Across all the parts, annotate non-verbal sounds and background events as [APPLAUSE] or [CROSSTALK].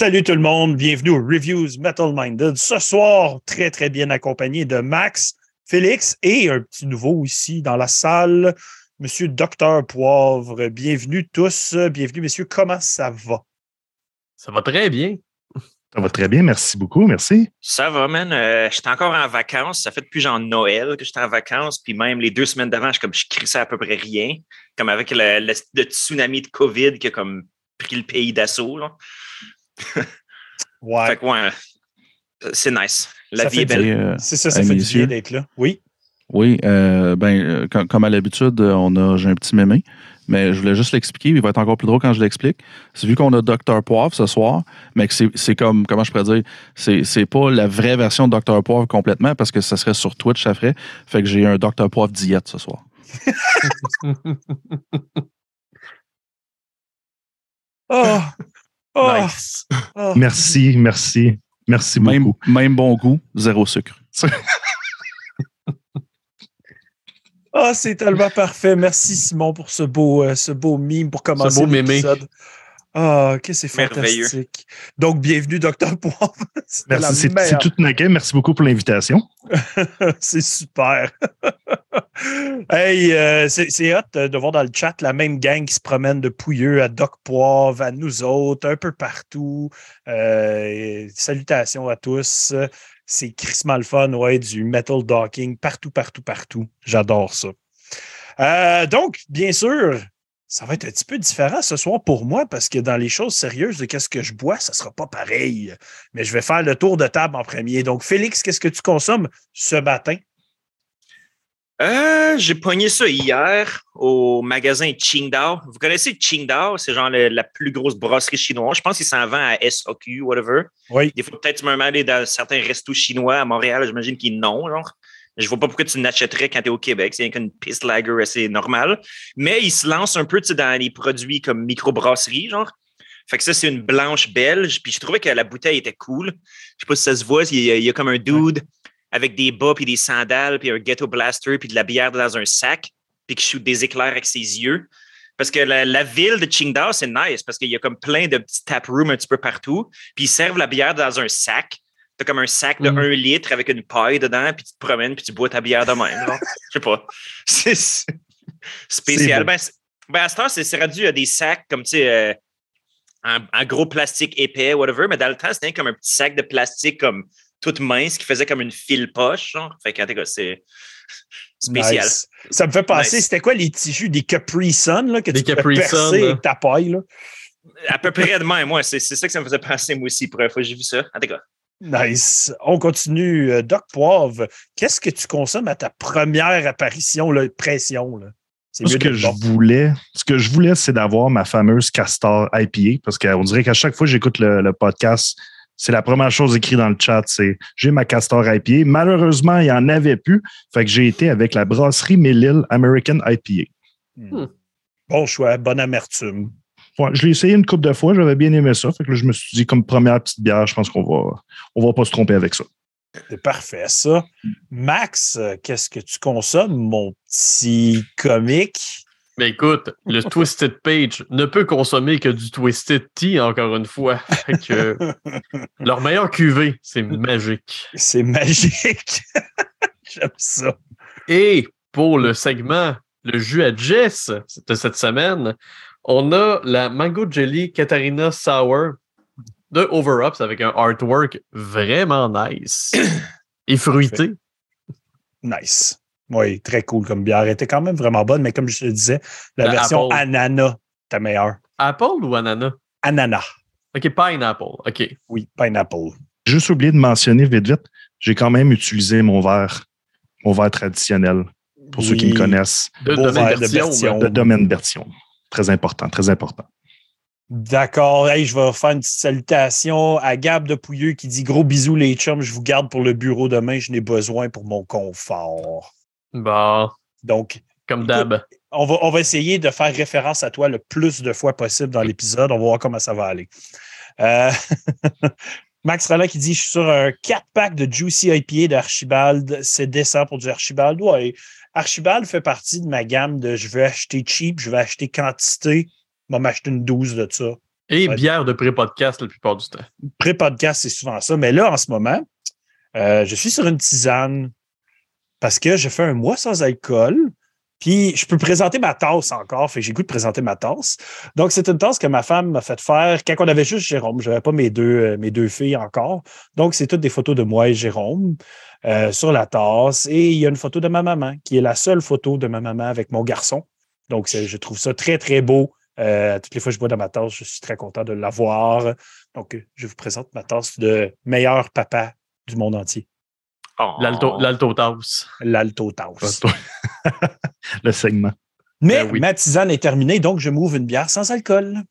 Salut tout le monde, bienvenue aux Reviews Metal Minded. Ce soir, très très bien accompagné de Max, Félix et un petit nouveau ici dans la salle, Monsieur Docteur Poivre. Bienvenue tous, bienvenue messieurs, comment ça va? Ça va très bien. Ça va très bien, merci beaucoup, merci. Ça va, man. Euh, j'étais encore en vacances. Ça fait depuis genre Noël que j'étais en vacances. Puis même les deux semaines d'avant, je, comme, je crissais à peu près rien. Comme avec le, le tsunami de COVID qui a comme pris le pays d'assaut. Ouais. Fait que, ouais, c'est nice. La vie est belle. Euh, c'est ça, ça fait du bien d'être là. Oui. Oui, euh, ben, euh, comme, à l'habitude, on a, j'ai un petit mémé, mais je voulais juste l'expliquer. Il va être encore plus drôle quand je l'explique. C'est vu qu'on a Dr. Poivre ce soir, mais que c'est, comme, comment je pourrais dire, c'est, c'est pas la vraie version de Dr. Poivre complètement parce que ça serait sur Twitch, ça ferait. Fait que j'ai un Dr. Poivre diète ce soir. oh! [LAUGHS] Oh. Nice. Oh. Merci, merci. Merci beaucoup. Même, bon goût, zéro sucre. Ah, c'est tellement parfait. Merci Simon pour ce beau, euh, ce beau mime pour commencer l'épisode. Ah, ok, c'est fantastique. Donc, bienvenue, Docteur [LAUGHS] Poivre. Merci, c'est tout naquet. Merci beaucoup pour l'invitation. [LAUGHS] c'est super. [LAUGHS] hey, euh, c'est hot de voir dans le chat la même gang qui se promène de Pouilleux à Doc Poivre, à nous autres, un peu partout. Euh, salutations à tous. C'est Chris Malfun, ouais, du metal docking partout, partout, partout. J'adore ça. Euh, donc, bien sûr, ça va être un petit peu différent ce soir pour moi parce que dans les choses sérieuses de qu'est-ce que je bois, ça ne sera pas pareil. Mais je vais faire le tour de table en premier. Donc, Félix, qu'est-ce que tu consommes ce matin? Euh, j'ai pogné ça hier au magasin Qingdao. Vous connaissez Qingdao? C'est genre la plus grosse brasserie chinoise. Je pense qu'il s'en vend à SOQ, whatever. Oui. Il faut peut-être me aller dans certains restos chinois à Montréal. J'imagine qu'ils n'ont, genre. Je vois pas pourquoi tu n'achèterais quand tu es au Québec. C'est une piste lager assez normale. Mais il se lance un peu dans les produits comme microbrasserie, genre. Fait que ça, c'est une blanche belge. Puis je trouvais que la bouteille était cool. Je sais pas si ça se voit. Il y a, comme un dude avec des bas puis des sandales puis un ghetto blaster puis de la bière dans un sac puis qui shoot des éclairs avec ses yeux. Parce que la, ville de Qingdao, c'est nice parce qu'il y a comme plein de petits tap rooms un petit peu partout. Puis ils servent la bière dans un sac as comme un sac de 1 mm. litre avec une paille dedans, puis tu te promènes, puis tu bois ta bière de même. [LAUGHS] Je sais pas. [LAUGHS] C'est spécial. Ben, ben, à ce temps, c'est rendu à des sacs comme, tu sais, euh, en, gros plastique épais, whatever, mais dans le temps, c'était comme un petit sac de plastique comme toute mince qui faisait comme une file poche. Genre. Fait que, c'est [LAUGHS] spécial. Ça me fait penser, c'était quoi les tissus des Capri Sun là, que tu peux percer avec ta paille? Là? À peu près de même, moi. C'est ça que ça me faisait penser, moi aussi, pour fois j'ai vu ça. En tout cas. Nice. On continue. Euh, Doc Poivre, qu'est-ce que tu consommes à ta première apparition, là, pression? Là? Ce que, je voulais, ce que je voulais, c'est d'avoir ma fameuse Castor IPA, parce qu'on dirait qu'à chaque fois que j'écoute le, podcast, c'est la première chose écrite dans le chat, c'est j'ai ma Castor IPA. Malheureusement, il n'y en avait plus, fait que j'ai été avec la brasserie Mélile American IPA. Hmm. Bon choix, bonne amertume je l'ai essayé une couple de fois, j'avais bien aimé ça. Fait que je me suis dit, comme première petite bière, je pense qu'on va, on va pas se tromper avec ça. C'est parfait, ça. Max, qu'est-ce que tu consommes, mon petit comique? Mais écoute, le [LAUGHS] Twisted Page ne peut consommer que du Twisted Tea, encore une fois. [LAUGHS] que leur meilleur cuvée, c'est magique. C'est magique. [LAUGHS] J'aime ça. Et pour le segment, le jus à Jess de cette semaine, on a la Mango Jelly Katarina Sour de Overups avec un artwork vraiment nice et fruité. Nice. Oui, très cool comme bière. Elle était quand même vraiment bonne, mais comme je te disais, la, version ananas, ta meilleure. Apple ou ananas? Ananas. OK, pineapple. OK. Oui, pineapple. Juste oublié de mentionner vite, vite, j'ai quand même utilisé mon verre, mon verre traditionnel, pour ceux qui me connaissent. De, domaine version, de domaine version. Très important, très important. D'accord. je vais faire une petite salutation à Gab de Pouilleux qui dit gros bisous les chums, je vous garde pour le bureau demain, je n'ai besoin pour mon confort. Bon. Donc, comme d'hab. On va, on va essayer de faire référence à toi le plus de fois possible dans l'épisode. On va voir comment ça va aller. Euh, [LAUGHS] Max Roland qui dit Je suis sur un 4-pack de Juicy IPA d'Archibald. C'est décent pour du Archibald. Ouais, Archibald fait partie de ma gamme de je veux acheter cheap, je veux acheter quantité, je vais m'acheter une douze de ça. Et Ouais. bière de pré-podcast la plupart du temps. Pré-podcast, c'est souvent ça. Mais là, en ce moment, euh, je suis sur une tisane parce que je fais un mois sans alcool. Puis je peux présenter ma tasse encore. Fait que j'ai goût de présenter ma tasse. Donc, c'est une tasse que ma femme m'a fait faire quand on avait juste Jérôme. Je n'avais pas mes deux, euh, mes deux filles encore. Donc, c'est toutes des photos de moi et Jérôme euh, sur la tasse. Et il y a une photo de ma maman, qui est la seule photo de ma maman avec mon garçon. Donc, je trouve ça très, très beau. Euh, toutes les fois que je bois dans ma tasse, je suis très content de l'avoir. Donc, je vous présente ma tasse de meilleur papa du monde entier, Oh. L'Alto, l'Alto Taos. l'Alto Taos. [LAUGHS] le segment. Mais Ben oui. ma tisane est terminée, donc je m'ouvre une bière sans alcool.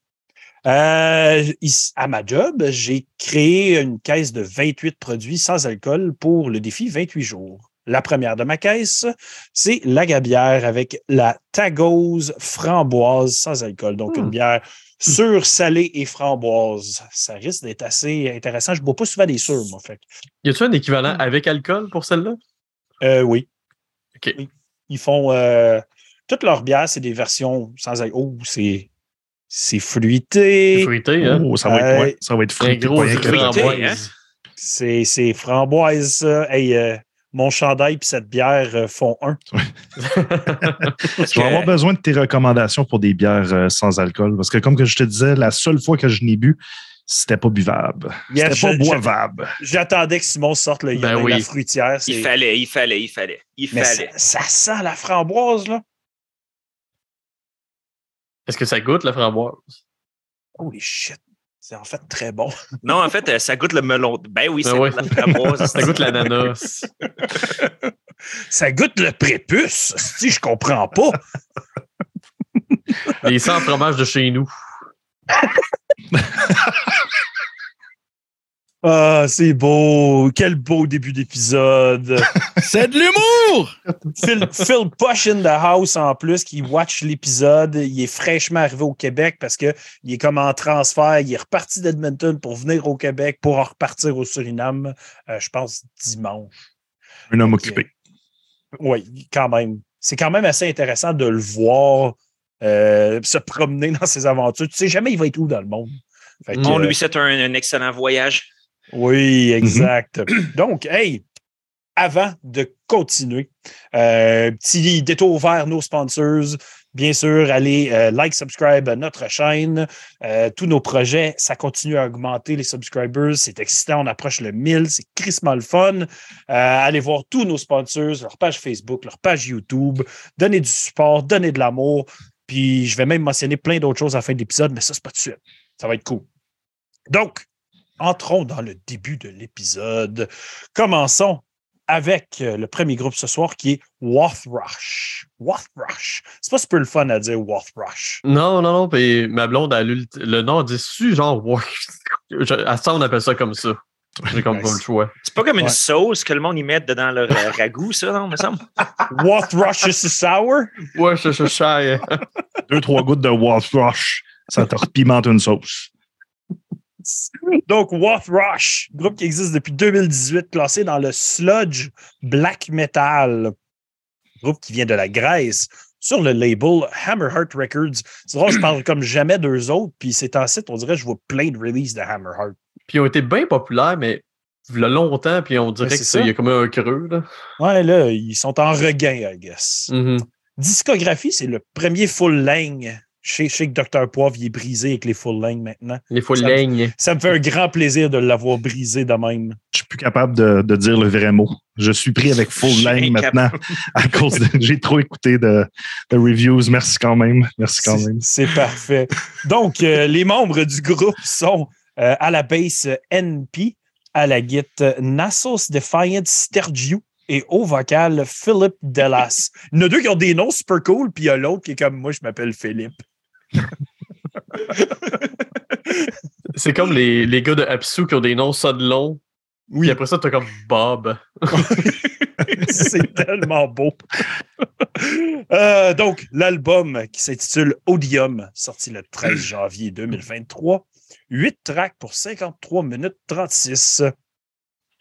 Euh, ici, à ma job, j'ai créé une caisse de 28 produits sans alcool pour le défi 28 jours. La première de ma caisse, c'est la gabière avec la Tagose framboise sans alcool. Donc, Hmm. une bière sûre, salée et framboise. Ça risque d'être assez intéressant. Je ne bois pas souvent des sûrs, moi. Fait. Y a-tu un équivalent avec alcool pour celle-là? euh, oui. OK. Oui. Ils font euh, toutes leurs bières, c'est des versions sans alcool. Oh, c'est c'est fruité. Fruité, hein? Oh, ça va être ouais, ça va être fruité. gros que- fruité, framboise. C'est c'est framboise, ça. Hey, euh, mon chandail et cette bière euh, font un. [LAUGHS] Je vais avoir besoin de tes recommandations pour des bières euh, sans alcool. Parce que, comme que je te disais, la seule fois que je n'ai bu, c'était pas buvable. Yeah, C'était pas boivable. J'attendais que Simon sorte le Ben la oui. fruitière. c'est- Il fallait, il fallait, il fallait. Il Mais ça, fallait. ça sent la framboise, là. Est-ce que ça goûte la framboise? Holy shit. C'est en fait très bon. [LAUGHS] Non, en fait, euh, ça goûte le melon. Ben oui, ça Ben goûte ouais. la framboise. Ça goûte l'ananas. [LAUGHS] Ça goûte le prépuce. Si je comprends pas. Les 100 fromages de chez nous. [LAUGHS] [LAUGHS] Ah, c'est beau. Quel beau début d'épisode. [LAUGHS] C'est de l'humour! Phil, Phil Push in the house en plus qui watch l'épisode. Il est fraîchement arrivé au Québec parce qu'il est comme en transfert. Il est reparti d'Edmonton pour venir au Québec pour en repartir au Suriname, euh, je pense, dimanche. Un homme occupé. Oui, quand même. C'est quand même assez intéressant de le voir euh, se promener dans ses aventures. Tu sais jamais il va être où dans le monde. Fait que, On euh, lui souhaite un, un excellent voyage. Oui, exact. [CLEARS THROAT] Donc, hey, avant de continuer, euh, petit détour vers nos sponsors. Bien sûr, allez euh, like, subscribe à notre chaîne. Euh, tous nos projets, ça continue à augmenter les subscribers. C'est excitant. On approche le 1000. C'est crissement le fun. Euh, allez voir tous nos sponsors, leur page Facebook, leur page YouTube. Donnez du support, donnez de l'amour. Puis, je vais même mentionner plein d'autres choses à la fin de l'épisode, mais ça, c'est pas tout de suite. Ça va être cool. Donc, entrons dans le début de l'épisode. Commençons avec euh, le premier groupe ce soir qui est Wathrush. Wathrush. C'est pas super le fun à dire Wathrush. Non, non, non. Puis ma blonde a lu le, nom déçu, genre, ouais. [LAUGHS] Je- À ça, on appelle ça comme ça. J'ai comme pas Nice. le choix. C'est pas comme une Ouais. sauce que le monde y met dedans leur euh, ragoût, ça, non, me semble? [LAUGHS] Wathrush is sour? Ouais, je suis shy. Deux, trois gouttes de Wathrush, ça te repimente une sauce. Donc, Wathrush, groupe qui existe depuis 2018, classé dans le sludge black metal. Groupe qui vient de la Grèce, sur le label Hammerheart Records. C'est drôle, je parle comme jamais d'eux autres, puis c'est site, on dirait que je vois plein de releases de Hammerheart. Puis ils ont été bien populaires, mais il y a longtemps, puis on dirait Ouais, que c'est c'est- il y a comme un creux, là. Ouais, là, ils sont en regain, I guess. Mhm. Discographie, c'est le premier full length. Je sais, je sais que Dr. Poivre, il est brisé avec les full length maintenant. Les full Ça- lignes. Ça me fait un grand plaisir de l'avoir brisé de même. Je suis plus capable de, de dire le vrai mot. Je suis pris avec full maintenant à cause de. J'ai trop écouté de, de reviews. Merci quand même. Merci quand C'est- même. C'est parfait. Donc, euh, les membres du groupe sont euh, à la basse euh, NP, à la guitare Nassos Defiant Stergiou et au vocal Philippe Delas. Il y en a deux qui ont des noms super cool, puis il y a l'autre qui est comme moi, je m'appelle Philippe. [LAUGHS] C'est comme les, les gars de Apsu qui ont des noms ça de long. Oui. Puis après ça, t'as comme Bob. [LAUGHS] C'est tellement beau. [LAUGHS] Euh, donc, l'album qui s'intitule Odium, sorti le 13 [CLEARS THROAT] janvier 2023. 8 tracks pour 53 minutes 36.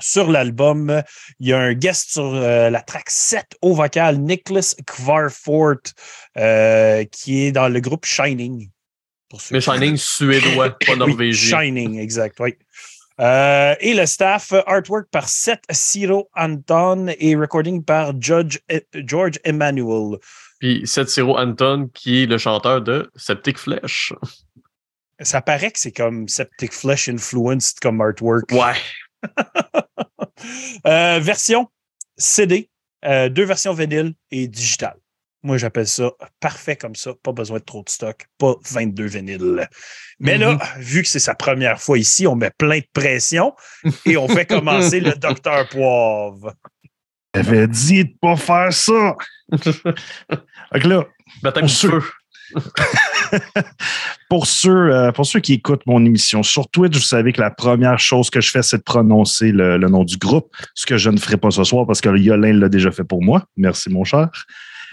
Sur l'album, il y a un guest sur euh, la track 7 au vocal, Nicholas Kvarfort, euh, qui est dans le groupe Shining. Pour Mais Shining suédois, pas Oui, norvégien. Shining, exact, oui. Euh, et le staff, artwork par Seth Ciro Anton et recording par Judge, eh, George Emmanuel. Puis Setsiro Anton, qui est le chanteur de Septic Flesh. Ça paraît que c'est comme Septic Flesh influenced comme artwork. Ouais. [LAUGHS] Euh, version CD, euh, deux versions vinyle et digital. Moi, j'appelle ça parfait comme ça. Pas besoin de trop de stock. Pas 22 vinyles. Mais là, vu que c'est sa première fois ici, on met plein de pression et on fait commencer le Docteur Poivre. J'avais dit de pas faire ça. [LAUGHS] Fait que là, ceux- feu. [LAUGHS] pour ceux, euh, pour ceux qui écoutent mon émission sur Twitch, vous savez que la première chose que je fais, c'est de prononcer le, le nom du groupe, ce que je ne ferai pas ce soir parce que Yolin l'a déjà fait pour moi. Merci, mon cher.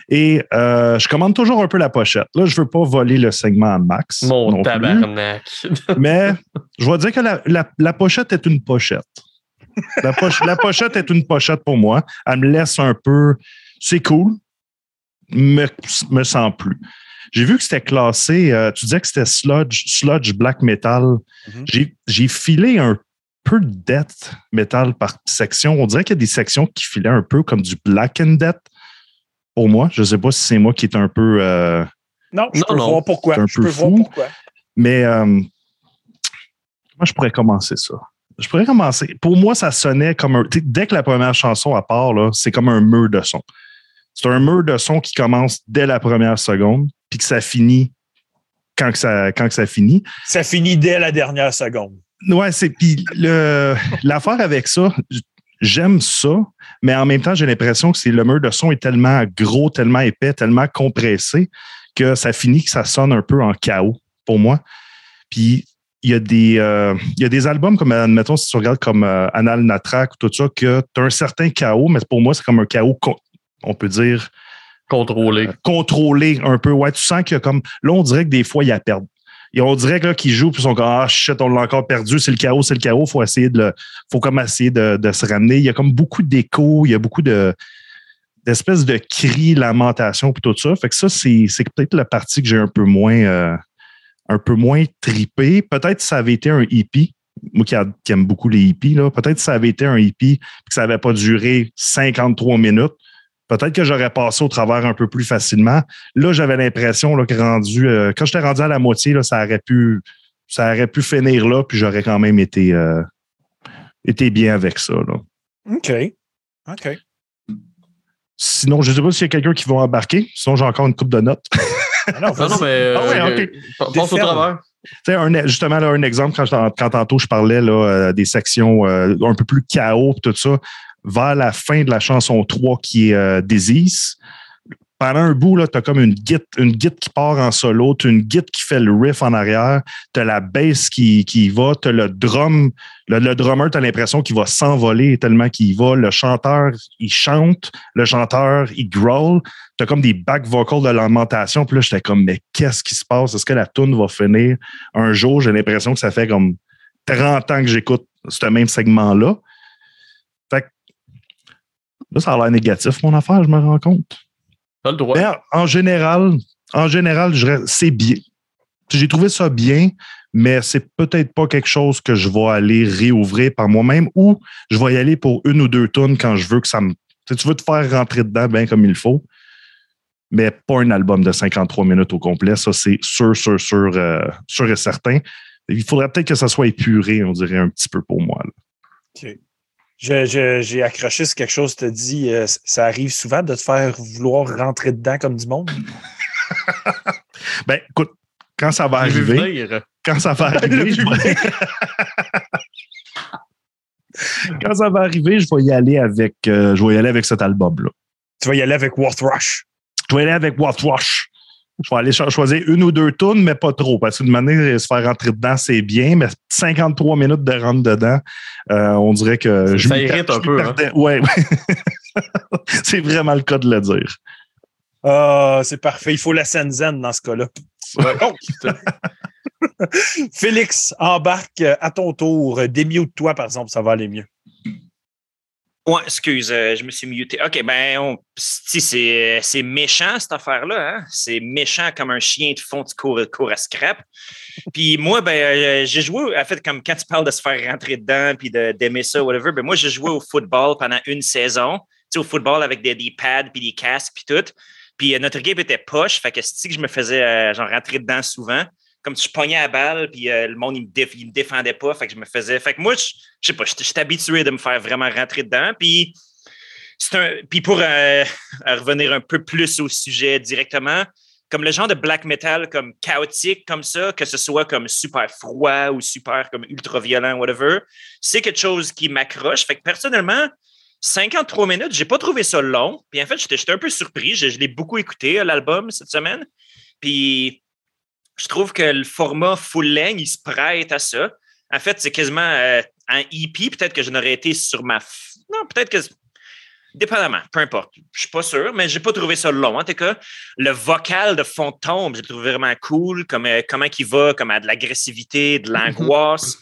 Et euh, je commande toujours un peu la pochette. Là, je veux pas voler le segment à Max. Mon non plus, tabarnak. [LAUGHS] mais je vais dire que la, la- la pochette est une pochette. La, poche- la pochette est une pochette pour moi. Elle me laisse un peu. C'est cool, me, me sens plus. J'ai vu que c'était classé. euh, tu disais que c'était sludge, sludge black metal. Mhm. J'ai- J'ai filé un peu de death metal par section. On dirait qu'il y a des sections qui filaient un peu comme du black and death. Pour moi, je ne sais pas si c'est moi qui est un peu. euh, Non, je Non, peux non. voir pourquoi. Un Je peu peux voir fou. pourquoi. mais euh, moi, je pourrais commencer ça. Je pourrais commencer. Pour moi, ça sonnait comme un. Dès que la première chanson à part, là, c'est comme un mur de son. C'est un mur de son qui commence dès la première seconde, puis que ça finit quand que ça, quand que ça finit. Ça finit dès la dernière seconde. Ouais, c'est. Puis l'affaire avec ça, j'aime ça, mais en même temps, j'ai l'impression que le mur de son est tellement gros, tellement épais, tellement compressé que ça finit que ça sonne un peu en chaos pour moi. Puis il y a des, euh, il y a des albums comme, admettons, si tu regardes comme euh, Anal Natrak ou tout ça, que tu as un certain chaos, mais pour moi, c'est comme un chaos, on peut dire, Contrôlé. contrôlé un peu. Ouais, tu sens qu'il y a comme. Là, on dirait que des fois, il y a perdu. Et on dirait que là, qu'ils jouent, puis ils sont comme Ah shit, on l'a encore perdu, c'est le chaos, c'est le chaos, faut essayer de le. Faut comme essayer de, de se ramener. Il y a comme beaucoup d'échos, il y a beaucoup de d'espèces de cris, lamentations, puis tout ça. Fait que ça, c'est c'est peut-être la partie que j'ai un peu moins euh, un peu moins tripé. Peut-être que ça avait été un hippie. Moi qui, a- qui aime beaucoup les hippies, là, peut-être que ça avait été un hippie, puis que ça n'avait pas duré 53 minutes. Peut-être que j'aurais passé au travers un peu plus facilement. Là, j'avais l'impression que rendu, euh, quand j'étais rendu à la moitié, là, ça aurait pu, ça aurait pu finir là, puis j'aurais quand même été, euh, été bien avec ça. Là. OK. OK. Sinon, je ne sais pas s'il y a quelqu'un qui va embarquer. Sinon, j'ai encore une coupe de notes. Ah non, Non, non, mais. Ah ouais, euh, ok. pa- Passe au travers. Tu sais, un- justement, là, un exemple, quand, tantôt je parlais là, euh, des sections euh, un peu plus chaos, tout ça, vers la fin de la chanson 3 qui est euh, pendant un bout, tu as comme une git, une git qui part en solo, tu as une git qui fait le riff en arrière, tu as la bass qui, qui y va, tu as le drum, le, le drummer, tu as l'impression qu'il va s'envoler tellement qu'il y va, le chanteur, il chante, le chanteur, il growl, tu as comme des back vocals de lamentation, puis là, j'étais comme, mais qu'est-ce qui se passe? Est-ce que la tune va finir? un jour, j'ai l'impression que ça fait comme 30 ans que j'écoute ce même segment-là. Là, ça a l'air négatif, mon affaire, je me rends compte. T'as le droit. Mais en général, en général, c'est bien. J'ai trouvé ça bien, mais c'est peut-être pas quelque chose que je vais aller réouvrir par moi-même ou je vais y aller pour une ou deux tonnes quand je veux que ça me. Tu sais, tu veux te faire rentrer dedans bien comme il faut, mais pas un album de 53 minutes au complet. Ça, c'est sûr, sûr, sûr, euh, sûr et certain. Il faudrait peut-être que ça soit épuré, on dirait, un petit peu pour moi. là. OK. Je- je- J'ai accroché sur quelque chose, tu dit, euh, ça arrive souvent de te faire vouloir rentrer dedans comme du monde? [LAUGHS] Ben, écoute, quand ça va arriver, venir. quand ça va [LAUGHS] arriver, je vais... [LAUGHS] quand ça va arriver, je vais y aller avec, euh, je vais y aller avec cet album-là. Tu vas y aller avec Worth Rush. Je vais y aller avec What Wash. Je vais aller cho- choisir une ou deux tunes, mais pas trop, parce qu'une manière se faire rentrer dedans, c'est bien, mais 53 minutes de rentre dedans, euh, on dirait que je Ça irrite un peu, hein. Ouais, ouais. [LAUGHS] c'est vraiment le cas de le dire. Ah, c'est parfait. Il faut la scène zen dans ce cas-là. Ouais. [LAUGHS] Félix, embarque à ton tour. Démute-toi, par exemple, ça va aller mieux. Ouais, excuse, euh, je me suis muté. OK, ben, on- c'est c'est méchant, cette affaire-là. Hein? C'est méchant comme un chien de fond qui court, court à scrap. Puis moi, ben, euh, j'ai joué, en fait, comme quand tu parles de se faire rentrer dedans puis de- d'aimer ça, whatever, ben moi, j'ai joué au football pendant une saison. Tu sais, au football avec des, des pads puis des casques puis tout. Puis euh, notre équipe était poche, fait que c'est que je me faisais euh, genre rentrer dedans souvent. Comme je pognais à la balle, puis euh, le monde, il me, me défendait pas, fait que je me faisais... Fait que moi, je je sais pas, j'étais habitué de me faire vraiment rentrer dedans. Puis, un, puis pour euh, [LAUGHS] revenir un peu plus au sujet directement, comme le genre de black metal comme chaotique comme ça, que ce soit comme super froid ou super comme ultra violent, whatever, c'est quelque chose qui m'accroche. Fait que personnellement, 53 minutes, j'ai pas trouvé ça long. Puis en fait, j'étais j'étais un peu surpris. Je, je l'ai beaucoup écouté, euh, l'album, cette semaine. Puis je trouve que le format full length, il se prête à ça. En fait, c'est quasiment euh, un EP. Peut-être que je n'aurais été sur ma. f- Non, peut-être que. Dépendamment, peu importe. Je suis pas sûr, mais j'ai pas trouvé ça long. En tout cas, le vocal de Fantôme, j'ai trouvé vraiment cool. Comme, euh, comment il va, comme à de l'agressivité, de l'angoisse.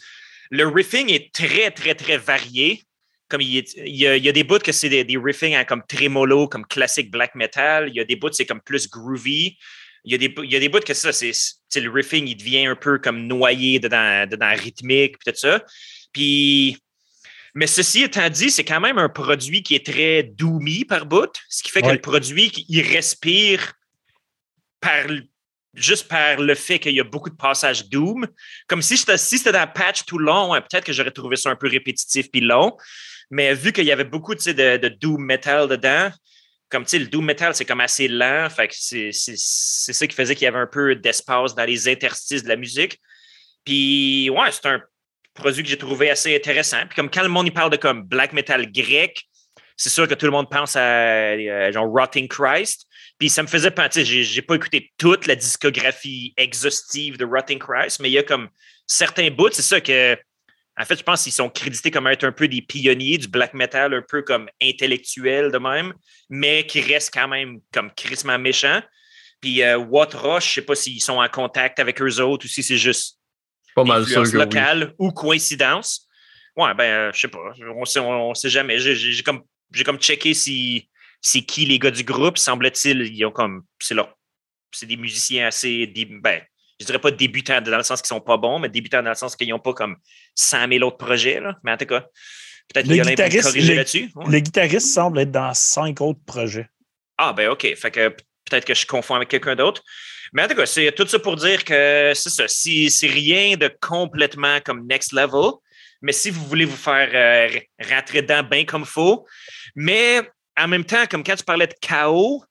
le riffing est très, très, très varié. Comme il, est- il y, a, il y a des bouts que c'est des, des riffings hein, comme tremolo, comme classique black metal. Il y a des bouts c'est comme plus groovy. Il y a des, bouts- il y a des bouts que ça, c'est le riffing, il devient un peu comme noyé dedans, dedans la rythmique, puis tout ça. Puis, mais ceci étant dit, c'est quand même un produit qui est très doomy par bout, ce qui fait que le produit, il respire par, juste par le fait qu'il y a beaucoup de passages doom. Comme si c'était si c'était dans le patch tout long, peut-être que j'aurais trouvé ça un peu répétitif puis long. Mais vu qu'il y avait beaucoup de, de doom metal dedans, comme tu le doom metal, c'est comme assez lent. C'est c'est- c'est ça qui faisait qu'il y avait un peu d'espace dans les interstices de la musique. Puis, ouais, c'est un produit que j'ai trouvé assez intéressant. Puis, comme quand le monde il parle de comme black metal grec, c'est sûr que tout le monde pense à euh, genre Rotting Christ. Puis ça me faisait penser, j'ai, j'ai pas écouté toute la discographie exhaustive de Rotting Christ, mais il y a comme certains bouts, c'est ça que, en fait, je pense qu'ils sont crédités comme être un peu des pionniers du black metal, un peu comme intellectuel de même, mais qui restent quand même comme crissement méchants. Puis euh, Watra, je sais pas s'ils sont en contact avec eux autres ou si c'est juste Pas mal sûr influence oui. ou coïncidence. Ouais, ben, euh, je sais pas. On sait, on, on sait jamais. J'ai, comme, j'ai comme checké si c'est qui les gars du groupe. Semble-t-il, ils ont comme. C'est leur. C'est des musiciens assez. Ben, je dirais pas débutants dans le sens qu'ils sont pas bons, mais débutants dans le sens qu'ils n'ont pas comme 100 000 autres projets. Là. Mais en tout cas, peut-être qu'il y en a un corriger là-dessus. Ouais. Le guitariste semble être dans cinq autres projets. Ah, ben OK. Fait que peut-être que je confonds avec quelqu'un d'autre. Mais en tout cas, c'est tout ça pour dire que c'est ça. Si, c'est rien de complètement comme next level, mais si vous voulez vous faire euh, rentrer dedans bien comme faut, mais en même temps, comme quand tu parlais de chaos,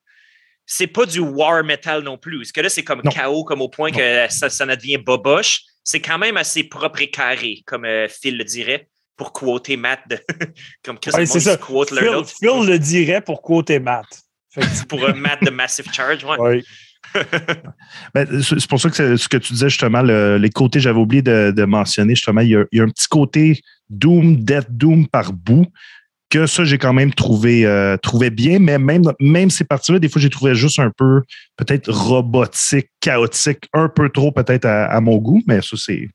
c'est pas du war metal non plus. Parce que là, c'est comme Non. chaos, comme au point Non. que ça, ça en devient boboche. C'est quand même assez propre et carré, comme euh, Phil le dirait, pour quoter Matt, de, [LAUGHS] comme Chris Ouais, c'est ça. quote Phil. Phil le dirait pour quoter Matt. [LAUGHS] Pour un Matt de Massive Charge, ouais. ouais. [LAUGHS] Ben, c'est pour ça que ce que tu disais justement, le- les côtés, j'avais oublié de, de mentionner justement, il y, a, il y a un petit côté Doom, Death Doom par bout, que ça, j'ai quand même trouvé, euh, trouvé bien, mais même, même ces parties-là, des fois, j'ai trouvé juste un peu peut-être robotique, chaotique, un peu trop peut-être à, à mon goût, mais ça, c'est.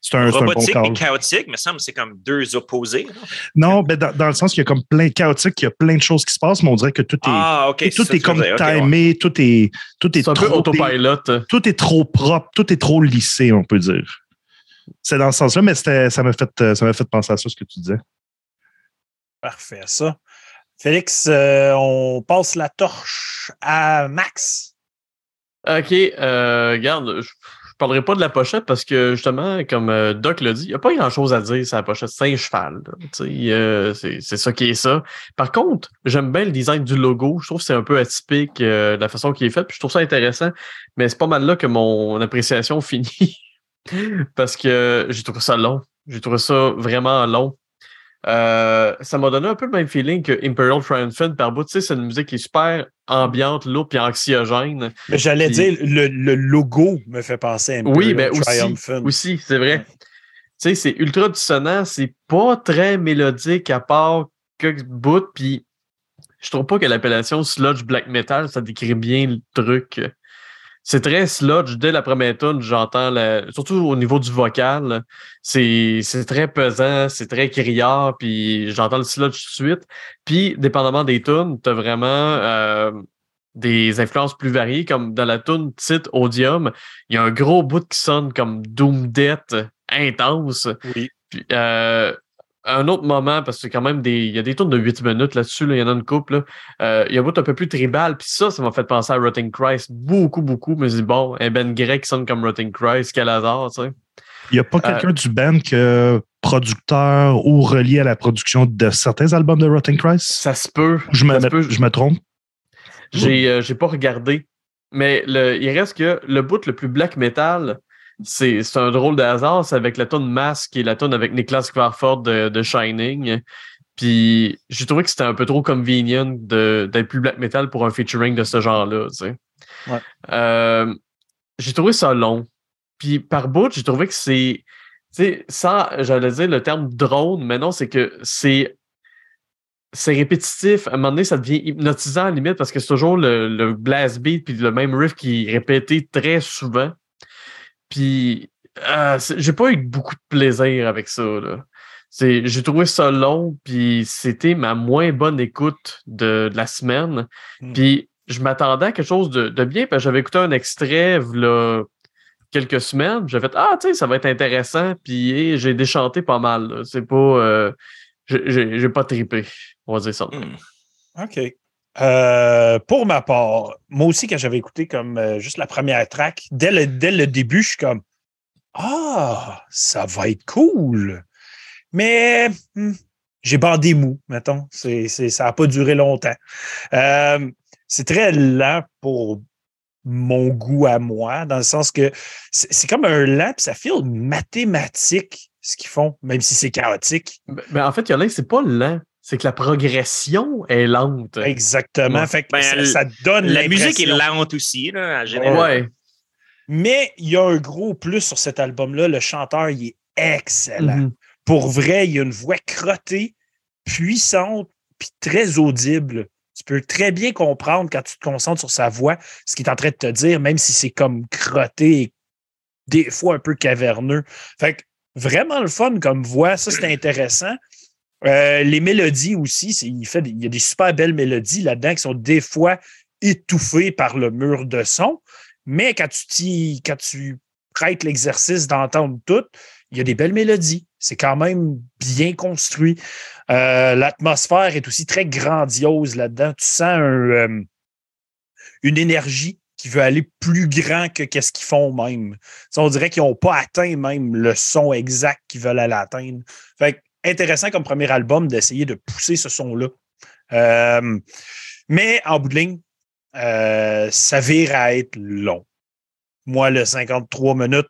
C'est un, un bon Robotique call. et chaotique, me semble que c'est comme deux opposés. non? Ben, dans, dans le sens qu'il y a comme plein chaotique, il y a plein de choses qui se passent, mais on dirait que tout est, Ah, tout ça est comme ouais. timé, tout est, tout est, un trop autopilot. tout est trop propre, tout est trop lissé, on peut dire. C'est dans ce sens-là, mais ça m'a fait, ça m'a fait penser à ça, ce que tu disais. Parfait, ça. Félix, euh, on passe la torche à Max. OK, euh, regarde, je, je parlerai pas de la pochette parce que justement, comme euh, Doc l'a dit, il n'y a pas grand-chose à dire sur la pochette. C'est un cheval. c'est ça qui est ça. Par contre, j'aime bien le design du logo. Je trouve que c'est un peu atypique de la façon qu'il est fait. Puis je trouve ça intéressant. Mais c'est pas mal là que mon appréciation [LAUGHS] finit. parce que j'ai trouvé ça long. J'ai trouvé ça vraiment long. Euh, ça m'a donné un peu le même feeling que Imperial Triumphant par bout. Tu sais, c'est une musique qui est super ambiante, lourde puis anxiogène. Mais j'allais Puis- dire, le, le logo me fait penser à Oui, Imperial ben aussi, Triumphant. aussi, c'est vrai. Tu sais, c'est ultra dissonant, c'est pas très mélodique à part quelques bouts, puis je trouve pas que l'appellation sludge black metal, ça décrit bien le truc. C'est très sludge. Dès la première tune, j'entends, la- surtout au niveau du vocal, c'est c'est très pesant, c'est très criard, puis j'entends le sludge tout de suite. Puis, dépendamment des tunes, t'as vraiment euh, des influences plus variées, comme dans la tune titre Odium, il y a un gros bout qui sonne comme Doom Death intense. Oui. Puis, euh, un autre moment, parce que c'est quand même des. Il y a des tours de 8 minutes là-dessus, là, il y en a une couple. Euh, il y a un bout un peu plus tribal, puis ça, ça m'a fait penser à Rotting Christ beaucoup, beaucoup. Mais je dis, bon, un Ben Grey qui sonne comme Rotting Christ, quel hasard, tu sais. Il n'y a pas quelqu'un du band que producteur ou relié à la production de certains albums de Rotten Christ? Ça se peut. Je me, peut. je me trompe? J'ai euh, j'ai pas regardé. Mais le, il reste que le bout le plus black metal, c'est un drôle de hasard. C'est avec la tune Mask, qui est la tune avec Nicholas Crawford de, de Shining. Puis j'ai trouvé que c'était un peu trop convenient d'être plus black metal pour un featuring de ce genre-là. tu sais. Ouais. Euh, j'ai trouvé ça long. Puis par bout, j'ai trouvé que c'est. Tu sais, sans, j'allais dire le terme drone, mais non, c'est que c'est c'est répétitif. À un moment donné, ça devient hypnotisant à la limite parce que c'est toujours le, le blast beat puis le même riff qui est répété très souvent. Puis euh, c'est- j'ai pas eu beaucoup de plaisir avec ça. J'ai trouvé ça long, puis c'était ma moins bonne écoute de, de la semaine. Mm. Puis je m'attendais à quelque chose de, de bien, parce que j'avais écouté un extrait là, quelques semaines. J'ai fait Ah, tu sais, ça va être intéressant, puis j'ai déchanté pas mal. C'est pas. euh, j'ai- pas trippé, on va dire ça. Hmm. OK. Euh, pour ma part, moi aussi, quand j'avais écouté comme euh, juste la première track, dès le, dès le début, je suis comme Ah, ça va être cool. Mais hmm, j'ai bandé mou, mettons. C'est, c'est- ça n'a pas duré longtemps. Euh, c'est très lent pour mon goût à moi, dans le sens que c'est, comme un lent, ça file mathématique ce qu'ils font, même si c'est chaotique. Mais, mais en fait, Yolin, c'est pas lent. C'est que la progression est lente. Exactement. Ouais. Fait que Ben, ça, ça donne La musique est lente aussi, là, en général. Ouais. Mais il y a un gros plus sur cet album-là. Le chanteur, il est excellent. Mhm. Pour vrai, il a une voix crottée, puissante, puis très audible. Tu peux très bien comprendre quand tu te concentres sur sa voix, ce qu'il est en train de te dire, même si c'est comme crotté et des fois un peu caverneux. Fait que vraiment le fun comme voix, ça c'est intéressant. Euh, les mélodies aussi, il, fait, y a des super belles mélodies là-dedans qui sont des fois étouffées par le mur de son. Mais quand tu, quand tu prêtes l'exercice d'entendre tout, il y a des belles mélodies. C'est quand même bien construit. Euh, L'atmosphère est aussi très grandiose là-dedans. Tu sens euh, une énergie qui veut aller plus grand que qu'est-ce qu'ils font même. On dirait qu'ils n'ont pas atteint même le son exact qu'ils veulent aller atteindre. Fait intéressant comme premier album d'essayer de pousser ce son-là. Euh, mais en bout de ligne, euh, ça vire à être long. Moi, le 53 minutes,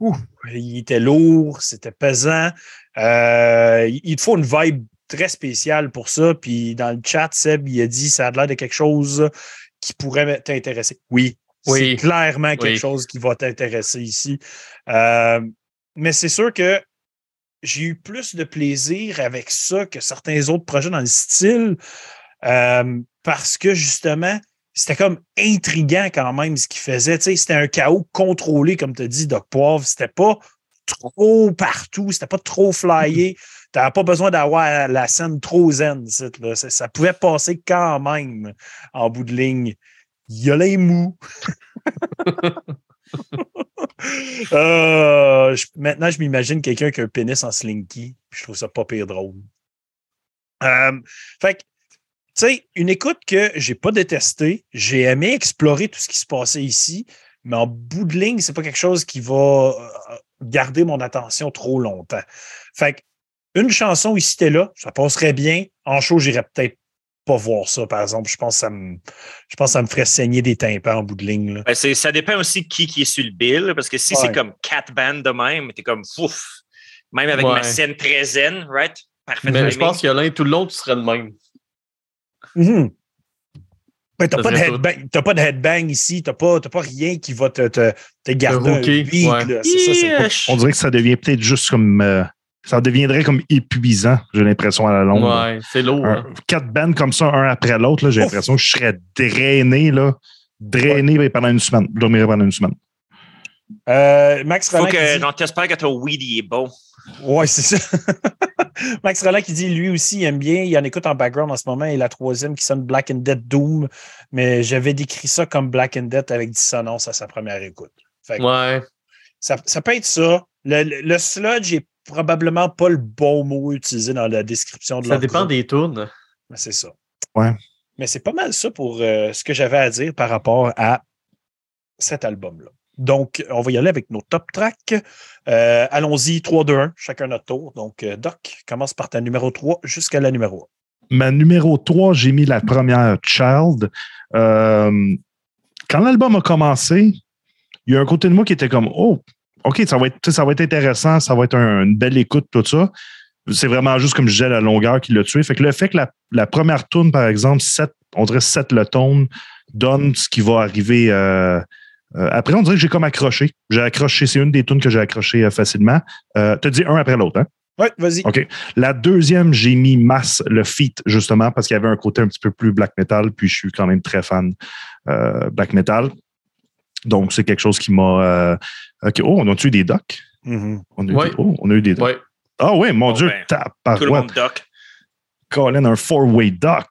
ouf, il était lourd, c'était pesant. Euh, il te faut une vibe très spéciale pour ça. Puis dans le chat, Seb, il a dit ça a l'air de quelque chose qui pourrait t'intéresser. Oui, Oui. c'est clairement quelque Oui. chose qui va t'intéresser ici. Euh, mais c'est sûr que j'ai eu plus de plaisir avec ça que certains autres projets dans le style euh, parce que justement, c'était comme intriguant quand même ce qu'il faisait. C'était un chaos contrôlé, comme tu dit, Doc Poivre. C'était pas trop partout, c'était pas trop flyé. Tu n'avais pas besoin d'avoir la scène trop zen. Ça, ça pouvait passer quand même en bout de ligne. Il y a les mous. [LAUGHS] [LAUGHS] Euh, maintenant, je m'imagine quelqu'un qui a un pénis en slinky. Je trouve ça pas pire drôle. Euh, fait que, tu sais, une écoute que j'ai pas détestée. J'ai aimé explorer tout ce qui se passait ici, mais en bout de ligne, c'est pas quelque chose qui va euh, garder mon attention trop longtemps. Fait que, une chanson ici et là, ça passerait bien. En show, j'irais peut-être pas voir ça, par exemple. Je pense que ça me, je pense que ça me ferait saigner des tympans en bout de ligne. là. Ben, ça dépend aussi de qui qui est sur le bill, parce que si Ouais. c'est comme quatre bandes de même, t'es comme fouf. Même avec Ouais. ma scène très zen, right? Parfait. Mais je pense que Yolin, tout le long, tu serais de même. Mhm. Ben, t'as pas, de headbang, t'as pas de headbang ici, t'as pas, t'as pas rien qui va te, te, te garder un beat, ouais. là. Ça. On dirait que ça devient peut-être juste comme. euh, ça deviendrait comme épuisant, j'ai l'impression, à la longue. Ouais, c'est lourd. Un- hein. quatre bands comme ça, un après l'autre, là, j'ai l'impression que je serais drainé là, drainer pendant une semaine. Je dormirai pendant une semaine. Euh, Max Faut Roland. que, qui dit- j'en t'espère que ton weed il est bon. Ouais, c'est ça. [LAUGHS] Max Roland qui dit lui aussi il aime bien, il en écoute en background en ce moment et la troisième qui sonne Black and Dead Doom, mais j'avais décrit ça comme Black and Dead avec dissonance à sa première écoute. Fait que Ouais. ça, ça peut être ça. Le, le- le sludge est probablement pas le bon mot utilisé dans la description de Ça dépend groupe. des tunes. Mais C'est ça. Ouais. Mais c'est pas mal ça pour euh, ce que j'avais à dire par rapport à cet album-là. Donc, on va y aller avec nos top tracks. Euh, Allons-y, 3, 2, 1, chacun notre tour. Donc, euh, Doc, commence par ta numéro 3 jusqu'à la numéro Ma numéro 3, j'ai mis la première Child. Euh, quand l'album a commencé, il y a un côté de moi qui était comme Oh, OK, ça va être, tu sais, ça va être intéressant, ça va être un- une belle écoute, tout ça. C'est vraiment juste, comme je disais, la longueur qui l'a tué. Fait que le fait que la, la première tune, par exemple, 7, on dirait 7 le tone, donne ce qui va arriver. euh, euh, après, on dirait que j'ai comme accroché. J'ai accroché, c'est une des tunes que j'ai accroché euh, facilement. Euh, tu dis un après l'autre, hein? 1. Oui, vas-y. OK. La deuxième, j'ai mis Mass, le feat, justement, parce qu'il y avait un côté un petit peu plus black metal, puis je suis quand même très fan euh, black metal. Donc, c'est quelque chose qui m'a. euh, OK. Oh, on a eu des docs? Mhm. On a Ouais. des, oh, on a eu des docs. Ouais. Ah oui, mon Dieu, ben, tape par Tout le monde doc. Colin, un four-way doc.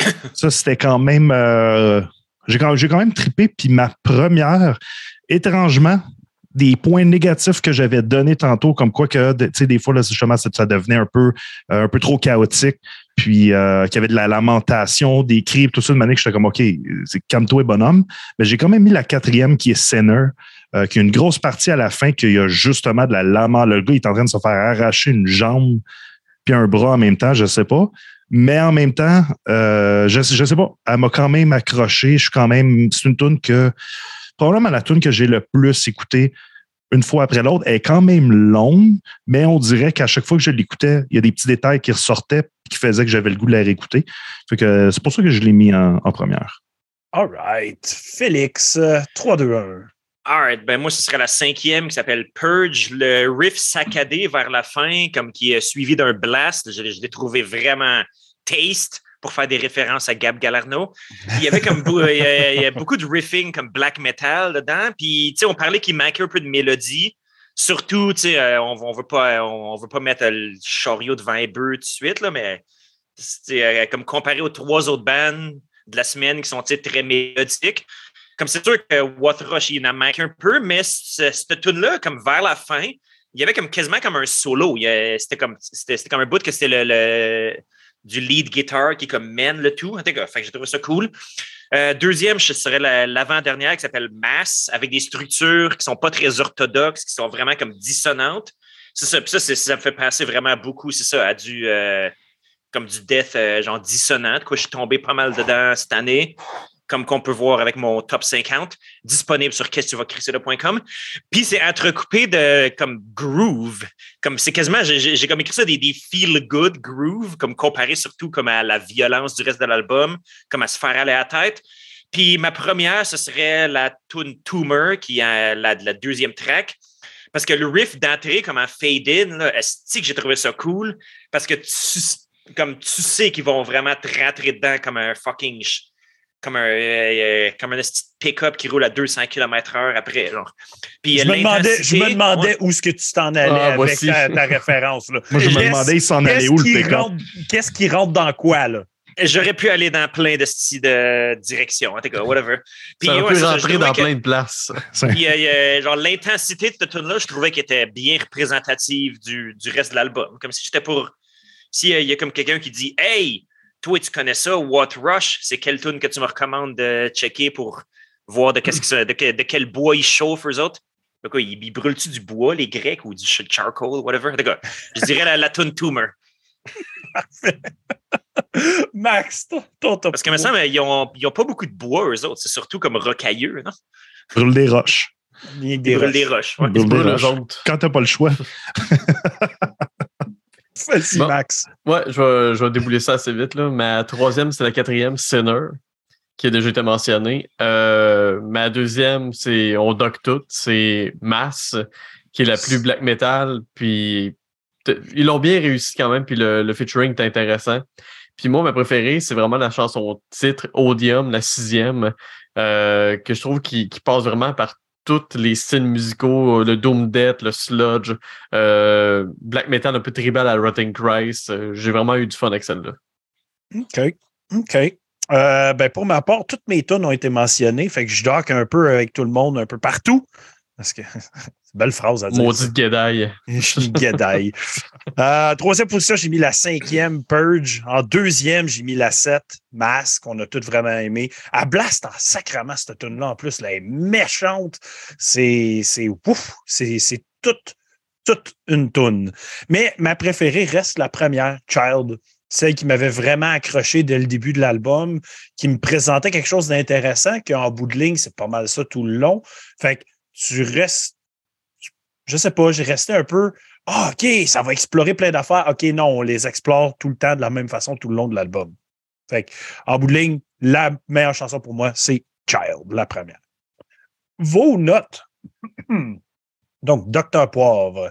[COUGHS] Ça, c'était quand même. euh, j'ai quand, j'ai quand même trippé. Puis ma première, étrangement, des points négatifs que j'avais donnés tantôt, comme quoi que, tu sais, des fois, là, justement, ça, ça devenait un peu, euh, un peu trop chaotique. Puis euh, qu'il y avait de la lamentation, des cris, tout ça, de manière que j'étais comme, OK, c'est calme-toi, bonhomme. Mais j'ai quand même mis la quatrième qui est Sinner, euh, qui a une grosse partie à la fin, qu'il y a justement de la lament. Le gars, il est en train de se faire arracher une jambe puis un bras en même temps, je sais pas. Mais en même temps, euh, je, je sais pas, elle m'a quand même accroché. Je suis quand même. C'est une tune que. Probablement la tune que j'ai le plus écoutée une fois après l'autre. Elle est quand même longue, mais on dirait qu'à chaque fois que je l'écoutais, il y a des petits détails qui ressortaient qui faisaient que j'avais le goût de la réécouter. Fait que c'est pour ça que je l'ai mis en, en première. All right. Félix, euh, 3, 2, 1. Alright, ben moi, ce serait la cinquième qui s'appelle Purge, le riff saccadé vers la fin, comme qui est suivi d'un blast. Je l'ai trouvé vraiment taste pour faire des références à Gab Galarno. Il y avait comme beau- il y a, beaucoup de riffing comme black metal dedans. Puis, on parlait qu'il manquait un peu de mélodie. Surtout, euh, on, on veut pas, on, veut pas mettre le chariot devant les bœufs tout de suite, là, mais euh, comme comparé aux trois autres bandes de la semaine qui sont très mélodiques. Comme c'est sûr que What Rush, il en manque un peu, mais ce- cette tune-là, comme vers la fin, il y avait comme quasiment comme un solo. C'était comme, comme un bout que c'était le- du lead guitar qui comme mène le tout. En tout cas, j'ai trouvé ça cool. Euh, deuxième, ce serait la- l'avant-dernière qui s'appelle Mass, avec des structures qui sont pas très orthodoxes, qui sont vraiment comme dissonantes. C'est ça, ça, ça me fait penser vraiment beaucoup, c'est ça, à du euh, comme du death euh, genre dissonant. Quoi je suis tombé pas mal dedans cette année, comme qu'on peut voir avec mon top 50, disponible sur qu'est-ce-que-tu-vas-crisser.com. Puis c'est entrecoupé de comme groove, comme c'est quasiment, j'ai- comme écrit ça des, des feel good groove, comme comparé surtout comme à la violence du reste de l'album, comme à se faire aller à la tête. Puis ma première, ce serait la tune Tumor, qui est la, la deuxième track. Parce que le riff d'entrée, comme un fade-in, est-ce que j'ai trouvé ça cool? Parce que tu, comme tu sais qu'ils vont vraiment te rentrer dedans comme un fucking. Comme un, euh, comme un pick-up qui roule à 200 km/h après. Genre. Puis, Je me demandais, je me demandais où est-ce que tu t'en allais Ah, avec ta, ta référence. Là. Moi, je me demandais, il s'en allait qu'est-ce où le qui pick-up? rentre- Qu'est-ce qui rentre dans quoi, là? J'aurais pu aller dans plein de styles de direction. En tout cas, whatever. Puis, Ça ouais, aurait pu rentrer dans que- plein de places. [LAUGHS] Puis, euh, genre, l'intensité de cette tune-là, je trouvais qu'elle était bien représentative du, du reste de l'album. Comme si j'étais pour. S'il y a comme quelqu'un qui dit Hey, toi, tu connais ça, What Rush, c'est quelle tune que tu me recommandes de checker pour voir de, qu'est-ce que ça- de, que- de quel bois ils chauffent, eux autres? Ils, ils brûlent-tu du bois, les Grecs, ou du ch- charcoal, whatever? Cas, je dirais la, la tune Tumor. [LAUGHS] Max, ton, top Parce que, me semble, ils n'ont ils ont pas beaucoup de bois, eux autres. C'est surtout comme rocailleux, non? Brûle des roches. Ils brûlent roches. des roches. ouais. Brûle des Brûle roches. Quand t'as pas le choix. [LAUGHS] Bon. Max. Ouais, je vais, je vais débouler ça assez vite. Là. Ma troisième, c'est la quatrième, Sinner, qui a déjà été mentionnée. Euh, ma deuxième, c'est On Doc Tout, c'est Mass, qui est la plus black metal. Puis ils l'ont bien réussi quand même, puis le, le featuring est intéressant. Puis moi, ma préférée, c'est vraiment la chanson titre Odium, la sixième, euh, que je trouve qui, qui passe vraiment par tous les styles musicaux, le doom death, le sludge, euh, black metal un peu tribal à Rotting Christ. Euh, J'ai vraiment eu du fun avec celle-là. OK. OK. Euh, ben pour ma part, toutes mes tunes ont été mentionnées. Fait que je dock un peu avec tout le monde, un peu partout. Parce que [LAUGHS] belle phrase à dire. Maudite guédaille. [LAUGHS] Je suis guédaille. Euh, troisième position, j'ai mis la cinquième, Purge. En deuxième, j'ai mis la sept, Mask, qu'on a toutes vraiment aimé. À Blast, en sacrament, cette tune-là, en plus, là, elle est méchante. C'est, c'est, ouf, c'est, c'est toute, toute une tune. Mais ma préférée reste la première, Child. Celle qui m'avait vraiment accroché dès le début de l'album, qui me présentait quelque chose d'intéressant, qu'en bout de ligne, c'est pas mal ça tout le long. Fait que tu restes, je sais pas, j'ai resté un peu, ah, OK, ça va explorer plein d'affaires. OK, non, on les explore tout le temps de la même façon tout le long de l'album. Fait que, en bout de ligne, la meilleure chanson pour moi, c'est Child, la première. Vos notes. [CLEARS THROAT] Donc, Docteur Poivre.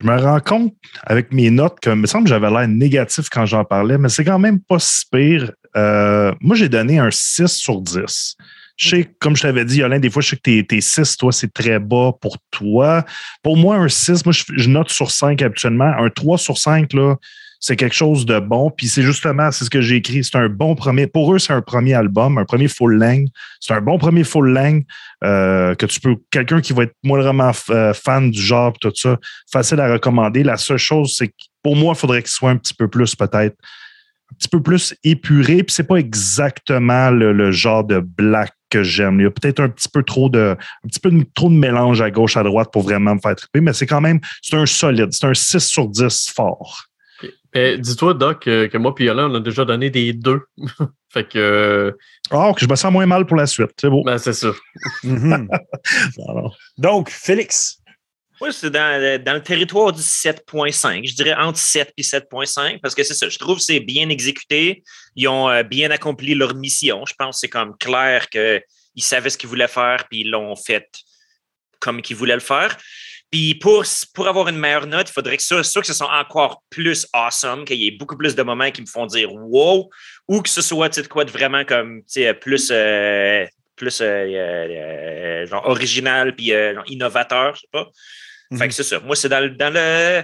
Je me rends compte avec mes notes que, il me semble que j'avais l'air négatif quand j'en parlais, mais c'est quand même pas si pire. Euh, moi, j'ai donné un 6 sur 10. Je sais, comme je t'avais dit, Yolande, des fois, je sais que tes, tes 6, toi, c'est très bas pour toi. Pour moi, un 6, moi, je, je note sur 5 habituellement. Un 3 sur 5, là, c'est quelque chose de bon. Puis c'est justement, c'est ce que j'ai écrit. C'est un bon premier. Pour eux, c'est un premier album, un premier full length. C'est un bon premier full length euh, que tu peux. Quelqu'un qui va être moindrement euh, fan du genre, tout ça, facile à recommander. La seule chose, c'est que pour moi, il faudrait qu'il soit un petit peu plus, peut-être, un petit peu plus épuré. Puis c'est pas exactement le, le genre de black que j'aime. Il y a peut-être un petit peu trop de un petit peu de- trop de mélange à gauche, à droite pour vraiment me faire triper, mais c'est quand même c'est un solide. C'est un 6 sur 10 fort. Eh, Dis-toi, Doc, euh, que moi et Yola, on a déjà donné des deux. [LAUGHS] fait que, euh, Ah, que je me sens moins mal pour la suite. C'est beau. ben, c'est ça. Mhm. [LAUGHS] Alors, Donc, Félix. Moi, c'est dans, le- dans le territoire du 7.5. Je dirais entre 7 et 7.5 parce que c'est ça. Je trouve que c'est bien exécuté. Ils ont euh, bien accompli leur mission. Je pense que c'est comme clair qu'ils savaient ce qu'ils voulaient faire puis ils l'ont fait comme qu'ils voulaient le faire. Puis pour, pour avoir une meilleure note, il faudrait que ça, soit que ce soit encore plus awesome, qu'il y ait beaucoup plus de moments qui me font dire wow, ou que ce soit de quoi de vraiment comme sais, plus, euh, plus euh, euh, euh, genre original puis euh, genre innovateur, je sais pas. Fait Mhm. que c'est ça. Moi, c'est dans, le- dans le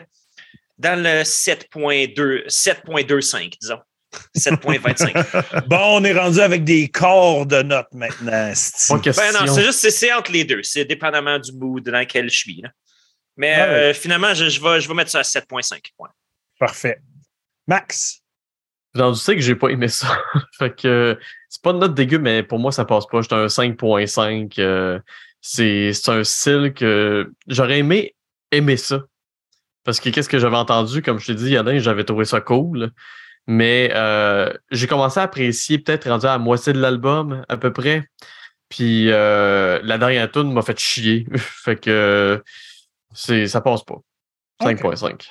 dans le 7.2, 7.25, disons. 7.25. [LAUGHS] Bon, on est rendu avec des corps de notes maintenant. ben non, c'est juste, c'est- c'est entre les deux. C'est dépendamment du mood dans lequel je suis. là. Mais Ah ouais. euh, finalement, je, je, vais, je vais mettre ça à 7.5. Ouais. Parfait. Max? Genre, tu sais que j'ai pas aimé ça. [LAUGHS] fait que c'est pas une note dégueu, mais pour moi, ça passe pas. J'étais un 5.5. euh, c'est un style que j'aurais aimé aimer ça. Parce que qu'est-ce que j'avais entendu, comme je t'ai dit, Yadin, j'avais trouvé ça cool. Mais euh, j'ai commencé à apprécier, peut-être rendu à la moitié de l'album, à peu près. Puis euh, la dernière tune m'a fait chier. [LAUGHS] fait que c'est ça passe pas. 5.5.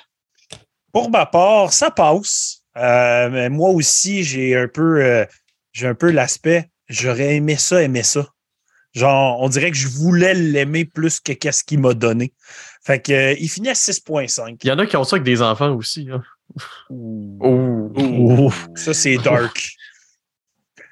Pour ma part, ça passe. Euh, mais moi aussi, j'ai un peu, j'ai un peu l'aspect. J'aurais aimé ça, aimer ça. Genre, on dirait que je voulais l'aimer plus que qu'est-ce qu'il m'a donné. Fait que, euh, il finit à 6.5. Il y en a qui ont ça avec des enfants aussi. Hein. Oh. Ça, c'est dark.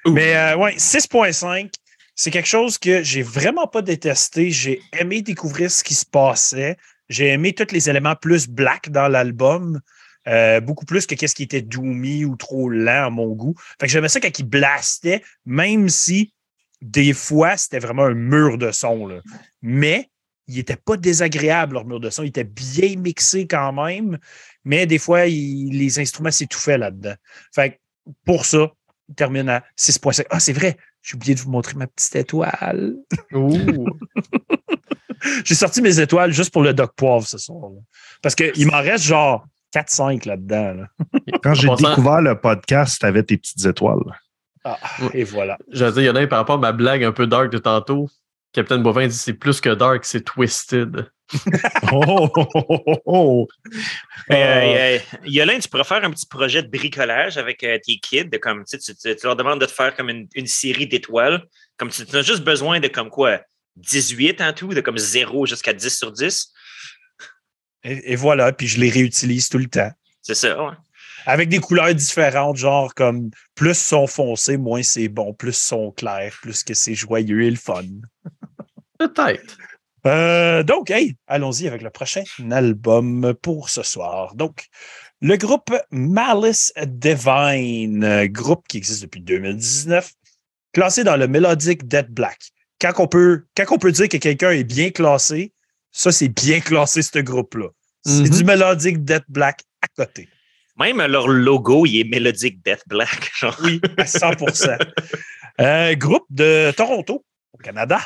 Mais euh, ouais, 6.5, c'est quelque chose que j'ai vraiment pas détesté. J'ai aimé découvrir ce qui se passait. J'ai aimé tous les éléments plus black dans l'album. Euh, beaucoup plus que qu'est-ce qui était doomy ou trop lent à mon goût. Fait que j'aimais ça quand il blastait, même si des fois c'était vraiment un mur de son. là. Mais il n'était pas désagréable, leur mur de son. Il était bien mixé quand même, mais des fois, il- les instruments s'étouffaient là-dedans. Fait que pour ça, il termine à 6.5. Ah, c'est vrai, j'ai oublié de vous montrer ma petite étoile. [LAUGHS] J'ai sorti mes étoiles juste pour le Doc Poivre ce soir. là. Parce qu'il m'en reste genre 4-5 là-dedans. là. [LAUGHS] Quand j'ai découvert le podcast, t'avais tes petites étoiles. Ah, et voilà. J'allais dire, il y en a un par rapport à ma blague un peu dark de tantôt. Captain Bovin dit c'est plus que dark, c'est twisted. [LAUGHS] Oh, oh, oh, oh, oh. Mais, Euh, euh, euh, Yolande, tu pourrais faire un petit projet de bricolage avec euh, tes kids. De comme, tu, sais, tu, tu- tu leur demandes de te faire comme une, une série d'étoiles. Comme tu, tu as juste besoin de comme quoi 18 en tout, de comme 0 jusqu'à 10 sur 10. Et, et voilà, puis je les réutilise tout le temps. C'est ça, ouais. Avec des couleurs différentes, genre comme plus sont foncés, moins c'est bon, plus sont clairs, plus que c'est joyeux et le fun. Peut-être. Euh, donc, hey, allons-y avec le prochain album pour ce soir. Donc, le groupe Malice Divine, groupe qui existe depuis 2019, classé dans le Melodic Dead Black. Quand on peut, quand on peut dire que quelqu'un est bien classé, ça, c'est bien classé, ce groupe-là. C'est Mhm. du Melodic Dead Black à côté. Même leur logo, il est Melodic Death Black. [LAUGHS] genre. Oui, à 100% [LAUGHS] Euh, Groupe de Toronto, au Canada.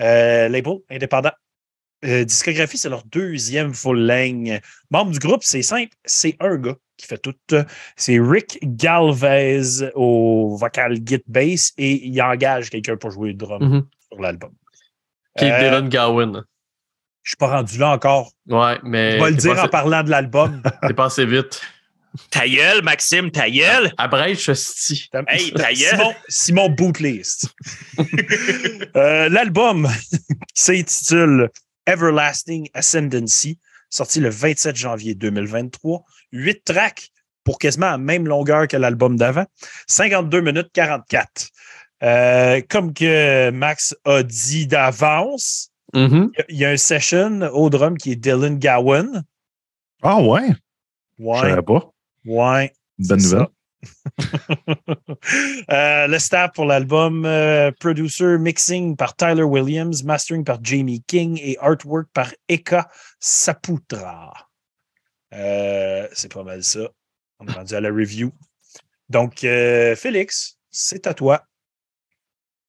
Euh, label indépendant. Euh, discographie, c'est leur deuxième full length. Membre du groupe, c'est simple, c'est un gars qui fait tout. C'est Rick Galvez au vocal git bass et il engage quelqu'un pour jouer le drum Mhm. sur l'album. Keith Euh, Dylan Gowan. Je suis pas rendu là encore. Ouais, mais. Je vais le dire passé- en parlant de l'album. [LAUGHS] T'es passé vite. Ta gueule, Maxime, ta gueule. Abrège sti. Hey, ta gueule. Simon, Simon Bootlist. [LAUGHS] Euh, L'album [LAUGHS] s'intitule Everlasting Ascendancy, sorti le 27 janvier 2023. Huit tracks pour quasiment la même longueur que l'album d'avant. 52 minutes 44. Euh, comme que Max a dit d'avance. Il y a- il y a un session au drum qui est Dylan Gowan. Ah ouais? Je Ouais, savais pas. ouais. Bonne nouvelle. [LAUGHS] Euh, le staff pour l'album, euh, producer, mixing par Tyler Williams, mastering par Jamie King et artwork par Eka Saputra. Euh, c'est pas mal ça. On est rendu à la review. Donc, euh, Félix, c'est à toi.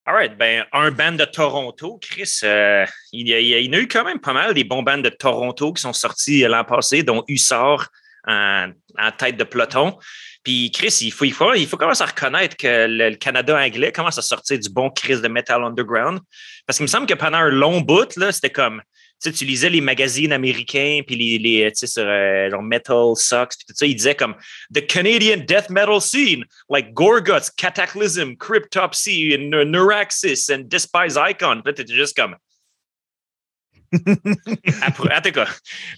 All right, ben, un band de Toronto, Chris, euh, il, y a, il y en a eu quand même pas mal des bons bands de Toronto qui sont sortis l'an passé, dont Hussard en, en tête de peloton. Puis Chris, il faut, il faut, il faut commencer à reconnaître que le, le Canada anglais commence à sortir du bon Chris de Metal Underground. Parce qu'il me semble que pendant un long bout, là, c'était comme, sais, tu lisais les magazines américains, puis les, les tu sais, sur euh, genre Metal Sucks, puis tout ça, ils disaient comme The Canadian Death Metal Scene, like Gorguts, Cataclysm, Cryptopsy, and Neu- Neuraxis, and Despise Icon. Puis là, t'étais juste comme. [LAUGHS] En tout cas.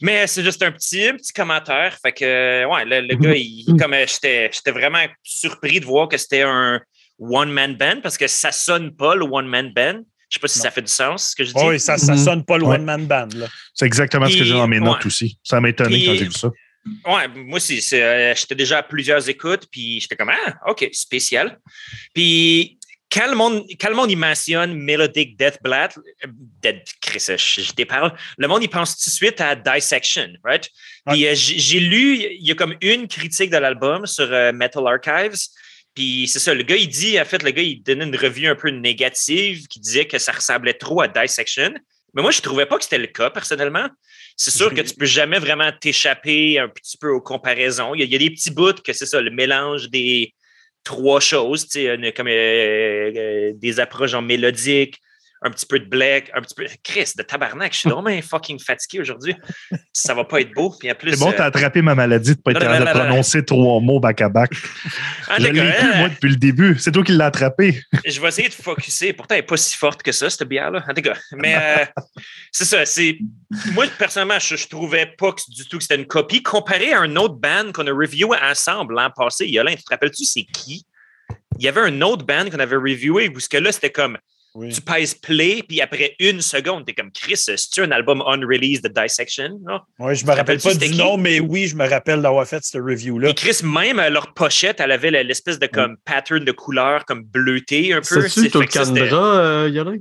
Mais c'est juste un petit, un petit commentaire. Fait que, ouais, le, le gars, il, comme euh, j'étais j'étais vraiment surpris de voir que c'était un one-man band parce que ça sonne pas le one-man band. Je sais pas si Non. ça fait du sens, ce que je dis. Oui, ça, ça Mhm. sonne pas le Ouais. one-man band. Là. C'est exactement ce que j'ai dans mes notes ouais. aussi. Ça m'a étonné Puis- quand j'ai vu ça. Ouais, moi aussi. euh, j'étais déjà à plusieurs écoutes, puis j'étais comme, ah, OK, spécial. Puis quand le monde, quand le monde il mentionne Melodic Death Black, euh, Dead, Chris, je, je déparle, le monde il pense tout de suite à Dissection, right? Puis euh, j'ai j'ai lu, il y a comme une critique de l'album sur euh, Metal Archives. Puis c'est ça, le gars, il dit, en fait, le gars, il donnait une revue un peu négative qui disait que ça ressemblait trop à Dissection. Mais moi, je trouvais pas que c'était le cas, personnellement. C'est sûr que tu peux jamais vraiment t'échapper un petit peu aux comparaisons. Il y a, il y a des petits bouts que c'est ça, le mélange des trois choses, tu sais, une- comme euh, euh, des approches en mélodique, un petit peu de black, un petit peu. Chris, de tabarnak, je suis vraiment fucking fatigué aujourd'hui. Ça va pas être beau. Puis en plus. C'est bon, euh, t'as attrapé ma maladie de pas être capable de non, non, prononcer trois mots back-à-back. ah, Je l'ai plus, moi, depuis le début. C'est toi qui l'as attrapé. je vais essayer de focusser. Pourtant, elle n'est pas si forte que ça, cette bière-là. En tout cas, mais euh, c'est ça. C'est moi personnellement, je, je trouvais pas du tout que c'était une copie comparé à un autre band qu'on a reviewé ensemble l'an passé. Yolin, tu te rappelles-tu c'est qui? Il y avait un autre band qu'on avait reviewé où ce que là c'était comme Oui. tu pèses play puis après une seconde t'es comme Chris, c'est un album unreleased de Dissection non? Ouais, je me rappelle pas du nom, mais oui, je me rappelle d'avoir fait cette review-là. Et Chris, même euh, leur pochette, elle avait l'espèce de comme pattern de couleur comme bleuté un peu. C'est-tu sais, tout le Candra, euh, Yolin?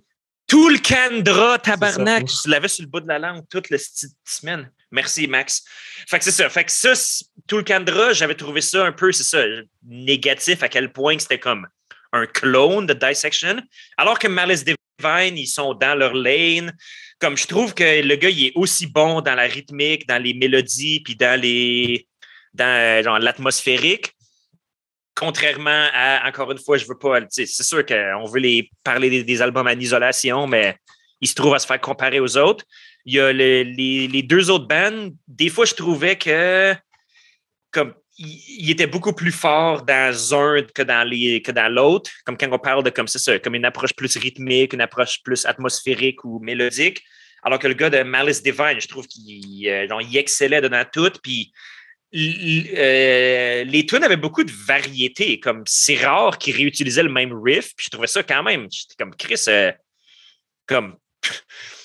Tout le candra, tabarnak. C'est ça. Je l'avais sur le bout de la langue toute la semaine. Merci, Max. Fait que c'est ça. Fait que ça, c'est- tout le candra, j'avais trouvé ça un peu, c'est ça, négatif à quel point que c'était comme un clone de Dissection. Alors que Malice Divine, ils sont dans leur lane. Comme je trouve que le gars, il est aussi bon dans la rythmique, dans les mélodies, puis dans les. dans euh, l'atmosphérique. Contrairement à, encore une fois, je veux pas. C'est sûr qu'on veut les parler des, albums en isolation, mais il se trouve à se faire comparer aux autres. Il y a le- les, les deux autres bands. Des fois, je trouvais que comme il, était beaucoup plus fort dans un que dans les que dans l'autre. Comme quand on parle de comme ça, comme une approche plus rythmique, une approche plus atmosphérique ou mélodique. Alors que le gars de Malice Divine, je trouve qu'il euh, excellait dedans tout. Puis euh, les tunes avaient beaucoup de variété. Comme c'est rare qu'ils réutilisaient le même riff. Puis je trouvais ça quand même. J'étais comme Chris, euh, comme. [LAUGHS]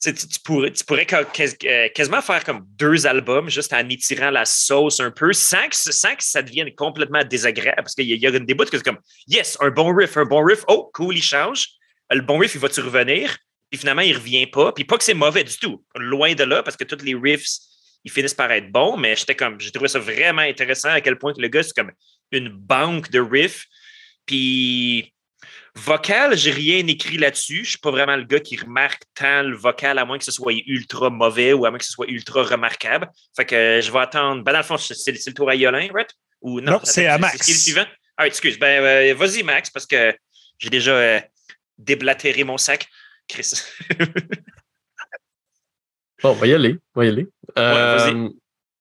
Tu, pourrais, tu pourrais euh, quasiment faire comme deux albums juste en étirant la sauce un peu sans que, sans que ça devienne complètement désagréable. Parce qu'il y, y a des bouts que c'est comme Yes, un bon riff, un bon riff. Oh, cool, il change. Le bon riff, il va-tu revenir? Puis finalement, il revient pas. Puis pas que c'est mauvais du tout. Loin de là, parce que tous les riffs, ils finissent par être bons, mais j'étais comme, j'ai trouvé ça vraiment intéressant à quel point le gars, c'est comme une banque de riffs. Puis vocal, j'ai rien écrit là-dessus. Je suis pas vraiment le gars qui remarque tant le vocal, à moins que ce soit ultra mauvais ou à moins que ce soit ultra remarquable. Fait que euh, je vais attendre. Ben, dans le fond, c'est le tour à Yolin, right? Ou non? Non, c'est à Max. C'est le suivant? Ah, excuse. Ben, euh, vas-y, Max, parce que j'ai déjà euh, déblatéré mon sac. Chris. [LAUGHS] Bon, on va y aller. On va y aller. Euh,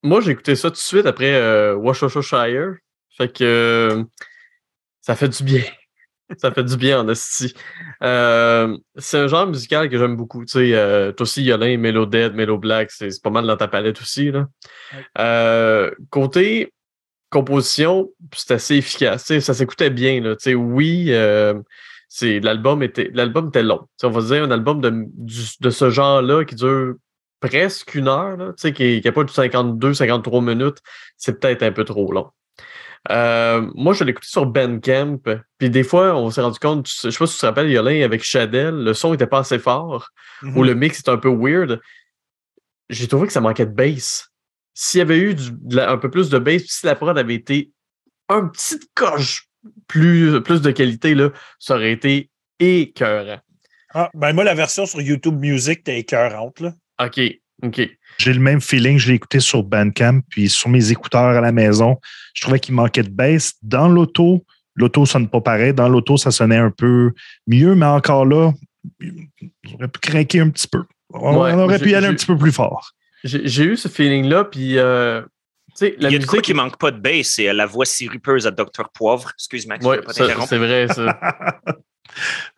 moi, j'ai écouté ça tout de suite après euh, Worcestershire. Fait que euh, ça fait du bien. Ça fait du bien en esti. Euh, c'est un genre musical que j'aime beaucoup. Tu sais, euh, toi aussi, Yolin, Mellow Dead, Mellow Black, c'est pas mal dans ta palette aussi. Là. Euh, côté composition, c'est assez efficace. Tu sais, ça s'écoutait bien. Là. Tu sais, oui, c'est l'album était l'album était long. Tu sais, on va dire un album de, du- de ce genre-là qui dure presque une heure, là, tu sais, qui n'a pas de 52, 53 minutes, c'est peut-être un peu trop long. Euh, moi, je l'ai écouté sur Bandcamp, puis des fois, on s'est rendu compte, je sais pas si tu te rappelles, Yolin, avec Shadel, le son était pas assez fort, ou le mix était un peu weird. J'ai trouvé que ça manquait de bass. S'il y avait eu du- de la- un peu plus de bass, si la prod avait été un petit coche plus, plus de qualité, là, ça aurait été écœurant. Ah, ben moi, la version sur YouTube Music, t'es écœurante, là. OK, J'ai le même feeling. Je l'ai écouté sur Bandcamp, puis sur mes écouteurs à la maison. Je trouvais qu'il manquait de bass. Dans l'auto, l'auto sonne pas pareil. Dans l'auto, ça sonnait un peu mieux, mais encore là, j'aurais pu craquer un petit peu. On, Ouais, on aurait pu y aller un petit peu plus fort. J'ai eu ce feeling-là, puis euh, tu sais, la Il y a de quoi musique. qui manque pas de bass, c'est la voix sirupeuse à Dr. Poivre. Excuse, Max, je Ouais, c'est vrai, ça.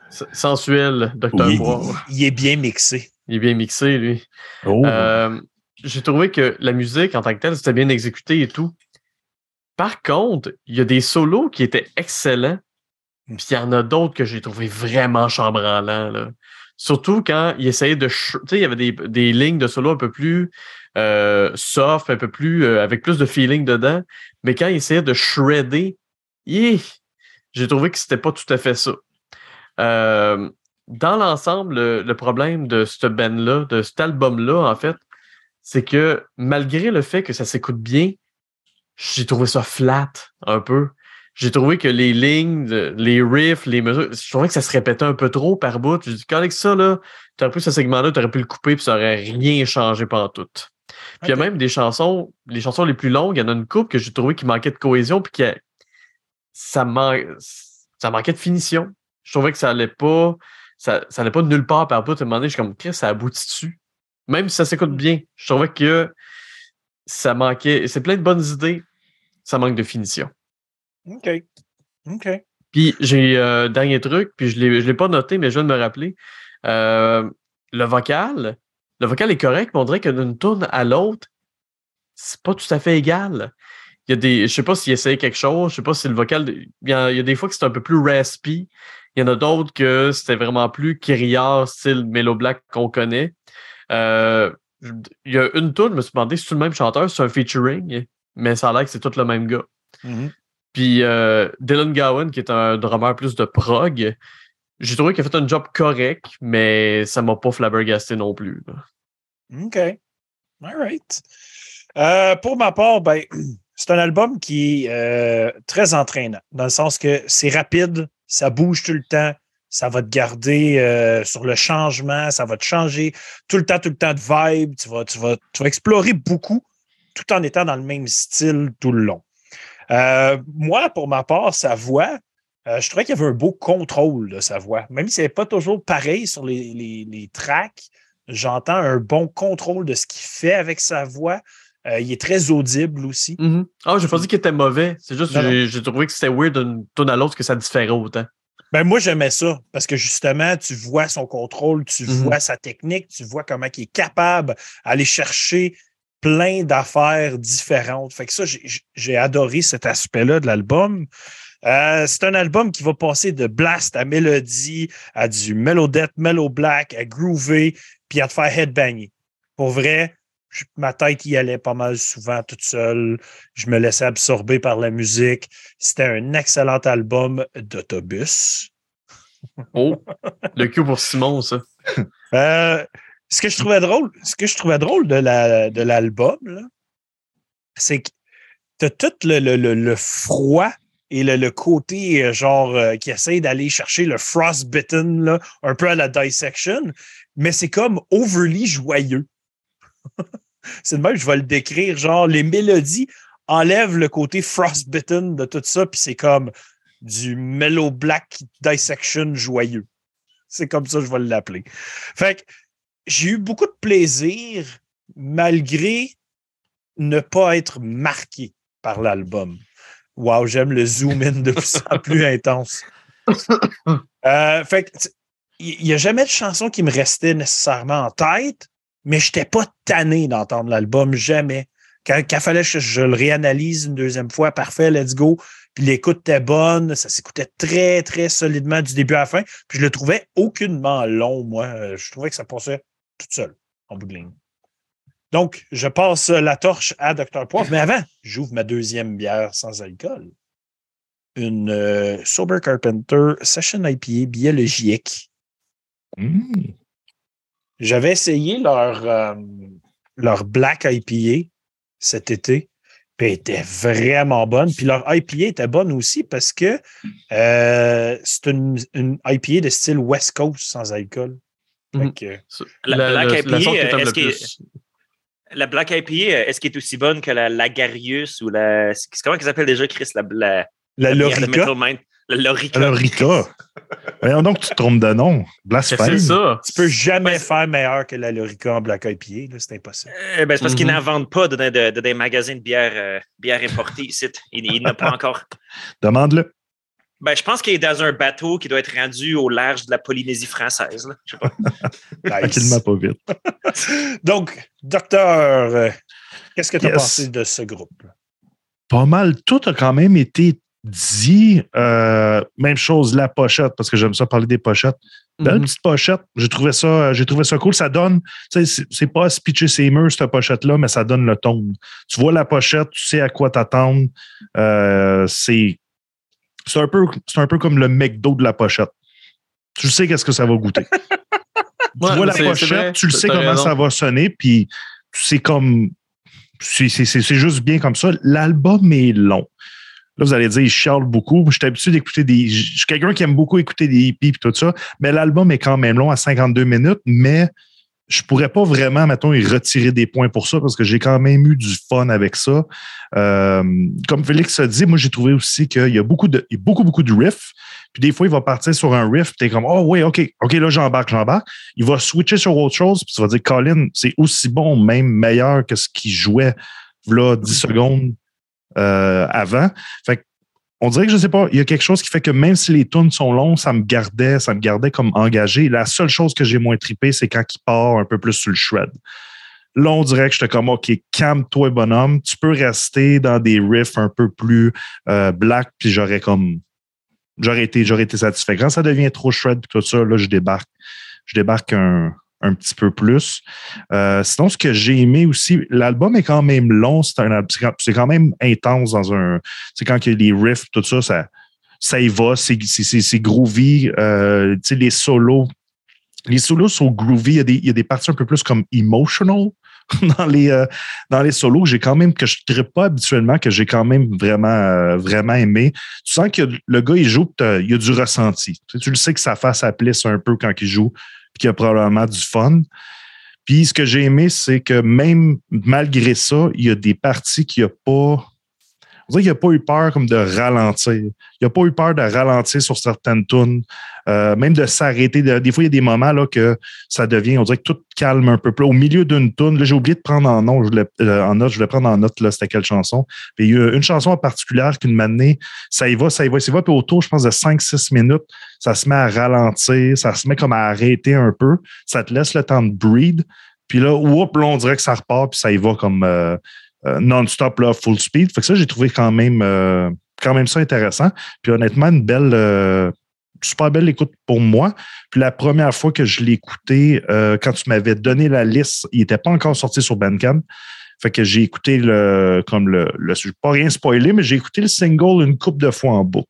[LAUGHS] Sensuel, Dr. Il, Poivre. il est bien mixé. Il est bien mixé, lui. Oh. Euh, J'ai trouvé que la musique en tant que telle, c'était bien exécuté et tout. Par contre, il y a des solos qui étaient excellents, puis il y en a d'autres que j'ai trouvé vraiment chambranlants. Là. Surtout quand il essayait de. Tu sais, il y avait des, des lignes de solo un peu plus euh, soft, un peu plus. euh, avec plus de feeling dedans. Mais quand il essayait de shredder, j'ai trouvé que c'était pas tout à fait ça. Euh, dans l'ensemble, le, le problème de ce band-là, de cet album-là, en fait, c'est que malgré le fait que ça s'écoute bien, j'ai trouvé ça flat un peu. J'ai trouvé que les lignes, les riffs, les mesures, je trouvais que ça se répétait un peu trop par bout. J'ai dit, avec ça, là, t'aurais pris ce segment-là, t'aurais pu le couper, puis ça aurait rien changé pendant tout. Puis il y a même des chansons, les chansons les plus longues, il y en a une coupe que j'ai trouvé qui manquait de cohésion, puis que ça, man- ça manquait de finition. Je trouvais que ça allait pas, ça, ça allait pas de nulle part par bout. À un moment donné, je suis comme, Chris, ça aboutit dessus. Même si ça s'écoute bien, je trouvais que ça manquait. C'est plein de bonnes idées, ça manque de finition. OK. OK. Puis j'ai euh, dernier truc, puis je je l'ai pas noté, mais je viens de me rappeler. Euh, le vocal, le vocal est correct, mais on dirait que d'une tourne à l'autre, c'est pas tout à fait égal. Il y a des, je sais pas s'il essaye quelque chose, je sais pas si le vocal, il y a, il y a des fois que c'est un peu plus raspy, il y en a d'autres que c'était vraiment plus criard, style Mellow Black qu'on connaît. Euh, il y a une tourne, je me suis demandé si c'est le même chanteur, c'est un featuring, mais ça a l'air que c'est tout le même gars. Mhm. Puis euh, Dylan Gowan, qui est un drummer plus de prog, j'ai trouvé qu'il a fait un job correct, mais ça m'a pas flabbergasté non plus. là. OK. All right. Euh, pour ma part, ben, [CLEARS THROAT] c'est un album qui est euh, très entraînant, dans le sens que c'est rapide, ça bouge tout le temps, ça va te garder euh, sur le changement, ça va te changer tout le temps, tout le temps de vibe, tu vas, tu vas, tu vas explorer beaucoup tout en étant dans le même style tout le long. Euh, moi, pour ma part, sa voix, je trouvais qu'il y avait un beau contrôle de sa voix. Même si ce n'est pas toujours pareil sur les, les, les tracks, j'entends un bon contrôle de ce qu'il fait avec sa voix. Euh, il est très audible aussi. Mhm. Ah, j'ai pas dit qu'il était mauvais. C'est juste que j'ai- trouvé que c'était weird d'une tune à l'autre que ça différait autant. Ben moi, j'aimais ça parce que justement, tu vois son contrôle, tu Mhm. vois sa technique, tu vois comment il est capable d'aller chercher plein d'affaires différentes. Fait que ça, j'ai adoré cet aspect-là de l'album. Euh, c'est un album qui va passer de blast à mélodie, à du melodette, mellow black, à groover, puis à te faire headbanger. Pour vrai, ma tête y allait pas mal souvent toute seule. Je me laissais absorber par la musique. C'était un excellent album d'autobus. Oh, le cul pour Simon, ça. [LAUGHS] Euh, ce que je trouvais drôle, ce que je trouvais drôle de, la, de l'album, c'est que tu as tout le, le, froid et le, côté euh, genre euh, qui essaie d'aller chercher le frostbitten, là, un peu à la dissection, mais c'est comme overly joyeux. [LAUGHS] c'est de même, je vais le décrire, genre les mélodies enlèvent le côté frostbitten de tout ça, puis c'est comme du mellow black dissection joyeux. C'est comme ça que je vais l'appeler. Fait que j'ai eu beaucoup de plaisir malgré ne pas être marqué par l'album. Wow, j'aime le zoom in de plus en plus intense. Euh, fait il n'y a jamais de chanson qui me restait nécessairement en tête, mais je n'étais pas tanné d'entendre l'album, jamais. Quand il fallait que je le réanalyse une deuxième fois, parfait, let's go. Puis l'écoute était bonne, ça s'écoutait très, très solidement du début à la fin. Puis je le trouvais aucunement long, moi. Je trouvais que ça passait tout seul, en bout. Donc, je passe la torche à Dr. Poivre, mais avant, j'ouvre ma deuxième bière sans alcool. Une euh, Sober Carpenter Session IPA biologique. Mmh. J'avais essayé leur, euh, leur Black IPA cet été, puis elle était vraiment bonne. Puis leur IPA était bonne aussi parce que euh, c'est une, une IPA de style West Coast sans alcool. Mhm. la, Black IPA, est-ce que la Black IPA, est-ce qu'elle est aussi bonne que la Lagarius ou la. Comment qu'elle s'appelle déjà, Chris? La, la, la, Lorica? La Lorica. Lorica. Voyons donc, tu te trompes de nom. Blasphème. C'est ça. Tu peux jamais faire meilleur que la Lorica en Black IPA. C'est impossible. Euh, ben, c'est parce qu'ils mhm. n'en vendent pas dans des magasins de bière, euh, bière importée ici. Ils, n'ont pas encore. Demande-le. Ben, je pense qu'il est dans un bateau qui doit être rendu au large de la Polynésie française. Là. Je sais pas. [LAUGHS] nice. pas vite. [LAUGHS] Donc, docteur, euh, qu'est-ce que tu as pensé de ce groupe? Pas mal. Tout a quand même été dit. Euh, même chose, la pochette, parce que j'aime ça parler des pochettes. Belle mhm. petite pochette. J'ai trouvé ça, j'ai trouvé ça cool. Ça donne, c'est pas pitcher ses murs, cette pochette-là, mais ça donne le ton. Tu vois la pochette, tu sais à quoi t'attendre. Euh, c'est c'est un, peu, un peu comme le McDo de la pochette. Tu sais qu'est-ce que ça va goûter. [LAUGHS] tu vois la pochette, tu le sais comment ça va sonner, puis c'est comme. C'est juste bien comme ça. L'album est long. Là, vous allez dire, il chiale beaucoup. Je suis habitué d'écouter des. Je suis quelqu'un qui aime beaucoup écouter des hippies et tout ça, mais l'album est quand même long à 52 minutes, mais je pourrais pas vraiment, mettons, y retirer des points pour ça parce que j'ai quand même eu du fun avec ça. Euh, comme Félix a dit, moi, j'ai trouvé aussi qu'il y a beaucoup de, beaucoup, beaucoup de riffs. Puis des fois, il va partir sur un riff, tu es comme, oh oui, OK, OK, là, j'embarque, j'embarque. Il va switcher sur autre chose, puis tu vas dire, Colin, c'est aussi bon, même meilleur que ce qu'il jouait, là, 10 secondes euh, avant. On dirait que je sais pas, il y a quelque chose qui fait que même si les tunes sont longs, ça me gardait, ça me gardait comme engagé. La seule chose que j'ai moins trippé, c'est quand il part un peu plus sur le shred. Là, on dirait que j'étais comme OK, calme-toi, bonhomme. Tu peux rester dans des riffs un peu plus euh, black, puis j'aurais comme j'aurais été, j'aurais été satisfait. Quand ça devient trop shred tout ça, là, je débarque. Je débarque un, un petit peu plus. Euh, sinon, ce que j'ai aimé aussi, l'album est quand même long, c'est quand même intense dans un. C'est quand il y a les riffs, tout ça, ça, ça y va, c'est groovy. Euh, les solos. Les solos sont groovy. Il y, a des, il y, a des, parties un peu plus comme emotional [LAUGHS] dans les, euh, dans les solos. J'ai quand même, que je ne pas habituellement, que j'ai quand même vraiment, euh, vraiment aimé. Tu sens que le gars, il joue, il y a du ressenti. Tu, tu le sais que sa face à plisse un peu quand il joue qui a probablement du fun. Puis ce que j'ai aimé, c'est que même malgré ça, il y a des parties qui a pas. On dirait qu'il n'a pas eu peur comme de ralentir. Il n'a pas eu peur de ralentir sur certaines tunes, euh, même de s'arrêter. Des fois, il y a des moments là, que ça devient, on dirait que tout calme un peu plus. Au milieu d'une tune, là, j'ai oublié de prendre en voulais, euh, en note, je voulais prendre en note, là, c'était quelle chanson. Il y a une chanson en particulier qu'une manée, ça y va, ça y va, ça y va. Puis autour, je pense, de 5-6 minutes, ça se met à ralentir, ça se met comme à arrêter un peu. Ça te laisse le temps de breed. Puis là, whoop, là, on dirait que ça repart, puis ça y va comme euh, non-stop, là, full speed. Fait que ça, j'ai trouvé quand même, euh, quand même ça intéressant. Puis honnêtement, une belle, euh, super belle écoute pour moi. Puis la première fois que je l'ai écouté, euh, quand tu m'avais donné la liste, il n'était pas encore sorti sur Bandcamp. Fait que j'ai écouté le, comme le, le, je vais pas rien spoiler, mais j'ai écouté le single une couple de fois en boucle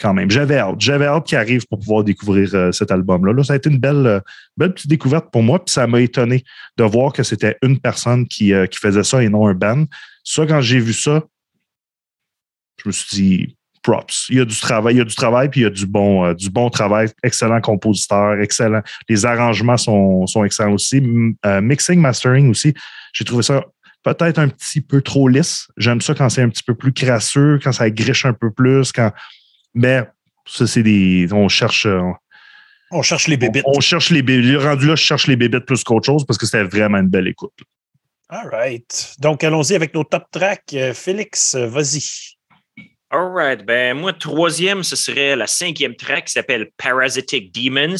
quand même. J'avais hâte. J'avais hâte qu'il arrive pour pouvoir découvrir euh, cet album-là. Là, ça a été une belle, euh, belle petite découverte pour moi. Puis ça m'a étonné de voir que c'était une personne qui, euh, qui faisait ça et non un band. Ça, quand j'ai vu ça, je me suis dit props. Il y a du travail, il y a du travail, puis il y a du bon, du bon travail. Excellent compositeur, excellent. Les arrangements sont, sont excellents aussi. Mixing, mastering aussi. J'ai trouvé ça peut-être un petit peu trop lisse. J'aime ça quand c'est un petit peu plus crasseux, quand ça griche un peu plus, quand. Mais ça, c'est des. On cherche. euh, On cherche les bébites. On, on cherche les bébites. Rendu là, je cherche les bébites plus qu'autre chose parce que c'était vraiment une belle écoute. All right. Donc, allons-y avec nos top tracks. Euh, Félix, vas-y. All right. Ben, moi, troisième, ce serait la cinquième track qui s'appelle Parasitic Demons.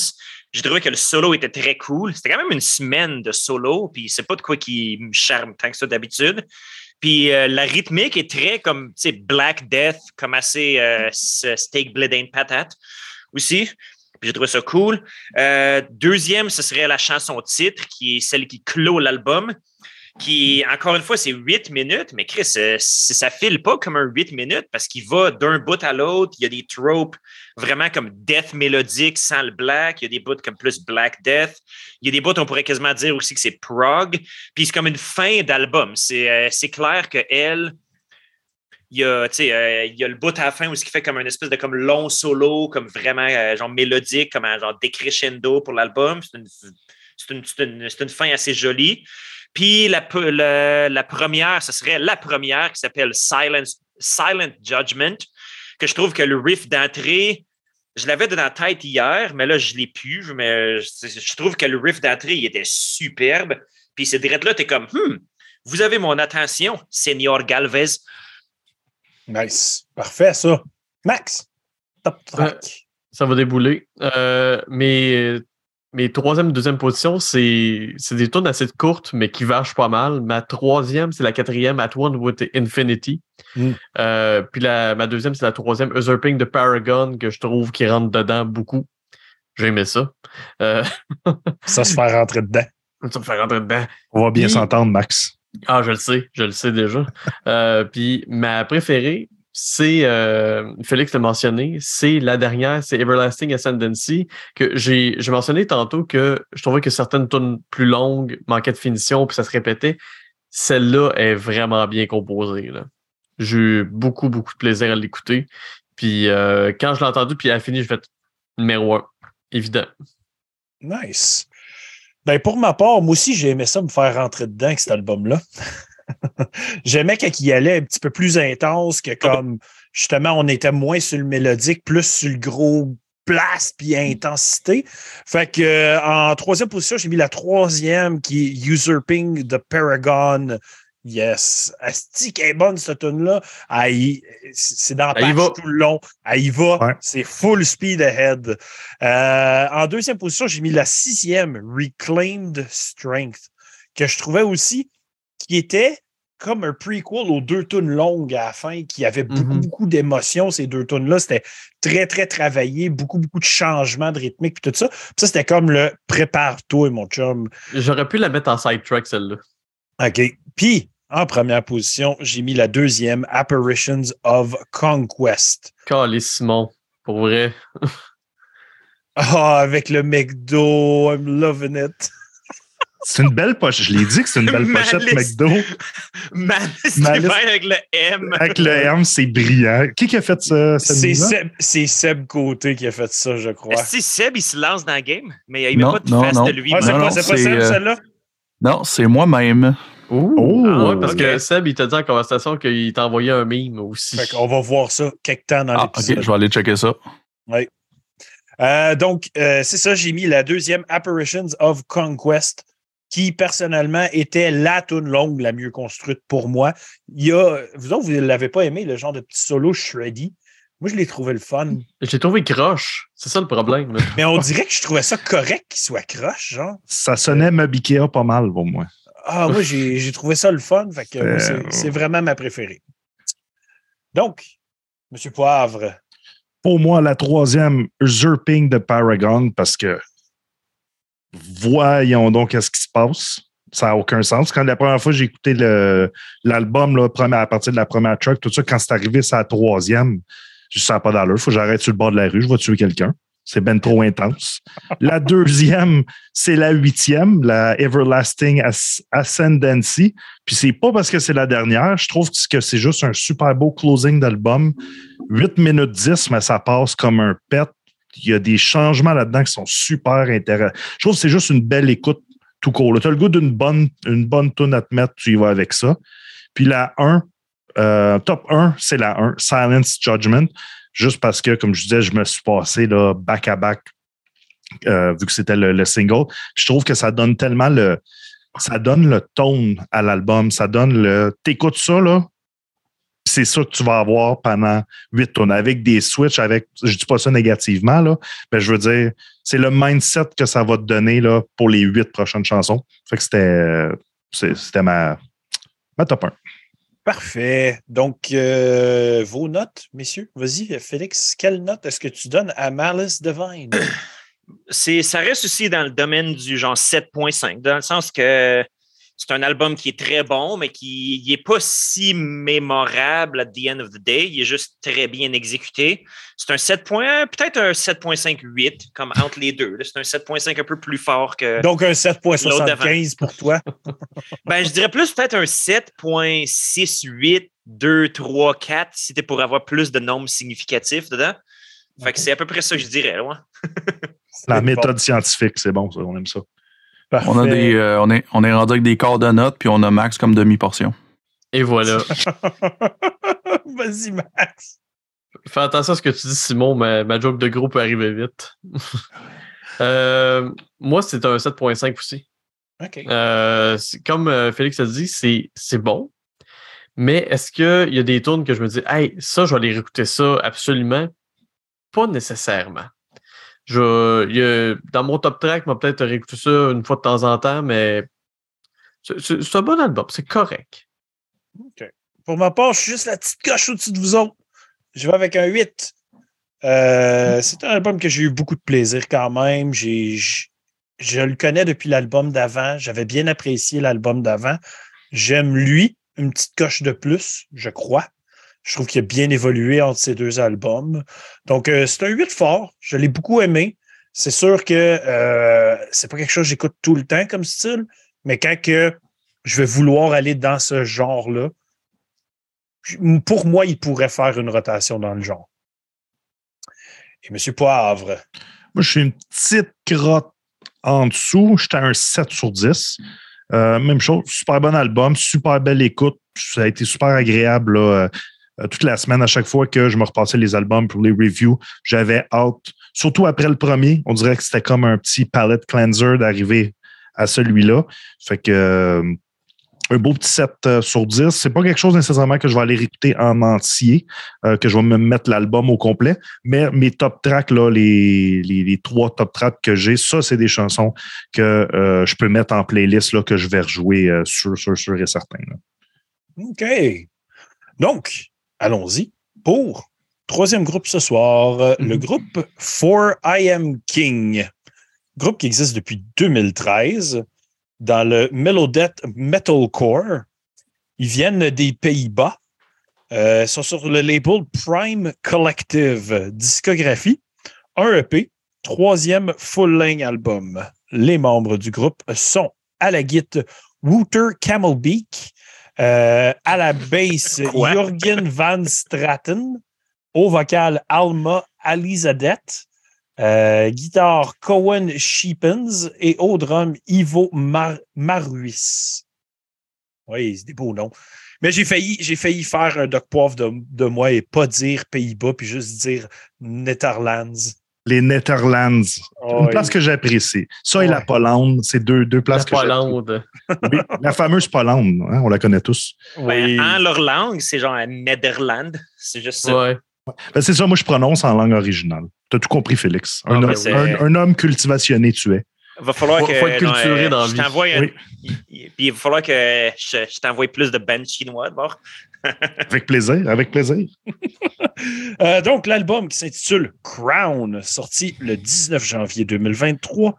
J'ai trouvé que le solo était très cool. C'était quand même une semaine de solo, puis c'est pas de quoi qui me charme tant que ça d'habitude. Puis euh, la rythmique est très comme, tu sais, Black Death, comme assez euh, Steak Bleeding Patate aussi. Puis j'ai trouvé ça cool. Euh, deuxième, ce serait la chanson titre, qui est celle qui clôt l'album qui, encore une fois, c'est huit minutes, mais Chris, euh, c- ça file pas comme un huit minutes parce qu'il va d'un bout à l'autre. Il y a des tropes vraiment comme death mélodique sans le black. Il y a des bouts comme plus black death. Il y a des bouts, on pourrait quasiment dire aussi que c'est prog. Puis c'est comme une fin d'album. C'est euh, clair que elle, il y a, euh, il le bout à la fin où ce qui fait comme une espèce de comme long solo, comme vraiment euh, genre mélodique, comme un genre décrescendo pour l'album. C'est une, une fin assez jolie. Puis la, pe- la, la première, ce serait la première qui s'appelle Silence, Silent Judgment, que je trouve que le riff d'entrée, je l'avais dans la tête hier, mais là, je ne l'ai plus. Mais je, je trouve que le riff d'entrée, il était superbe. Puis c'est direct là, tu es comme, Hmm, vous avez mon attention, Senior Galvez. Nice. Parfait, ça. Max, top track. Ça va débouler. Euh, mes, mes troisième deuxième position, c'est c'est des tours assez courtes, mais qui vachent pas mal. Ma troisième, c'est la quatrième, At One with Infinity. Mm. Euh, puis la, ma deuxième, c'est la troisième, Usurping de Paragon, que je trouve qui rentre dedans beaucoup. J'ai aimé ça. Euh, [LAUGHS] Ça se fait rentrer dedans. ça me fait rentrer dedans. On va bien s'entendre, Max. Ah, je le sais, je le sais déjà. Euh, puis ma préférée, c'est, euh, Félix l'a mentionné, c'est la dernière, c'est Everlasting Ascendancy, que j'ai mentionné tantôt que je trouvais que certaines tunes plus longues manquaient de finition, puis ça se répétait. Celle-là est vraiment bien composée. J'ai eu beaucoup, beaucoup de plaisir à l'écouter. Puis euh, quand je l'ai entendu, puis elle a fini, j'ai fait numéro un, évident. Nice. Ben, pour ma part, moi aussi, j'ai aimé ça me faire rentrer dedans avec cet album-là. [LAUGHS] J'aimais quand il y allait un petit peu plus intense que comme justement on était moins sur le mélodique, plus sur le gros place puis intensité. Fait que euh, en troisième position, j'ai mis la troisième qui est Usurping the Paragon. Yes. Asti est bonne cette tune-là. Y- C'est dans la patch va. tout le long. Elle y va. Ouais. C'est full speed ahead. Euh, en deuxième position, j'ai mis la sixième, Reclaimed Strength, que je trouvais aussi qui était comme un prequel aux deux tunes longues à la fin, qui avait beaucoup, Mhm. beaucoup d'émotions, ces deux tunes-là. C'était très, très travaillé, beaucoup, beaucoup de changements de rythmique, puis tout ça. Puis ça, c'était comme le prépare-toi, mon chum. J'aurais pu la mettre en sidetrack, celle-là. OK. Puis, en première position, j'ai mis la deuxième, Apparitions of Conquest. Calice Simon, pour vrai. [LAUGHS] Ah, avec le McDo, I'm loving it. C'est une belle pochette. Je l'ai dit que c'est une belle pochette. McDo. Malice Malice. Avec le M. Avec le M, c'est brillant. Qui qui a fait ça? cette C'est? Seb, c'est Seb Côté qui a fait ça, je crois. Si Seb, il se lance dans le game, mais il met Non, pas de non, face non. de lui. Ah, c'est Non, pas, Seb, euh, celle-là? Non, c'est moi-même. Oh, Ah ouais, parce ok. que Seb, il t'a dit en conversation qu'il t'a envoyé un meme aussi. Fait qu'on va voir ça quelque temps dans Ah, ok, l'épisode. je vais aller checker ça. Euh, donc, euh, c'est ça, j'ai mis la deuxième Apparitions of Conquest, qui personnellement était la tune longue la mieux construite pour moi. Il y a, vous autres, vous ne l'avez pas aimé, le genre de petit solo shreddy, Moi, je l'ai trouvé le fun. J'ai trouvé croche. C'est ça le problème. là. [LAUGHS] Mais on dirait que je trouvais ça correct qu'il soit croche, genre. Ça sonnait Ikea pas mal pour moi. Ah, moi, j'ai j'ai trouvé ça le fun. Fait que moi, c'est- Euh, c'est vraiment ma préférée. Donc, Monsieur Poivre, Pour moi, la troisième, Usurping de Paragon, parce que voyons donc qu'est-ce qui se passe. Ça n'a aucun sens. Quand la première fois j'ai écouté l'album, à partir de la première track, tout ça, quand c'est arrivé, c'est la troisième, je ne sens pas d'allure. Il faut que j'arrête sur le bord de la rue, je vais tuer quelqu'un. C'est ben trop intense. La [LAUGHS] deuxième, c'est la huitième, la Everlasting As- Ascendancy. Puis c'est pas parce que c'est la dernière. Je trouve que c'est juste un super beau closing d'album. 8 minutes 10, mais ça passe comme un pet. Il y a des changements là-dedans qui sont super intéressants. Je trouve que c'est juste une belle écoute tout court. Tu as le goût d'une bonne, une bonne tune à te mettre, tu y vas avec ça. Puis la 1, euh, top 1, c'est la 1, Silence Judgment. Juste parce que, comme je disais, je me suis passé là, back à back, euh, vu que c'était le, le single. Je trouve que ça donne tellement le. Ça donne le tone à l'album. Ça donne le. T'écoutes ça, là. C'est ça que tu vas avoir pendant huit tonnes avec des switches, avec. Je dis pas ça négativement, là. Mais je veux dire, c'est le mindset que ça va te donner là, pour les huit prochaines chansons. Fait que c'était. c'est- C'était ma, ma top 1. parfait. Donc, euh, vos notes, messieurs? Vas-y, Félix, quelle note est-ce que tu donnes à Malice Divine? c'est, ça reste aussi dans le domaine du genre 7.5, dans le sens que c'est un album qui est très bon, mais qui n'est pas si mémorable at the end of the day. Il est juste très bien exécuté. C'est un 7. point- Peut-être un 7.58, comme entre les deux. C'est un 7.5 un peu plus fort que. Donc, un L'autre 7.75 pour toi. [LAUGHS] Ben, je dirais plus peut-être un 7.68, 2, 3, 4, si c'était pour avoir plus de nombres significatifs dedans. Fait que c'est à peu près ça que je dirais. là. La méthode scientifique, c'est bon, ça, on aime ça. On, a des, euh, on, est, on est rendu avec des quarts de notes, puis on a max comme demi-portion. Et voilà. [LAUGHS] Vas-y, Max. Fais attention à ce que tu dis, Simon. Ma, ma joke de groupe peut arriver vite. [LAUGHS] Euh, moi, c'est un 7.5 aussi. OK. Euh, comme euh, Félix a dit, c'est c'est bon. Mais est-ce qu'il y a des tunes que je me dis, hey, ça, je vais aller réécouter ça absolument? Pas nécessairement. Je, dans mon top track, je vais peut-être réécouter ça une fois de temps en temps, mais c'est- un bon album, c'est correct. Pour ma part, je suis juste la petite coche au-dessus de vous autres. Je vais avec un 8. Euh, c'est un album que j'ai eu beaucoup de plaisir quand même. J'ai, je le connais depuis l'album d'avant. J'avais bien apprécié l'album d'avant. J'aime lui, une petite coche de plus, je crois. Je trouve qu'il a bien évolué entre ces deux albums. Donc, euh, c'est un 8 fort. Je l'ai beaucoup aimé. C'est sûr que euh, c'est pas quelque chose que j'écoute tout le temps comme style, mais quand que je vais vouloir aller dans ce genre-là, pour moi, il pourrait faire une rotation dans le genre. Et M. Poivre, Moi, je suis une petite crotte en dessous. J'étais à un 7 sur 10. Euh, même chose, super bon album, super belle écoute. Ça a été super agréable euh, toute la semaine. À chaque fois que je me repassais les albums pour les reviews, j'avais hâte. Surtout après le premier, on dirait que c'était comme un petit palette cleanser d'arriver à celui-là. Fait que euh, un beau petit 7 euh, sur 10. C'est pas quelque chose nécessairement que je vais aller réécouter en entier, euh, que je vais me mettre l'album au complet. Mais mes top tracks, là, les, trois top tracks que j'ai, ça, c'est des chansons que euh, je peux mettre en playlist là, que je vais rejouer euh, sûr, sûr, sûr et certain. OK. Donc, allons-y pour troisième groupe ce soir, euh, le Mhm. groupe For I Am King. Groupe qui existe depuis 2013 dans le Melodeath Metalcore. Ils viennent des Pays-Bas. Euh, sont sur le label Prime Collective. Discographie, un EP, troisième full-length album. Les membres du groupe sont à la guitare Wouter Camelbeak, euh, à la basse? [LAUGHS] Jürgen Van Straten, au vocal Alma Alizadette, euh, guitare Cohen Sheepens et au drum Ivo Mar Maruis. Oui, c'est des beaux noms. Mais j'ai failli, j'ai failli faire un Doc Poivre de, de moi et pas dire Pays-Bas, puis juste dire Netherlands. Les Netherlands, Oh, une place que j'apprécie. Ça et la. Pologne, c'est deux, deux La places que j'apprécie. Hollande. Oui, la fameuse Pologne, hein, on la connaît tous. oui. Ben, en leur langue, c'est genre Netherland. C'est juste ça. Ouais. Ben, c'est ça, moi, je prononce en langue originale. T'as tout compris, Félix. Un, Ah, ben homme- c'est- un- un homme cultivationné, tu es. Va falloir Faut- que. faut être culturé euh, dans la je t'envoie Oui. il- il- Puis il va falloir que je, je t'envoie plus de bands chinois d'abord. Avec plaisir, avec plaisir. [LAUGHS] Euh, donc, l'album qui s'intitule Crown, sorti le 19 janvier 2023.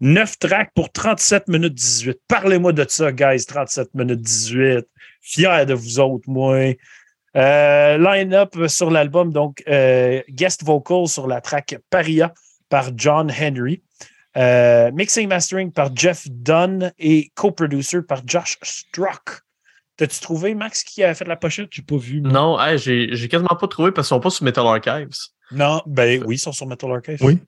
9 tracks pour 37 minutes 18. Parlez-moi de ça, guys, 37 minutes 18. Fier de vous autres, moi. Euh, Line-up sur l'album, donc, euh, guest vocal sur la track Paria par John Henry. Mixing mastering par Jeff Dunn et co-producer par Josh Struck. T'as-tu trouvé, Max, qui a fait la pochette? J'ai pas vu. moi. Non, hey, j'ai j'ai quasiment pas trouvé parce qu'ils sont pas sur Metal Archives. Non, ben oui, ils sont sur Metal Archive. Oui.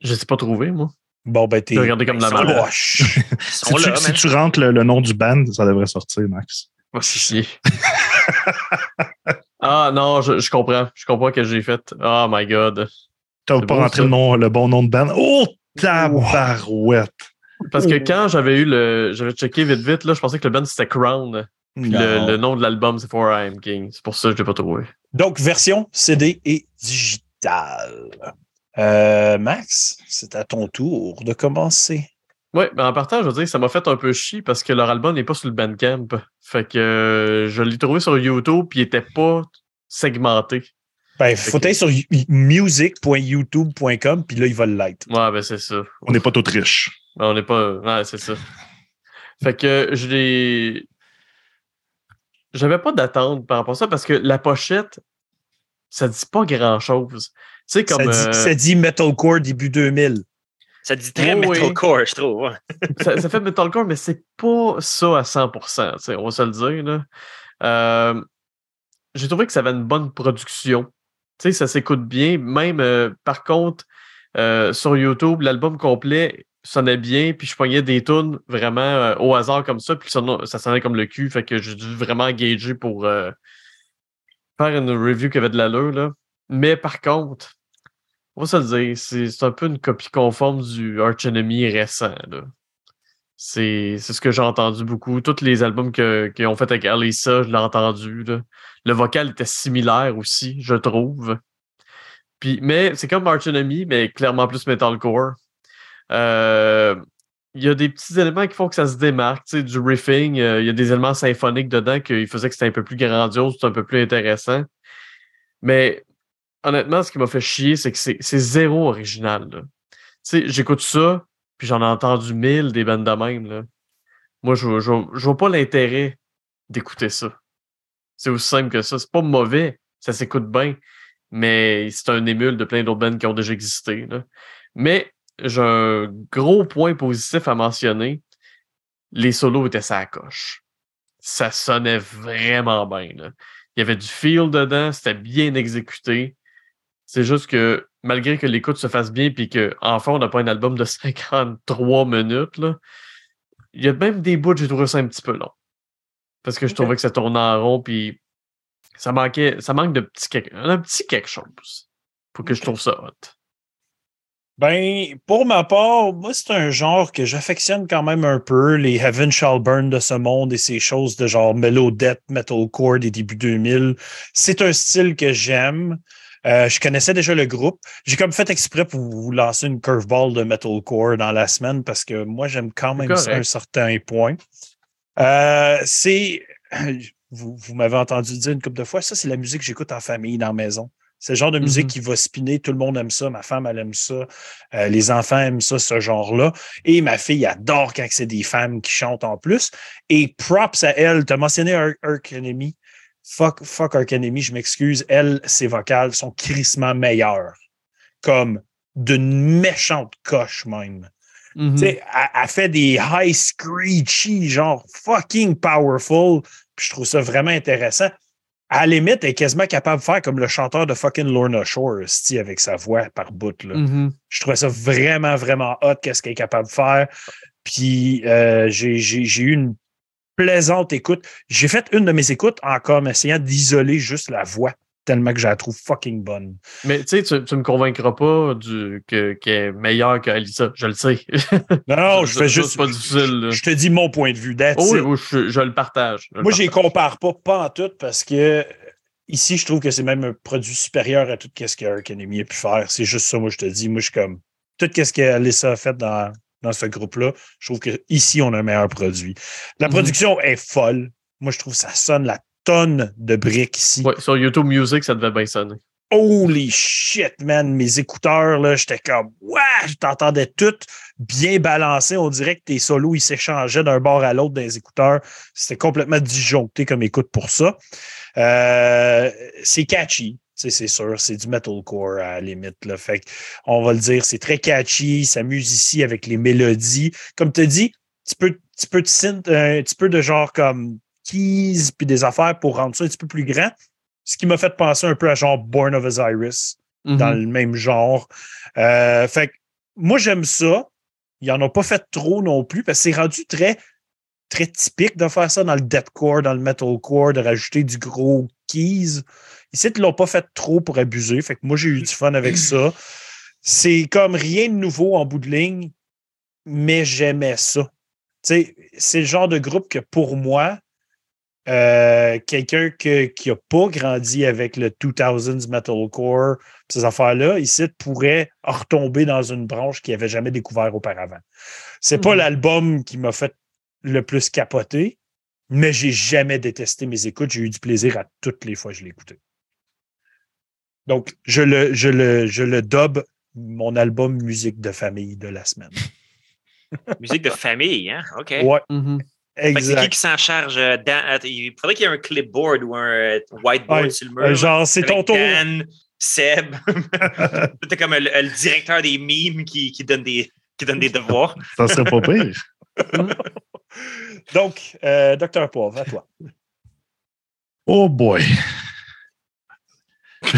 Je les ai pas trouvés, moi. Bon, ben t'es. J'ai regardé comme la. [LAUGHS] Ils Si tu, si tu rentres le, le nom du band, ça devrait sortir, Max. Va chier. [LAUGHS] ah non, je, je comprends. Je comprends que j'ai fait. Oh my god. T'as C'est pas beau, rentré le, nom, le bon nom de band? Oh, tabarouette! Parce que quand j'avais eu le. J'avais checké vite vite, là, je pensais que le band c'était Crown. Puis le, le nom de l'album c'est For I Am King. C'est pour ça que je l'ai pas trouvé. Donc, version CD et digitale. Euh, Max, c'est à ton tour de commencer. Ouais, mais en partant, je veux dire, ça m'a fait un peu chier parce que leur album n'est pas sur le Bandcamp. Fait que euh, je l'ai trouvé sur YouTube puis il était pas segmenté. Ben, faut aller sur you- music.youtube.com, puis là, il va l'être. Ouais, ben c'est ça. On n'est pas tous riches. Ben, on n'est pas. Ouais, c'est ça. Fait que je l'ai. J'avais pas d'attente par rapport à ça parce que la pochette, ça dit pas grand chose. Tu sais, comme. ça, euh, dit, ça dit Metalcore début 2000. Ça dit très Oh, oui. metalcore, je trouve. ouais. ça, ça fait metalcore, mais c'est pas ça à 100%. tu sais, On va se le dire. Là. Euh, J'ai trouvé que ça avait une bonne production. Tu sais, ça s'écoute bien. Même, euh, par contre, euh, sur YouTube, l'album complet sonnait bien, puis je pognais des tunes vraiment euh, au hasard comme ça, puis ça, sonnait comme le cul. Fait que j'ai dû vraiment engager pour euh, faire une review qui avait de l'allure. là. Mais par contre, on va se le dire, c'est un peu une copie conforme du Arch Enemy récent. là. C'est c'est ce que j'ai entendu beaucoup. Tous les albums qu'ils ont fait avec Alisa, je l'ai entendu. là. Le vocal était similaire aussi, je trouve. Puis, mais c'est comme Arch Enemy, mais clairement plus metalcore. Euh, Il y a des petits éléments qui font que ça se démarque. tu sais, Du riffing, euh, il y a des éléments symphoniques dedans qui faisaient que c'était un peu plus grandiose, un peu plus intéressant. Mais honnêtement, ce qui m'a fait chier, c'est que c'est zéro original. Tu sais, j'écoute ça, puis j'en ai entendu mille des bandes de même. Là. Moi, je vois pas l'intérêt d'écouter ça. C'est aussi simple que ça. C'est pas mauvais, ça s'écoute bien, mais c'est un émule de plein d'autres bandes qui ont déjà existé. là. Mais j'ai un gros point positif à mentionner. Les solos étaient sa coche. Ça sonnait vraiment bien. là. Il y avait du feel dedans, c'était bien exécuté. C'est juste que malgré que l'écoute se fasse bien puis qu'enfin on n'a pas un album de [LAUGHS] 53 minutes, là, il y a même des bouts, j'ai trouvé ça un petit peu long. Parce que je trouvais que ça tournait en rond puis ça manquait, ça manque de petit quelque, un petit quelque chose pour que je trouve ça hot. Ben, pour ma part, moi, c'est un genre que j'affectionne quand même un peu, les Heaven Shall Burn de ce monde et ces choses de genre Melodette, Metalcore des débuts 2000. C'est un style que j'aime. Euh, je connaissais déjà le groupe. J'ai comme fait exprès pour vous lancer une curveball de Metalcore dans la semaine parce que moi, j'aime quand même ça à un certain point. Euh, c'est. [CLEARS THROAT] Vous, vous m'avez entendu dire une couple de fois, ça, c'est la musique que j'écoute en famille, dans la maison. C'est le genre de musique Mhm. qui va spinner. Tout le monde aime ça. Ma femme, elle aime ça. Euh, les enfants aiment ça, ce genre-là. Et ma fille adore quand c'est des femmes qui chantent en plus. Et props à elle. Tu as mentionné Ar- Ark Enemy. Fuck, fuck Ark Enemy, je m'excuse. Elle, ses vocales sont crissement meilleures. Comme d'une méchante coche même. Sais, elle, elle fait des high screechy, genre fucking powerful. Puis je trouve ça vraiment intéressant. À la limite, elle est quasiment capable de faire comme le chanteur de fucking Lorna Shore, avec sa voix par bout. Là. Mhm. Je trouvais ça vraiment, vraiment hot, qu'est-ce qu'elle est capable de faire. Puis euh, j'ai eu une plaisante écoute. J'ai fait une de mes écoutes en comme essayant d'isoler juste la voix, tellement que je la trouve fucking bonne. Mais tu sais, tu, tu me convaincras pas du, que, qu'elle est meilleure qu'Alisa. Je le sais. [LAUGHS] Non, non, je fais juste. pas difficile. Je te dis mon point de vue. that's Oh oui, oui, je, je le partage. je Moi, je les compare pas, pas en tout, parce que ici, je trouve que c'est même un produit supérieur à tout ce que Enemy a pu faire. C'est juste ça, moi, je te dis. Moi, je suis comme. Tout ce qu'Alyssa a fait dans, dans ce groupe-là, je trouve qu'ici, on a un meilleur produit. La Mhm. production est folle. Moi, je trouve que ça sonne la tonne de briques ici. Ouais, sur YouTube Music, ça devait bien sonner. Holy shit, man. Mes écouteurs, là, j'étais comme, ouais, je t'entendais tout bien balancé. On dirait que tes solos, ils s'échangeaient d'un bord à l'autre des écouteurs. C'était complètement disjoncté comme écoute pour ça. Euh, c'est catchy. C'est sûr, c'est du metalcore à la limite. Là. Fait on va le dire, c'est très catchy, s'amuse ici avec les mélodies. Comme tu dis, tu peux, tu peux te synth, un petit peu de genre comme keys puis des affaires pour rendre ça un petit peu plus grand. Ce qui m'a fait penser un peu à genre Born of Osiris Mhm. dans le même genre. Euh, fait que moi, j'aime ça. Ils n'en ont pas fait trop non plus parce que c'est rendu très, très typique de faire ça dans le deathcore, dans le metalcore, de rajouter du gros keys. Ici, ils l'ont pas fait trop pour abuser. Fait que moi, j'ai eu du fun avec ça. C'est comme rien de nouveau en bout de ligne, mais j'aimais ça. C'est le genre de groupe que pour moi, euh, quelqu'un que- qui n'a pas grandi avec le 2000s metalcore, ces affaires-là, ici, pourrait retomber dans une branche qu'il n'avait jamais découvert auparavant. C'est pas Mhm. l'album qui m'a fait le plus capoter, mais j'ai jamais détesté mes écoutes. J'ai eu du plaisir à toutes les fois que je l'écoutais. Donc, je le, je le, je le dub mon album musique de famille de la semaine. [LAUGHS] Musique de famille, hein? OK. Ouais, Mhm. Que C'est qui exact. qui s'en charge? euh, attends, il faudrait qu'il y ait un clipboard ou un euh, whiteboard Ouais, sur le mur. Euh, genre, c'est ton tour. Dan, Seb. [LAUGHS] T'es comme le, le directeur des mimes qui, qui donne des, qui donne des devoirs. Ça serait pas pire. [LAUGHS] Donc, euh, Docteur Poivre, à toi. Oh boy. [LAUGHS]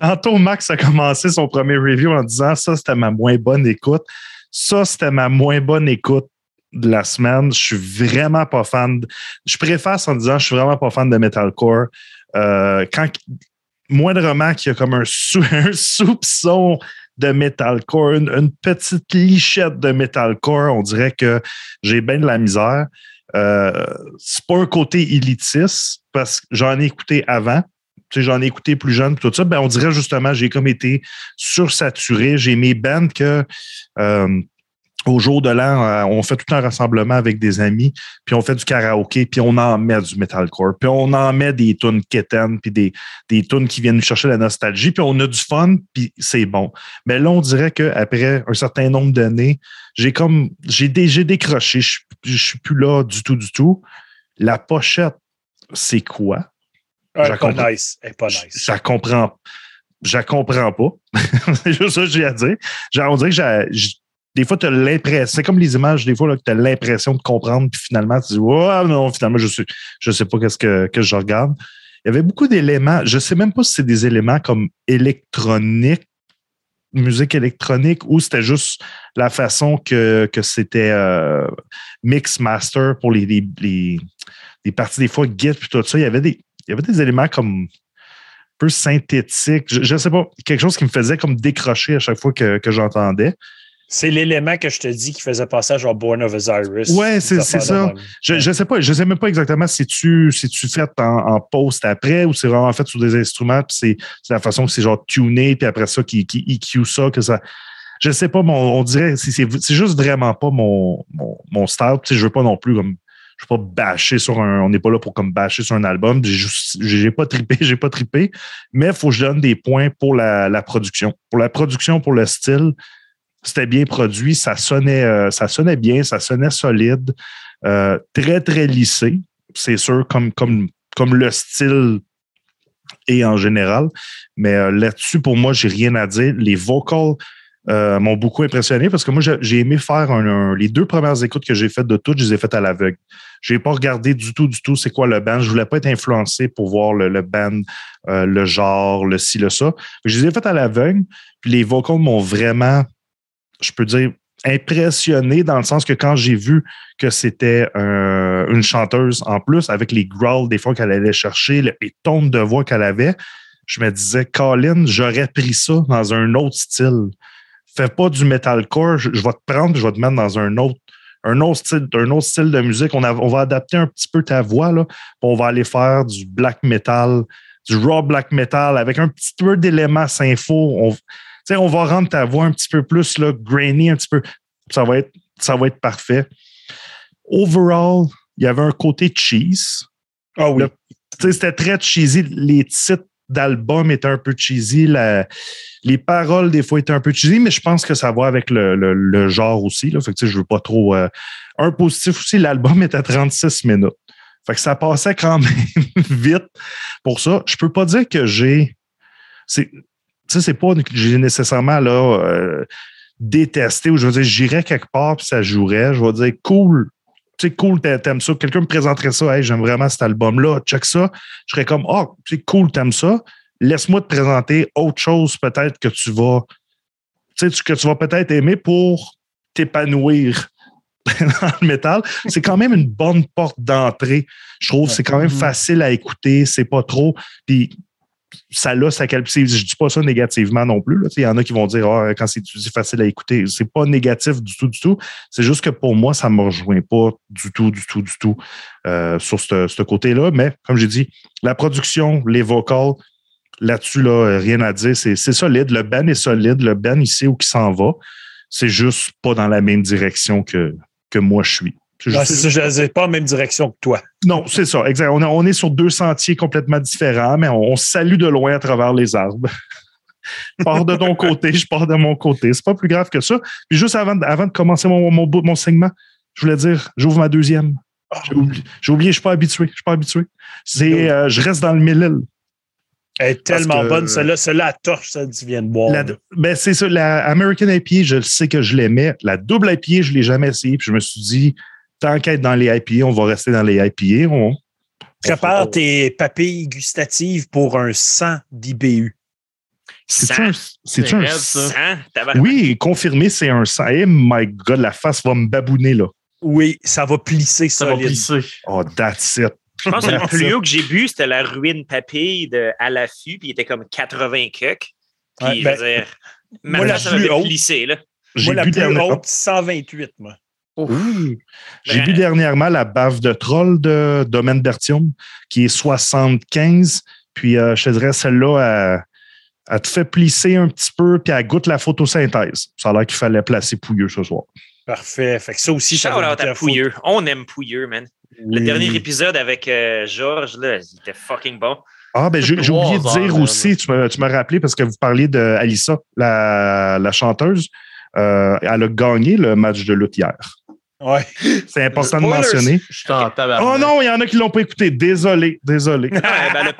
Tantôt, Max a commencé son premier review en disant ça, c'était ma moins bonne écoute. Ça, c'était ma moins bonne écoute de la semaine. Je suis vraiment pas fan. Je préfère en disant je suis vraiment pas fan de metalcore. Euh, quand moindrement qu'il y a comme un, sou- [LAUGHS] un soupçon de metalcore, une, petite lichette de metalcore, on dirait que j'ai bien de la misère. Euh, c'est pas un côté élitiste parce que j'en ai écouté avant. Tu j'en ai écouté plus jeune, tout ça. Ben, on dirait justement, j'ai comme été sursaturé. J'ai mes bands que euh, au jour de l'an, euh, on fait tout un rassemblement avec des amis, puis on fait du karaoké, puis on en met du metalcore, puis on en met des tunes quétaines, puis des, des tunes qui viennent nous chercher la nostalgie, puis on a du fun, puis c'est bon. Mais là, on dirait qu'après un certain nombre d'années, j'ai comme j'ai dé- j'ai décroché, je je suis plus là du tout, du tout. La pochette, c'est quoi? Elle Je est pas comprends. nice. Elle pas Je nice. je comprends. Je la comprends pas. [LAUGHS] c'est juste ça que j'ai à dire. Genre, on dirait que des fois, tu as l'impression, c'est comme les images, des fois, là, que tu as l'impression de comprendre, puis finalement, tu dis, ouais, non, finalement, je sais, je sais pas qu'est-ce que, que je regarde. Il y avait beaucoup d'éléments. Je sais même pas si c'est des éléments comme électronique, musique électronique, ou c'était juste la façon que, que c'était euh, mix master pour les, les, les, parties, des fois, Git, puis tout ça. Il y avait des, il y avait des éléments comme un peu synthétiques. Je ne sais pas, quelque chose qui me faisait comme décrocher à chaque fois que, que j'entendais. C'est l'élément que je te dis qui faisait passer à genre Born of Osiris. Ouais, c'est- ça. Je, je sais pas, je sais même pas exactement si tu si tu fait en, en post après ou c'est vraiment fait sur des instruments, puis c'est c'est la façon que c'est genre tuné, puis après ça, qui, qui EQ ça, que ça. Je sais pas, on, dirait, c'est- juste vraiment pas mon, mon, mon style. Tu sais, je veux pas non plus comme. Je veux pas bâcher sur un. On n'est pas là pour comme bâcher sur un album. J'ai. J'ai pas trippé, [LAUGHS] j'ai pas trippé. Mais il faut que je donne des points pour la, la production. Pour la production, pour le style, c'était bien produit, ça sonnait, euh, ça sonnait bien, ça sonnait solide, euh, très, très lissé, c'est sûr, comme, comme, comme le style est en général. Mais euh, là-dessus, pour moi, j'ai rien à dire. Les vocals m'ont beaucoup impressionné parce que moi, j'ai aimé faire un, les deux premières écoutes que j'ai faites de toutes, je les ai faites à l'aveugle. Je n'ai pas regardé du tout, du tout c'est quoi le band. Je voulais pas être influencé pour voir le, band, le genre, le ci, le ça. Je les ai faites à l'aveugle. Puis les vocals m'ont vraiment je peux dire, impressionné dans le sens que quand j'ai vu que c'était euh, une chanteuse en plus, avec les growls des fois qu'elle allait chercher, le- les tons de voix qu'elle avait, je me disais, Colin, j'aurais pris ça dans un autre style. Fais pas du metalcore, je, je vais te prendre, je vais te mettre dans un autre, un autre style, un autre style de musique. On, on va adapter un petit peu ta voix, là. on va aller faire du black metal, du raw black metal avec un petit peu d'éléments sympho. On, sais, on va rendre ta voix un petit peu plus là, grainy, un petit peu. Ça va être, ça va être parfait. Overall, il y avait un côté cheese. Ah oui. C'était très cheesy. Les titres d'albums étaient un peu cheesy. La- les paroles, des fois, étaient un peu cheesy, mais je pense que ça va avec le, le- le genre aussi. Là. Fait que, je veux pas trop. euh, Un positif aussi, l'album est à 36 minutes. Fait que ça passait quand [LAUGHS] même vite pour ça. Je peux pas dire que j'ai. Tu sais, c'est pas que j'ai nécessairement là, euh, détesté ou je veux dire, j'irais quelque part puis ça jouerait. Je vais dire cool. Tu sais, cool, t'a- t'aimes ça. Quelqu'un me présenterait ça. Hey, j'aime vraiment cet album-là. Check ça. Je serais comme, oh, c'est cool, t'aimes ça. Laisse-moi te présenter autre chose peut-être que tu vas, tu sais, tu- que tu vas peut-être aimer pour t'épanouir [LAUGHS] dans le métal. C'est quand même une bonne porte d'entrée. Je trouve c'est quand même facile à écouter. C'est pas trop. Puis ça a sa qualité. Je dis pas ça négativement non plus. Il y en a qui vont dire Ah, quand c'est facile à écouter. C'est pas négatif du tout, du tout. C'est juste que pour moi, ça ne me rejoint pas du tout, du tout, du tout euh, sur ce côté-là. Mais comme j'ai dit, la production, les vocals, là-dessus, là, rien à dire. C'est solide. Le band est solide. Le band, il sait où il s'en va. C'est juste pas dans la même direction que, que moi, je suis. Ouais, juste- c'est ça, je pas la même direction que toi. non, c'est ça, exact. On, est- on est sur deux sentiers complètement différents, mais on, salue de loin à travers les arbres. je pars de ton côté, je pars de mon côté. C'est pas plus grave que ça. Puis juste avant, de- avant de commencer mon, mon, mon segment, je voulais dire, j'ouvre ma deuxième. J'ai oublié, oublié, je suis pas habitué. Je suis pas habitué. C'est, euh, je reste dans le mille Elle est tellement que- bonne, celle-là. Celle-là, à torche, tu viens de boire. La- ben c'est ça, la American IPA, je le sais que je l'aimais. La double IPA, je l'ai jamais essayé. Puis je me suis dit, tant qu'à être dans les IPA, on va rester dans les IPA. On, Prépare on- tes papilles gustatives pour un 100 d'IBU. Un, C'est un- sang, tabarnak. Oui, confirmé, c'est un. Eh my God, la face va me babouner là. Oui, ça va plisser Ça va solide. plisser. Oh, that's it. Je pense que le plus haut que j'ai bu, c'était la ruine papille de à l'affût, puis il était comme 80 cucks. Puis, Ouais, je ben, veux dire, ma moi, la ça plus haute- plissé, là. J'ai Moi, la plus haute, 128, moi. J'ai Ben- bu dernièrement la bave de troll de Domaine Bertium, qui est 75. Puis euh, je te dirais, celle-là, elle, elle te fait plisser un petit peu, puis elle goûte la photosynthèse. Ça a l'air qu'il fallait placer Pouilleux ce soir. Parfait. Fait que ça aussi, ça va à. Pouilleux. On aime Pouilleux, man. Le dernier épisode avec euh, Georges, là, il était fucking bon. Ah, ben j'ai oublié de dire aussi, tu m'as tu m'as rappelé parce que vous parliez de Alissa, la, la chanteuse. Euh, elle a gagné le match de lutte hier. Ouais. C'est important de Spoilers. mentionner. Je. Oh non, il y en a qui l'ont pas écouté. Désolé, désolé. [LAUGHS] Non, ben,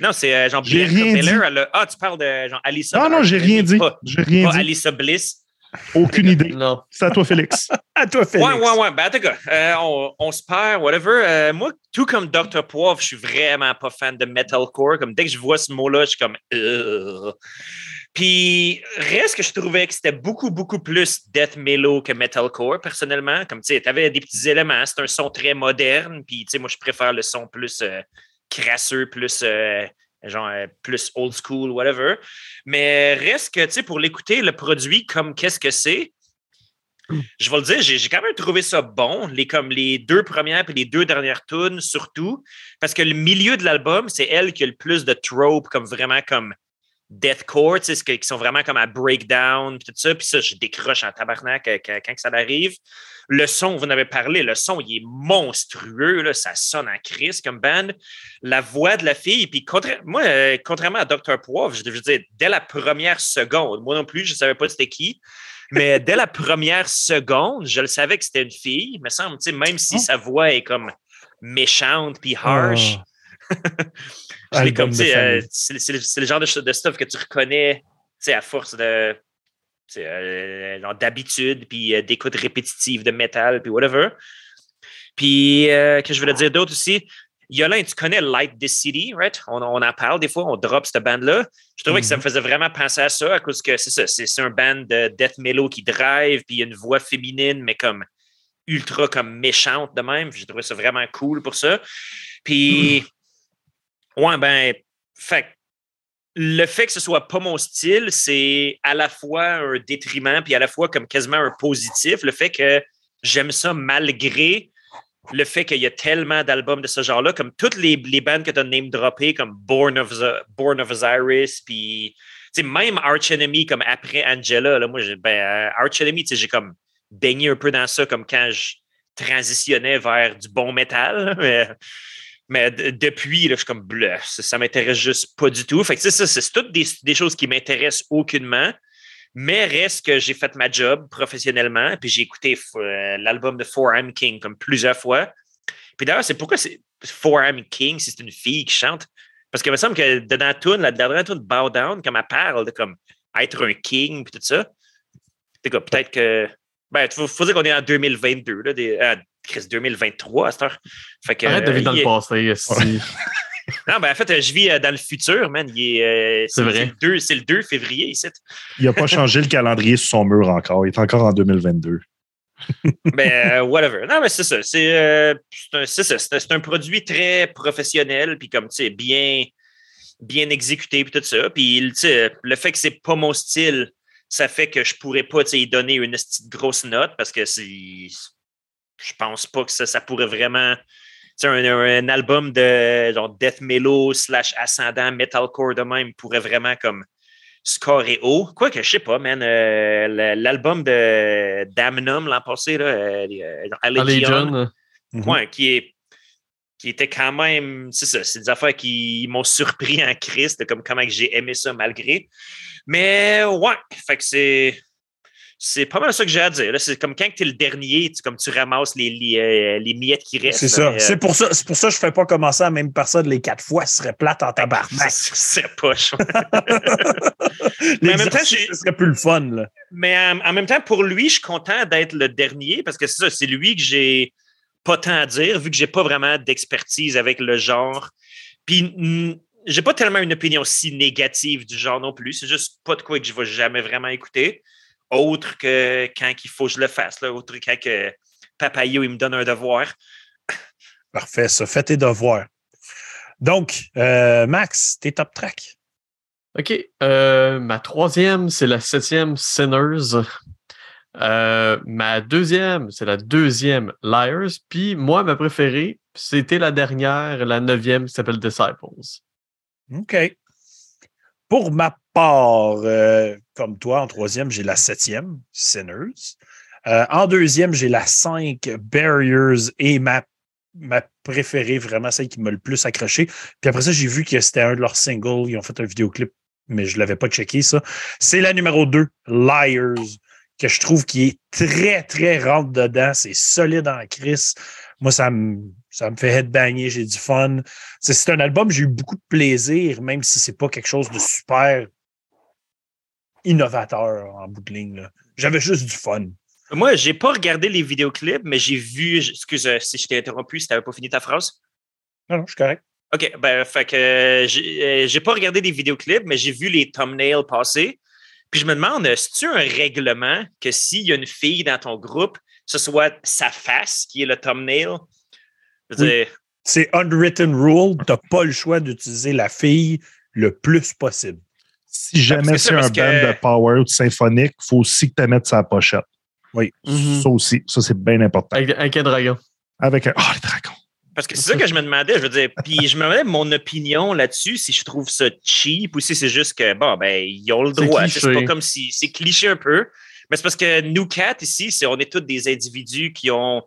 non, c'est euh, dit. elle a- Ah, tu parles de genre Alissa. Non, non, j'ai rien dit. Pas, J'ai rien pas dit. Alissa Bliss. Aucune idée. Non. C'est à toi, Félix. [LAUGHS] À toi, Félix. Ouais, ouais, ouais. Ben, en tout cas, euh, on, on se perd, whatever. Euh, moi, tout comme Dr. Poivre, je suis vraiment pas fan de metalcore. Comme dès que je vois ce mot-là, je suis comme. Puis, reste que je trouvais que c'était beaucoup, beaucoup plus death mellow que metalcore, personnellement. Comme, tu sais, t'avais des petits éléments. C'est un son très moderne. Puis, tu sais, moi, je préfère le son plus euh, crasseux, plus. euh, genre euh, plus old school, whatever. Mais reste que, tu sais, pour l'écouter, le produit comme qu'est-ce que c'est, je vais le dire, j'ai j'ai quand même trouvé ça bon, les, comme les deux premières et les deux dernières tunes, surtout, parce que le milieu de l'album, c'est elle qui a le plus de tropes, comme vraiment comme deathcore, tu sais, qui sont vraiment comme à breakdown, puis tout ça, puis ça, je décroche en tabarnak euh, quand, quand ça arrive. Le son, vous en avez parlé, le son, il est monstrueux, là, ça sonne en crise comme band. La voix de la fille, puis contra- moi, euh, contrairement à Dr. Poivre, je veux dire, dès la première seconde, moi non plus, je ne savais pas c'était qui, mais [LAUGHS] dès la première seconde, je le savais que c'était une fille, me semble, même si Oh. sa voix est comme méchante puis harsh. Je comme, euh, c'est le, genre de, stuff que tu reconnais, à force de, euh, d'habitude, puis euh, d'écoute répétitive de métal, puis whatever. Puis, que je voulais dire d'autre aussi, Yolin, tu connais Light This City, right? On, on en parle des fois, on drop cette band-là. Je trouvais que ça me faisait vraiment penser à ça, à cause que c'est ça, c'est un band de death mellow qui drive, puis il y a une voix féminine, mais comme ultra comme méchante de même. J'ai trouvé ça vraiment cool pour ça. Puis, ouais, ben, fait le fait que ce soit pas mon style, c'est à la fois un détriment, puis à la fois comme quasiment un positif. Le fait que j'aime ça malgré le fait qu'il y a tellement d'albums de ce genre-là, comme toutes les, les bandes que tu as name droppées, comme Born of, Born of Osiris, puis même Arch Enemy, comme après Angela, là, moi, ben, euh, Arch Enemy, j'ai comme baigné un peu dans ça, comme quand je transitionnais vers du bon métal. [LAUGHS] Mais, depuis, là, je suis comme bleu. Ça, m'intéresse juste pas du tout. Fait que ça, c'est toutes des, choses qui m'intéressent aucunement. Mais reste que j'ai fait ma job professionnellement, puis j'ai écouté euh, l'album de Four King comme plusieurs fois. Puis d'ailleurs, c'est pourquoi c'est Four King, si c'est une fille qui chante? Parce qu'il me semble que dans la tune, la dernière tune Bow Down, comme elle parle comme être un king puis tout ça. Peut-être que. Ben, il faut, dire qu'on est en 2022, là, des, 2023 à cette heure. Fait que, Arrête de vivre dans le euh, passé. [LAUGHS] Non, ben en fait, je vis euh, dans le futur, man. Euh, c'est vrai. C'est le 2 février ici. Il n'a pas changé le calendrier sur son mur encore. Il est encore en 2022. [LAUGHS] ben, euh, whatever. Non, mais c'est ça. C'est un, un, produit très professionnel, puis comme, tu sais, bien, bien exécuté, puis tout ça. Puis, le fait que c'est pas mon style, ça fait que je pourrais pas, y donner une grosse note parce que c'est. Je pense pas que ça, ça pourrait vraiment un, un, album de genre death mellow slash ascendant metalcore de même pourrait vraiment comme scorer haut. Quoi que je sais pas, man. Euh, l'album de Damnum l'an passé, là, euh, euh, Allegion, mhm. qui est qui était quand même, c'est ça, c'est des affaires qui m'ont surpris en Christ, comme comment j'ai aimé ça malgré. Mais ouais, fait que c'est c'est pas mal ça que j'ai à dire. C'est comme quand tu es le dernier, tu, comme tu ramasses les, les, euh, miettes qui restent. C'est ça. C'est pour ça, pour ça que je ne fais pas commencer à la même personne les quatre fois. Ce serait plate en tabarnak. [LAUGHS] C'est pas [LAUGHS] Mais en même temps, ce serait plus le fun. Là. Mais en, même temps, pour lui, je suis content d'être le dernier parce que c'est ça, c'est lui que j'ai pas tant à dire vu que j'ai pas vraiment d'expertise avec le genre. Puis j'ai pas tellement une opinion si négative du genre non plus. C'est juste pas de quoi que je vais jamais vraiment écouter autre que quand il faut que je le fasse, là, autre que quand que il me donne un devoir. [LAUGHS] Parfait, ça, fait tes devoirs. Donc, euh, Max, tes top track. OK. Euh, ma troisième, c'est la septième Sinners. Euh, ma deuxième, c'est la deuxième Liars. Puis moi, ma préférée, c'était la dernière, la neuvième, qui s'appelle Disciples. OK. Pour ma part, euh, comme toi, en troisième, j'ai la septième, Sinners. Euh, en deuxième, j'ai la cinq, Barriers, et ma, préférée, vraiment celle qui m'a le plus accroché. Puis après ça, j'ai vu que c'était un de leurs singles. Ils ont fait un vidéoclip, mais je ne l'avais pas checké, ça. C'est la numéro 2, Liars, que je trouve qui est très, très rentre dedans. C'est solide en crise. Moi, ça me, ça me fait j'ai du fun. C'est un album, j'ai eu beaucoup de plaisir, même si c'est pas quelque chose de super innovateur en bout de ligne. J'avais juste du fun. Moi, j'ai pas regardé les vidéoclips, mais j'ai vu. Excuse si je t'ai interrompu, si t'avais pas fini ta phrase. Non, non, je suis correct. OK, ben, fait que j'ai euh, pas regardé les vidéoclips, mais j'ai vu les thumbnails passer. Puis je me demande, est-ce un règlement que s'il y a une fille dans ton groupe, ce soit sa face qui est le thumbnail? C'est unwritten rule. Tu n'as pas le choix d'utiliser la fille le plus possible. Si jamais c'est un band de power ou de symphonique, il faut aussi que tu mettes sa pochette. Oui. Mhm. Ça aussi. Ça, c'est bien important. Avec, un dragon. Avec un. Ah, oh, les dragons. Parce que c'est ça que je me demandais, je veux dire. Puis je me demandais mon opinion là-dessus, si je trouve ça cheap ou si c'est juste que, bon, ben, ils ont le droit. C'est pas comme si. C'est cliché un peu. Mais c'est parce que nous quatre ici, on est tous des individus qui ont,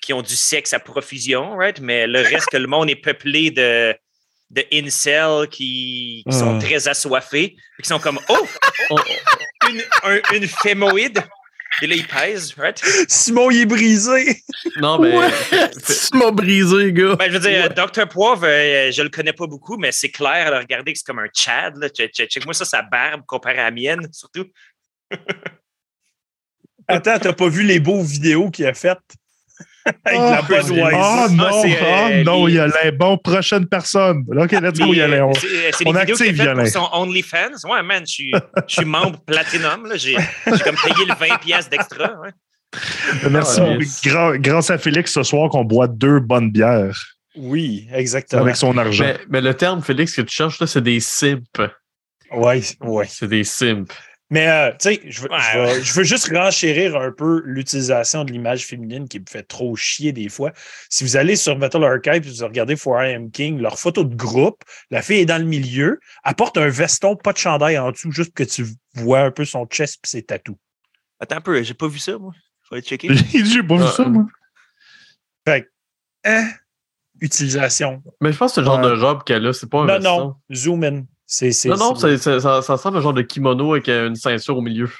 qui ont du sexe à profusion, right? Mais le reste que le monde est peuplé de de incels qui, sont ah. très assoiffés, qui sont comme Oh, oh une, une fémoïde. Et là, il pèse, right? Simon, il est brisé. Non, mais. [LAUGHS] Simon brisé, gars. Ben, je veux dire, Dr. Poivre, euh, je le connais pas beaucoup, mais c'est clair, là, regardez que c'est comme un Chad. Check-moi ça, sa barbe comparée à la mienne, surtout. Attends, t'as pas vu les beaux vidéos qu'il a faites? [LAUGHS] Avec la bonne Oh non, oh, non, il y a les bons prochaines personnes. OK, let's go, il On, c'est on active, son OnlyFans. Ouais, man, je suis, je suis membre Platinum. J'ai comme payé le 20 pièces d'extra. Merci. grâce à Félix, ce soir, qu'on boit deux bonnes bières. Oui, exactement. Avec son argent. Mais, mais le terme, Félix, que tu cherches, là, c'est des simps. Oui, oui. C'est des simps. Mais, euh, tu sais, je, veux- Ouais, juste renchérir un peu l'utilisation de l'image féminine qui me fait trop chier des fois. Si vous allez sur Metal Archive et vous regardez For I Am King, leur photo de groupe, la fille est dans le milieu, elle porte un veston, pas de chandail en dessous, juste pour que tu vois un peu son chest et ses tatous. Attends un peu, j'ai pas vu ça, moi. Faut aller checker. [LAUGHS] J'ai pas vu Ah, ça, moi. Hein? Utilisation. Mais je pense que c'est le genre de robe qu'elle a, c'est pas un Non, veston. non, zoom in. C'est, c'est, Non, non, c'est- c'est- c'est- ça, ça ressemble à un genre de kimono avec une ceinture au milieu.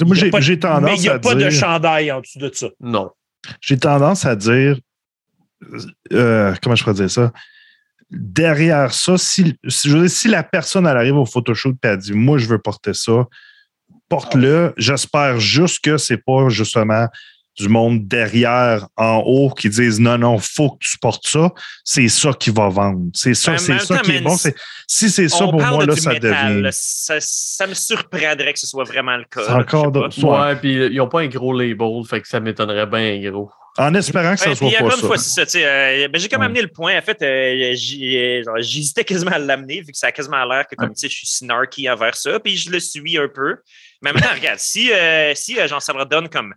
Moi, j'ai j'ai Mais tendance il n'y a à pas de chandail en dessous de ça. Non. j'ai tendance à dire, euh, comment je pourrais dire ça? Derrière ça, si, si- je veux dire, si la personne elle arrive au photoshoot et elle dit Moi, je veux porter ça, porte-le. J'espère juste que c'est pas justement du monde derrière, en haut, qui disent non, non, faut que tu portes ça. C'est ça qui va vendre. C'est ça, Ben, c'est ça qui est bon. Si c'est ça, pour moi, là, ça métal, devient. là. Ça, ça me surprendrait que ce soit vraiment le cas. C'est là, encore pas. Ouais. Ouais, puis ils n'ont pas un gros label, fait que ça m'étonnerait bien gros. En espérant que ça Ouais, soit pas ça. fois, c'est ça. euh, ben, j'ai quand même Ouais. amené le point. En fait, euh, genre, j'hésitais quasiment à l'amener, vu que ça a quasiment l'air que comme tu sais, je suis snarky envers ça, puis je le suis un peu. Mais maintenant, regarde, si, euh, si euh, genre, ça leur donne comme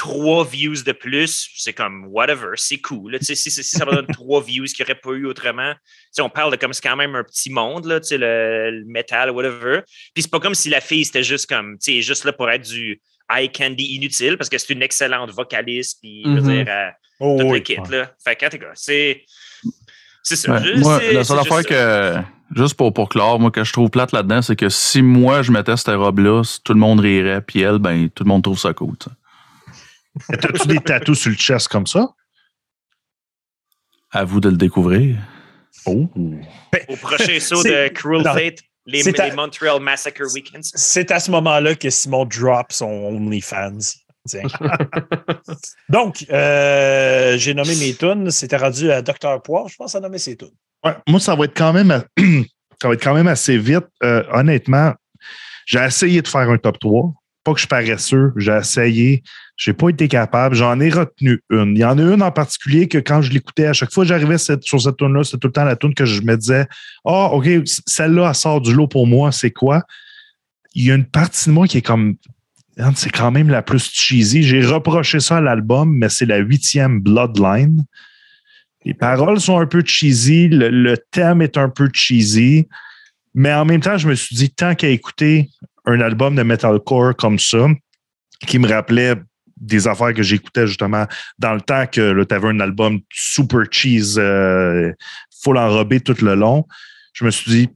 trois views de plus, c'est comme whatever, c'est cool. là. Si, si, si ça leur donne [LAUGHS] trois views qu'il n'y aurait pas eu autrement, on parle de comme c'est quand même un petit monde, là, le, le métal, whatever. Puis c'est pas comme si la fille, c'était juste comme, juste là pour être du eye candy inutile, parce que c'est une excellente vocaliste, puis je veux Mhm. dire, euh, Oh, tout oui. le kit, là. Fait que, c'est. C'est ça. Ouais, moi, la seule affaire juste ça. que, juste pour, pour clore, moi, que je trouve plate là-dedans, c'est que si moi, je mettais cette robe-là, tout le monde rirait, puis elle, ben, tout le monde trouve ça cool. tu sais. T'as-tu des tatous sur le chest comme ça? À vous de le découvrir. Oh. Au prochain saut C'est- de Cruel non. Fate, les, C'est à- les Montreal Massacre Weekends. C'est à ce moment-là que Simon drop son OnlyFans. [LAUGHS] Donc, euh, j'ai nommé mes tunes. C'était rendu à Dr. Poire, je pense à nommer ses tunes. Ouais, moi, ça va être quand même, à- [CLEARS THROAT] ça va être quand même assez vite. Euh, honnêtement, j'ai essayé de faire un top 3. Pas que je suis paresseux, j'ai essayé. J'ai pas été capable. J'en ai retenu une. Il y en a une en particulier que quand je l'écoutais, à chaque fois que j'arrivais sur cette tune là c'était tout le temps la tune que je me disais Ah, OK, celle-là, elle sort du lot pour moi, c'est quoi? Il y a une partie de moi qui est comme c'est quand même la plus cheesy. J'ai reproché ça à l'album, mais c'est la huitième Bloodline. Les paroles sont un peu cheesy, le thème est un peu cheesy, mais en même temps, je me suis dit, tant qu'à écouter un album de metalcore comme ça, qui me rappelait des affaires que j'écoutais justement dans le temps que tu avais un album super cheese, euh, full tout le long, je me suis dit,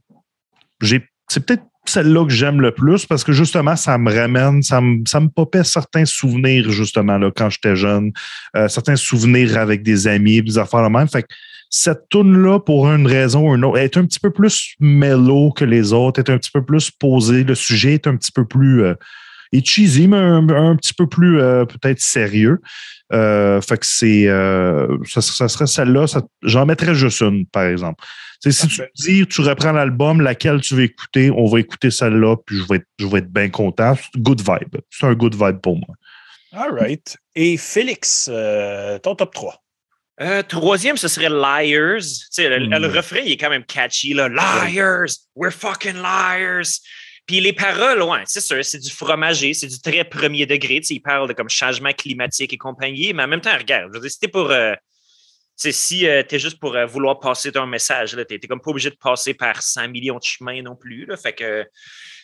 c'est peut-être celle-là que j'aime le plus parce que justement, ça me ramène, ça me, ça me popait certains souvenirs justement là, quand j'étais jeune, euh, certains souvenirs avec des amis, des affaires de même. Fait cette tune-là, pour une raison ou une autre, est un petit peu plus mellow que les autres, est un petit peu plus posé. Le sujet est un petit peu plus euh, est cheesy, mais un, un petit peu plus euh, peut-être sérieux. Euh, fait que c'est euh, ça, ça serait celle-là. J'en mettrais juste une, par exemple. Tu si tu Parfait. me dis, tu reprends l'album, laquelle tu veux écouter, on va écouter celle-là, puis je vais être, je vais être bien content. C'est good vibe. C'est un good vibe pour moi. All right. Et Félix, euh, ton top 3. Euh, troisième, ce serait Liars. Sais, le, Hmm. le refrain, il est quand même catchy. Là. Liars! We're fucking liars! Puis les paroles, ouais, c'est sûr, c'est du fromager, c'est du très premier degré. Tu sais, il parle de comme changement climatique et compagnie, mais en même temps, regarde, je veux dire, si t'es pour. euh, si tu es juste pour euh, vouloir passer ton message, tu n'es comme pas obligé de passer par 100 millions de chemins non plus. Là, fait que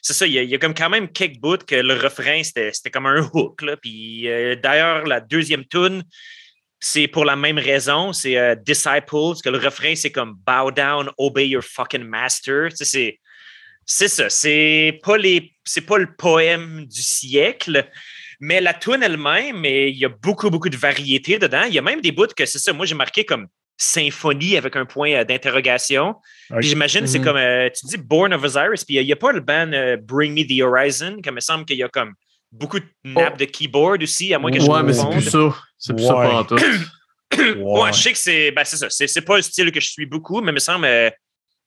c'est ça, il y, a, il y a comme quand même quelques bouts que le refrain, c'était c'était comme un hook. Là. Puis euh, d'ailleurs, la deuxième tune, c'est pour la même raison, c'est euh, Disciples, que le refrain, c'est comme Bow down, obey your fucking master. C'est. C'est ça, c'est pas les c'est pas le poème du siècle, mais la tune elle-même, il y a beaucoup beaucoup de variété dedans. Il y a même des bouts que c'est ça, moi j'ai marqué comme symphonie avec un point euh, d'interrogation. J'imagine c'est Mhm. comme euh, tu dis Born of Osiris, puis il n'y a, pas le band euh, Bring Me the Horizon, comme il me semble qu'il y a comme beaucoup de nappes de keyboard aussi, à moins que je ouais, mais c'est plus ça. C'est plus ça Ouais. pendant tout. [COUGHS] Ouais, je sais que c'est ben, c'est ça. C'est, pas le style que je suis beaucoup, mais il me semble, euh,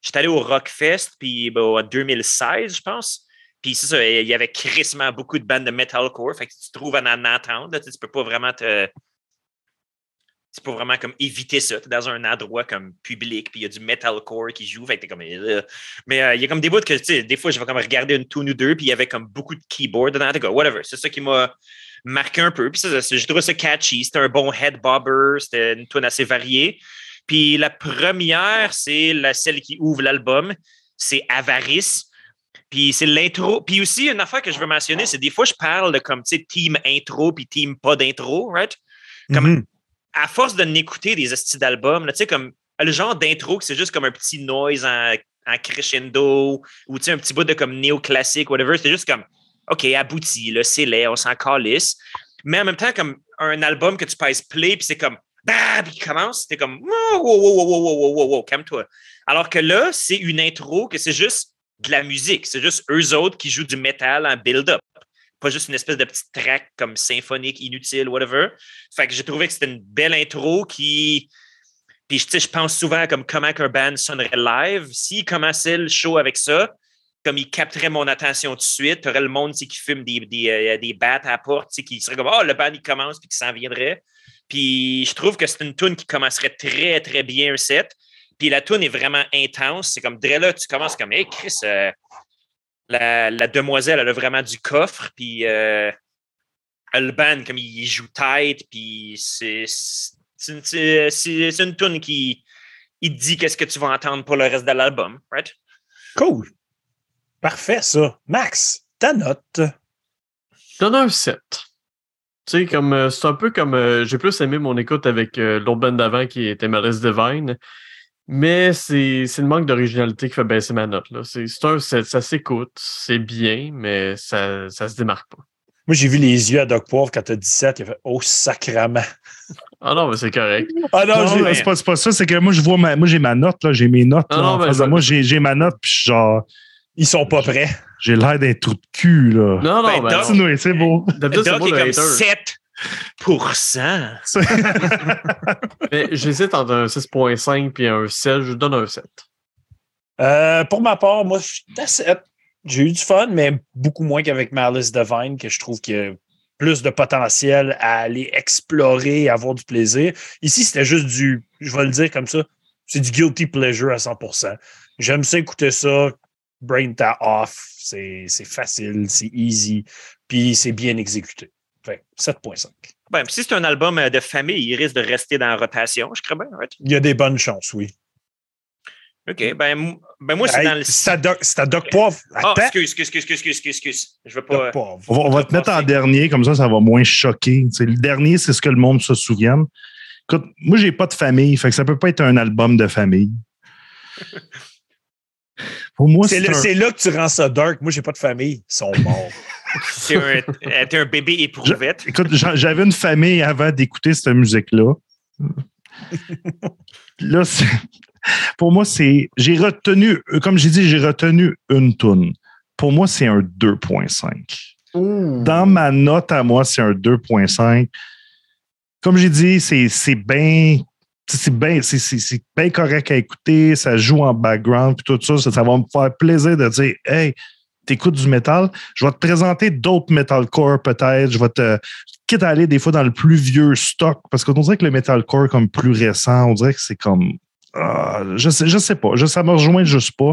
j'étais allé au Rockfest puis ben, en 2016, je pense. Puis c'est ça, il y avait crissement beaucoup de bandes de metalcore. Fait que tu te trouves en en entendre. tu tu peux pas vraiment te. C'est pour vraiment comme éviter ça. T'es dans un endroit comme public, puis il y a du metalcore qui joue. Comme. euh, Mais euh, il y a comme des bouts que, tu sais, des fois, je vais comme regarder une tune ou deux, puis il y avait comme beaucoup de keyboard dedans. T'es comme, whatever. C'est ça qui m'a marqué un peu. Puis ça, j'ai trouvé ça catchy. C'était un bon head bobber. C'était une tune assez variée. Puis la première, c'est celle qui ouvre l'album. C'est Avarice. Puis c'est l'intro. Puis aussi, une affaire que je veux mentionner, c'est des fois, je parle comme, tu sais, team intro puis team pas d'intro, right? Comme, Mhm à force de n'écouter des styles d'albums, tu sais, comme le genre d'intro que c'est juste comme un petit noise en, crescendo ou un petit bout de comme néoclassique, whatever. C'est juste comme, OK, abouti, là, c'est laid, on s'en calisse. Mais en même temps, comme un album que tu passes play, puis c'est comme, bah, puis il commence, t'es comme, wow, wow, wow, wow, wow, wow, wow, calme-toi. Alors que là, c'est une intro que c'est juste de la musique. C'est juste eux autres qui jouent du métal en build-up. Pas juste une espèce de petite track comme symphonique, inutile, whatever. Fait que j'ai trouvé que c'était une belle intro qui. Puis, je pense souvent à comme comment un band sonnerait live. S'il commençait le show avec ça, comme il capterait mon attention tout de suite, tu aurais le monde qui fume des, des, euh, des battes à la porte, qui serait comme Oh, le band il commence, puis qui s'en viendrait. Puis je trouve que c'est une tune qui commencerait très, très bien un set. Puis la tune est vraiment intense. C'est comme, dès tu commences comme Hey, Chris, euh, la, la demoiselle, elle a vraiment du coffre. Puis euh, le band, comme il joue tight, puis c'est une- tune qui il te dit qu'est-ce que tu vas entendre pour le reste de l'album, right? Cool. Parfait, ça. Max, ta note. Donne un 7. Tu sais, comme euh, c'est un peu comme euh, j'ai plus aimé mon écoute avec euh, l'autre band d'avant qui était Malice Divine. Mais c'est c'est le manque d'originalité qui fait baisser ma note. là. C'est c'est un 7, ça s'écoute, c'est bien, mais ça, ça se démarque pas. Moi, j'ai vu les yeux à Doc Poivre quand t'as 17. Il a fait Oh, sacrament. Ah non, mais c'est correct. Ah non, Non, mais c'est pas, c'est pas ça, c'est que moi, je vois ma, moi, j'ai ma note, là, j'ai mes notes. Non, là, non, en mais face de je- moi, j'ai, j'ai ma note, puis je suis genre, ils sont pas prêts. j'ai l'air d'un trou de cul, là. Non, non, Ben, ben, Doc- non. Continuez, c'est beau. D'habitude, c'est est le comme hater. 7 Mais [LAUGHS] j'hésite entre un 6.5 et un 7. Je donne un 7. Euh, pour ma part, moi, je suis à 7. J'ai eu du fun, mais beaucoup moins qu'avec Malice Divine, que je trouve qu'il y a plus de potentiel à aller explorer et avoir du plaisir. Ici, c'était juste du, je vais le dire comme ça, c'est du guilty pleasure à 100%. J'aime ça écouter ça, brain ta off, c'est c'est facile, c'est easy, puis c'est bien exécuté. Fait que 7.5. Ben, si c'est un album euh, de famille, il risque de rester dans la rotation, je crois bien, right? Il y a des bonnes chances, oui. OK. Ben, ben moi, c'est Hey, dans le. c'est à Doc, Poivre. Ah, Attends, excuse, excuse, excuse, excuse, excuse, excuse. Je veux Doc pas. Poivre. On va, on va te mettre en dernier, comme ça, ça va moins choquer. Tu sais, le dernier, c'est ce que le monde se souvienne. Écoute, moi, j'ai pas de famille, fait que ça peut pas être un album de famille. [LAUGHS] Pour moi, C'est c'est là, un- c'est là que tu rends ça dark. Moi, j'ai pas de famille. Ils sont morts. [LAUGHS] [LAUGHS] C'est un, t'es un bébé éprouvette. Écoute, j'a- j'avais une famille avant d'écouter cette musique-là. Là, c'est- pour moi, c'est. J'ai retenu, comme j'ai dit, j'ai retenu une toune. Pour moi, c'est un 2.5. Dans ma note à moi, c'est un 2.5. Comme j'ai dit, c'est c'est bien. C'est bien c'est- c'est- c'est bien correct à écouter, ça joue en background, puis tout ça, ça, ça va me faire plaisir de dire Hey, t'écoutes du métal, je vais te présenter d'autres metalcore peut-être, je vais te. Quitte à aller des fois dans le plus vieux stock, parce qu'on dirait que le metalcore comme plus récent, on dirait que c'est comme. ah, je sais, je sais pas, je, ça me rejoint juste pas.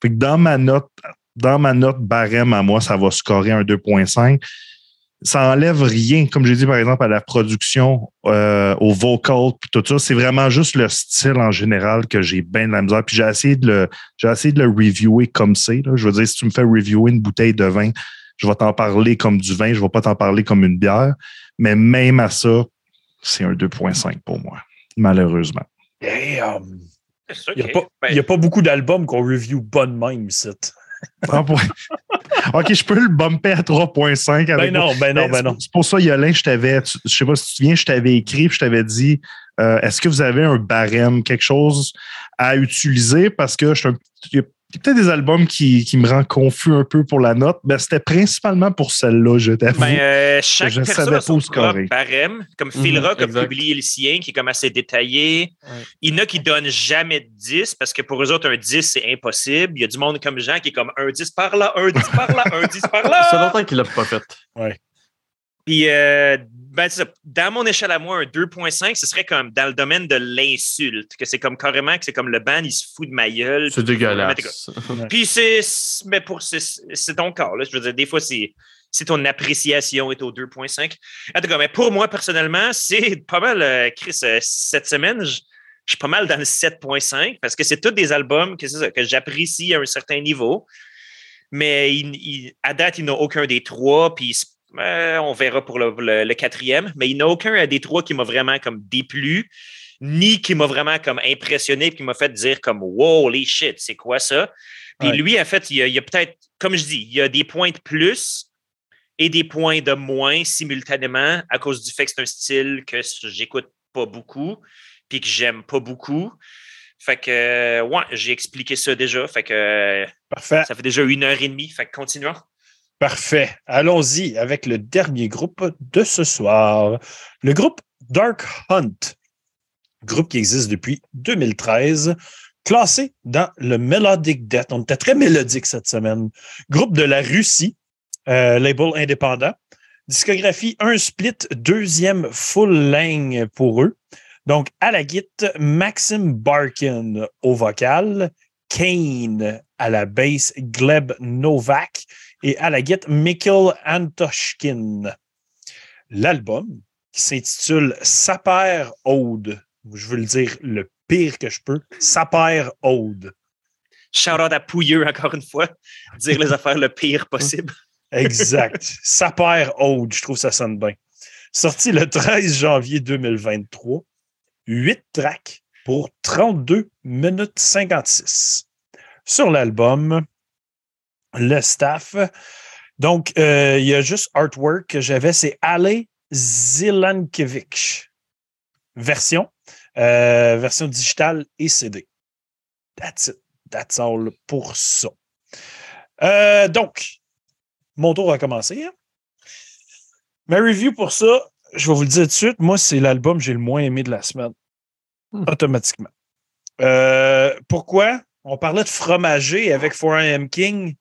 Que dans ma note, dans ma note barème à moi, ça va scorer un 2.5. Ça enlève rien, comme j'ai dit par exemple, à la production, euh, au vocal, puis tout ça. C'est vraiment juste le style en général que j'ai bien de la misère. Puis j'ai essayé de le, j'ai essayé de le reviewer comme c'est. Je veux dire, si tu me fais reviewer une bouteille de vin, je vais t'en parler comme du vin, je vais pas t'en parler comme une bière. Mais même à ça, c'est un 2.5 pour moi, malheureusement. Damn. Il n'y a, OK. pas- Ben, a pas beaucoup d'albums qu'on review bonne même, c'est. [LAUGHS] [LAUGHS] OK, je peux le bumper à 3.5 avec Ben non, ben non, Ben, ben non. C'est pour ça, Yolin, je t'avais, je sais pas si tu te souviens, je t'avais écrit, puis je t'avais dit, euh, est-ce que vous avez un barème, quelque chose à utiliser? Parce que je suis un- a peut-être des albums qui, qui me rendent confus un peu pour la note. Ben, c'était principalement pour celle-là, je t'avoue. Ben, euh, chaque Je personne savais a son propre barème. Comme Mhm, Phil Rock a publié le sien, qui est comme assez détaillé. Ouais. Il y en a qui donnent jamais de 10 parce que pour eux autres, un 10, c'est impossible. Il y a du monde comme Jean qui est comme un 10 par là, un 10 par là, un 10 par [LAUGHS] Ça fait là. longtemps qu'il l'a pas fait. Puis, euh, ben, dans mon échelle à moi, un 2.5, ce serait comme dans le domaine de l'insulte, que c'est comme carrément que c'est comme le band, il se fout de ma gueule. C'est dégueulasse. Puis c'est, mais pour, c'est, ton corps, là. Je veux dire, des fois, c'est, si ton appréciation est au 2.5. En tout cas, mais pour moi, personnellement, [LAUGHS] c'est pas mal, euh, Chris, euh, cette semaine, je, je suis pas mal dans le 7.5 parce que c'est tous des albums que, c'est ça, que j'apprécie à un certain niveau. Mais il- il- à date, il n'y en a aucun des trois. Puis euh, on verra pour le, le- le quatrième. Mais il n'y en a aucun des trois qui m'a vraiment comme déplu, ni qui m'a vraiment comme impressionné, puis qui m'a fait dire comme Wow, les shit, c'est quoi ça? Puis Ouais. lui, en fait, il y a, peut-être, comme je dis, il y a des points de plus et des points de moins simultanément à cause du fait que c'est un style que j'écoute pas beaucoup puis que j'aime pas beaucoup. Fait que, ouais, j'ai expliqué ça déjà. Fait que Parfait. ça fait déjà une heure et demie. Fait que continuons. Parfait. Allons-y avec le dernier groupe de ce soir. Le groupe Dark Hunt. Groupe qui existe depuis 2013. Classé dans le Melodic Death. On était très mélodique cette semaine. Groupe de la Russie. euh, label indépendant. Discographie, un split, deuxième full length pour eux. Donc, à la guitare, Maxim Barkin au vocal, Kane à la basse, Gleb Novak et à la guitare, Mikkel Antoshkin. L'album, qui s'intitule Saper Ode, je veux le dire le pire que je peux, Saper Ode. Shout out à Pouilleux encore une fois. Dire les affaires le pire possible. [LAUGHS] Exact. Saper Ode, je trouve ça sonne bien. Sorti le 13 janvier 2023. 8 tracks pour 32 minutes 56. Sur l'album, le staff. Donc, euh, il y a juste artwork que j'avais, c'est Ale Zilankevich. Version. euh, version digitale et CD. That's it. That's all pour ça. Euh, donc, mon tour a commencé. hein. Ma review pour ça, je vais vous le dire tout de suite, moi, c'est l'album que j'ai le moins aimé de la semaine. Hmm. Automatiquement. Pourquoi? On parlait de fromager avec 4am King.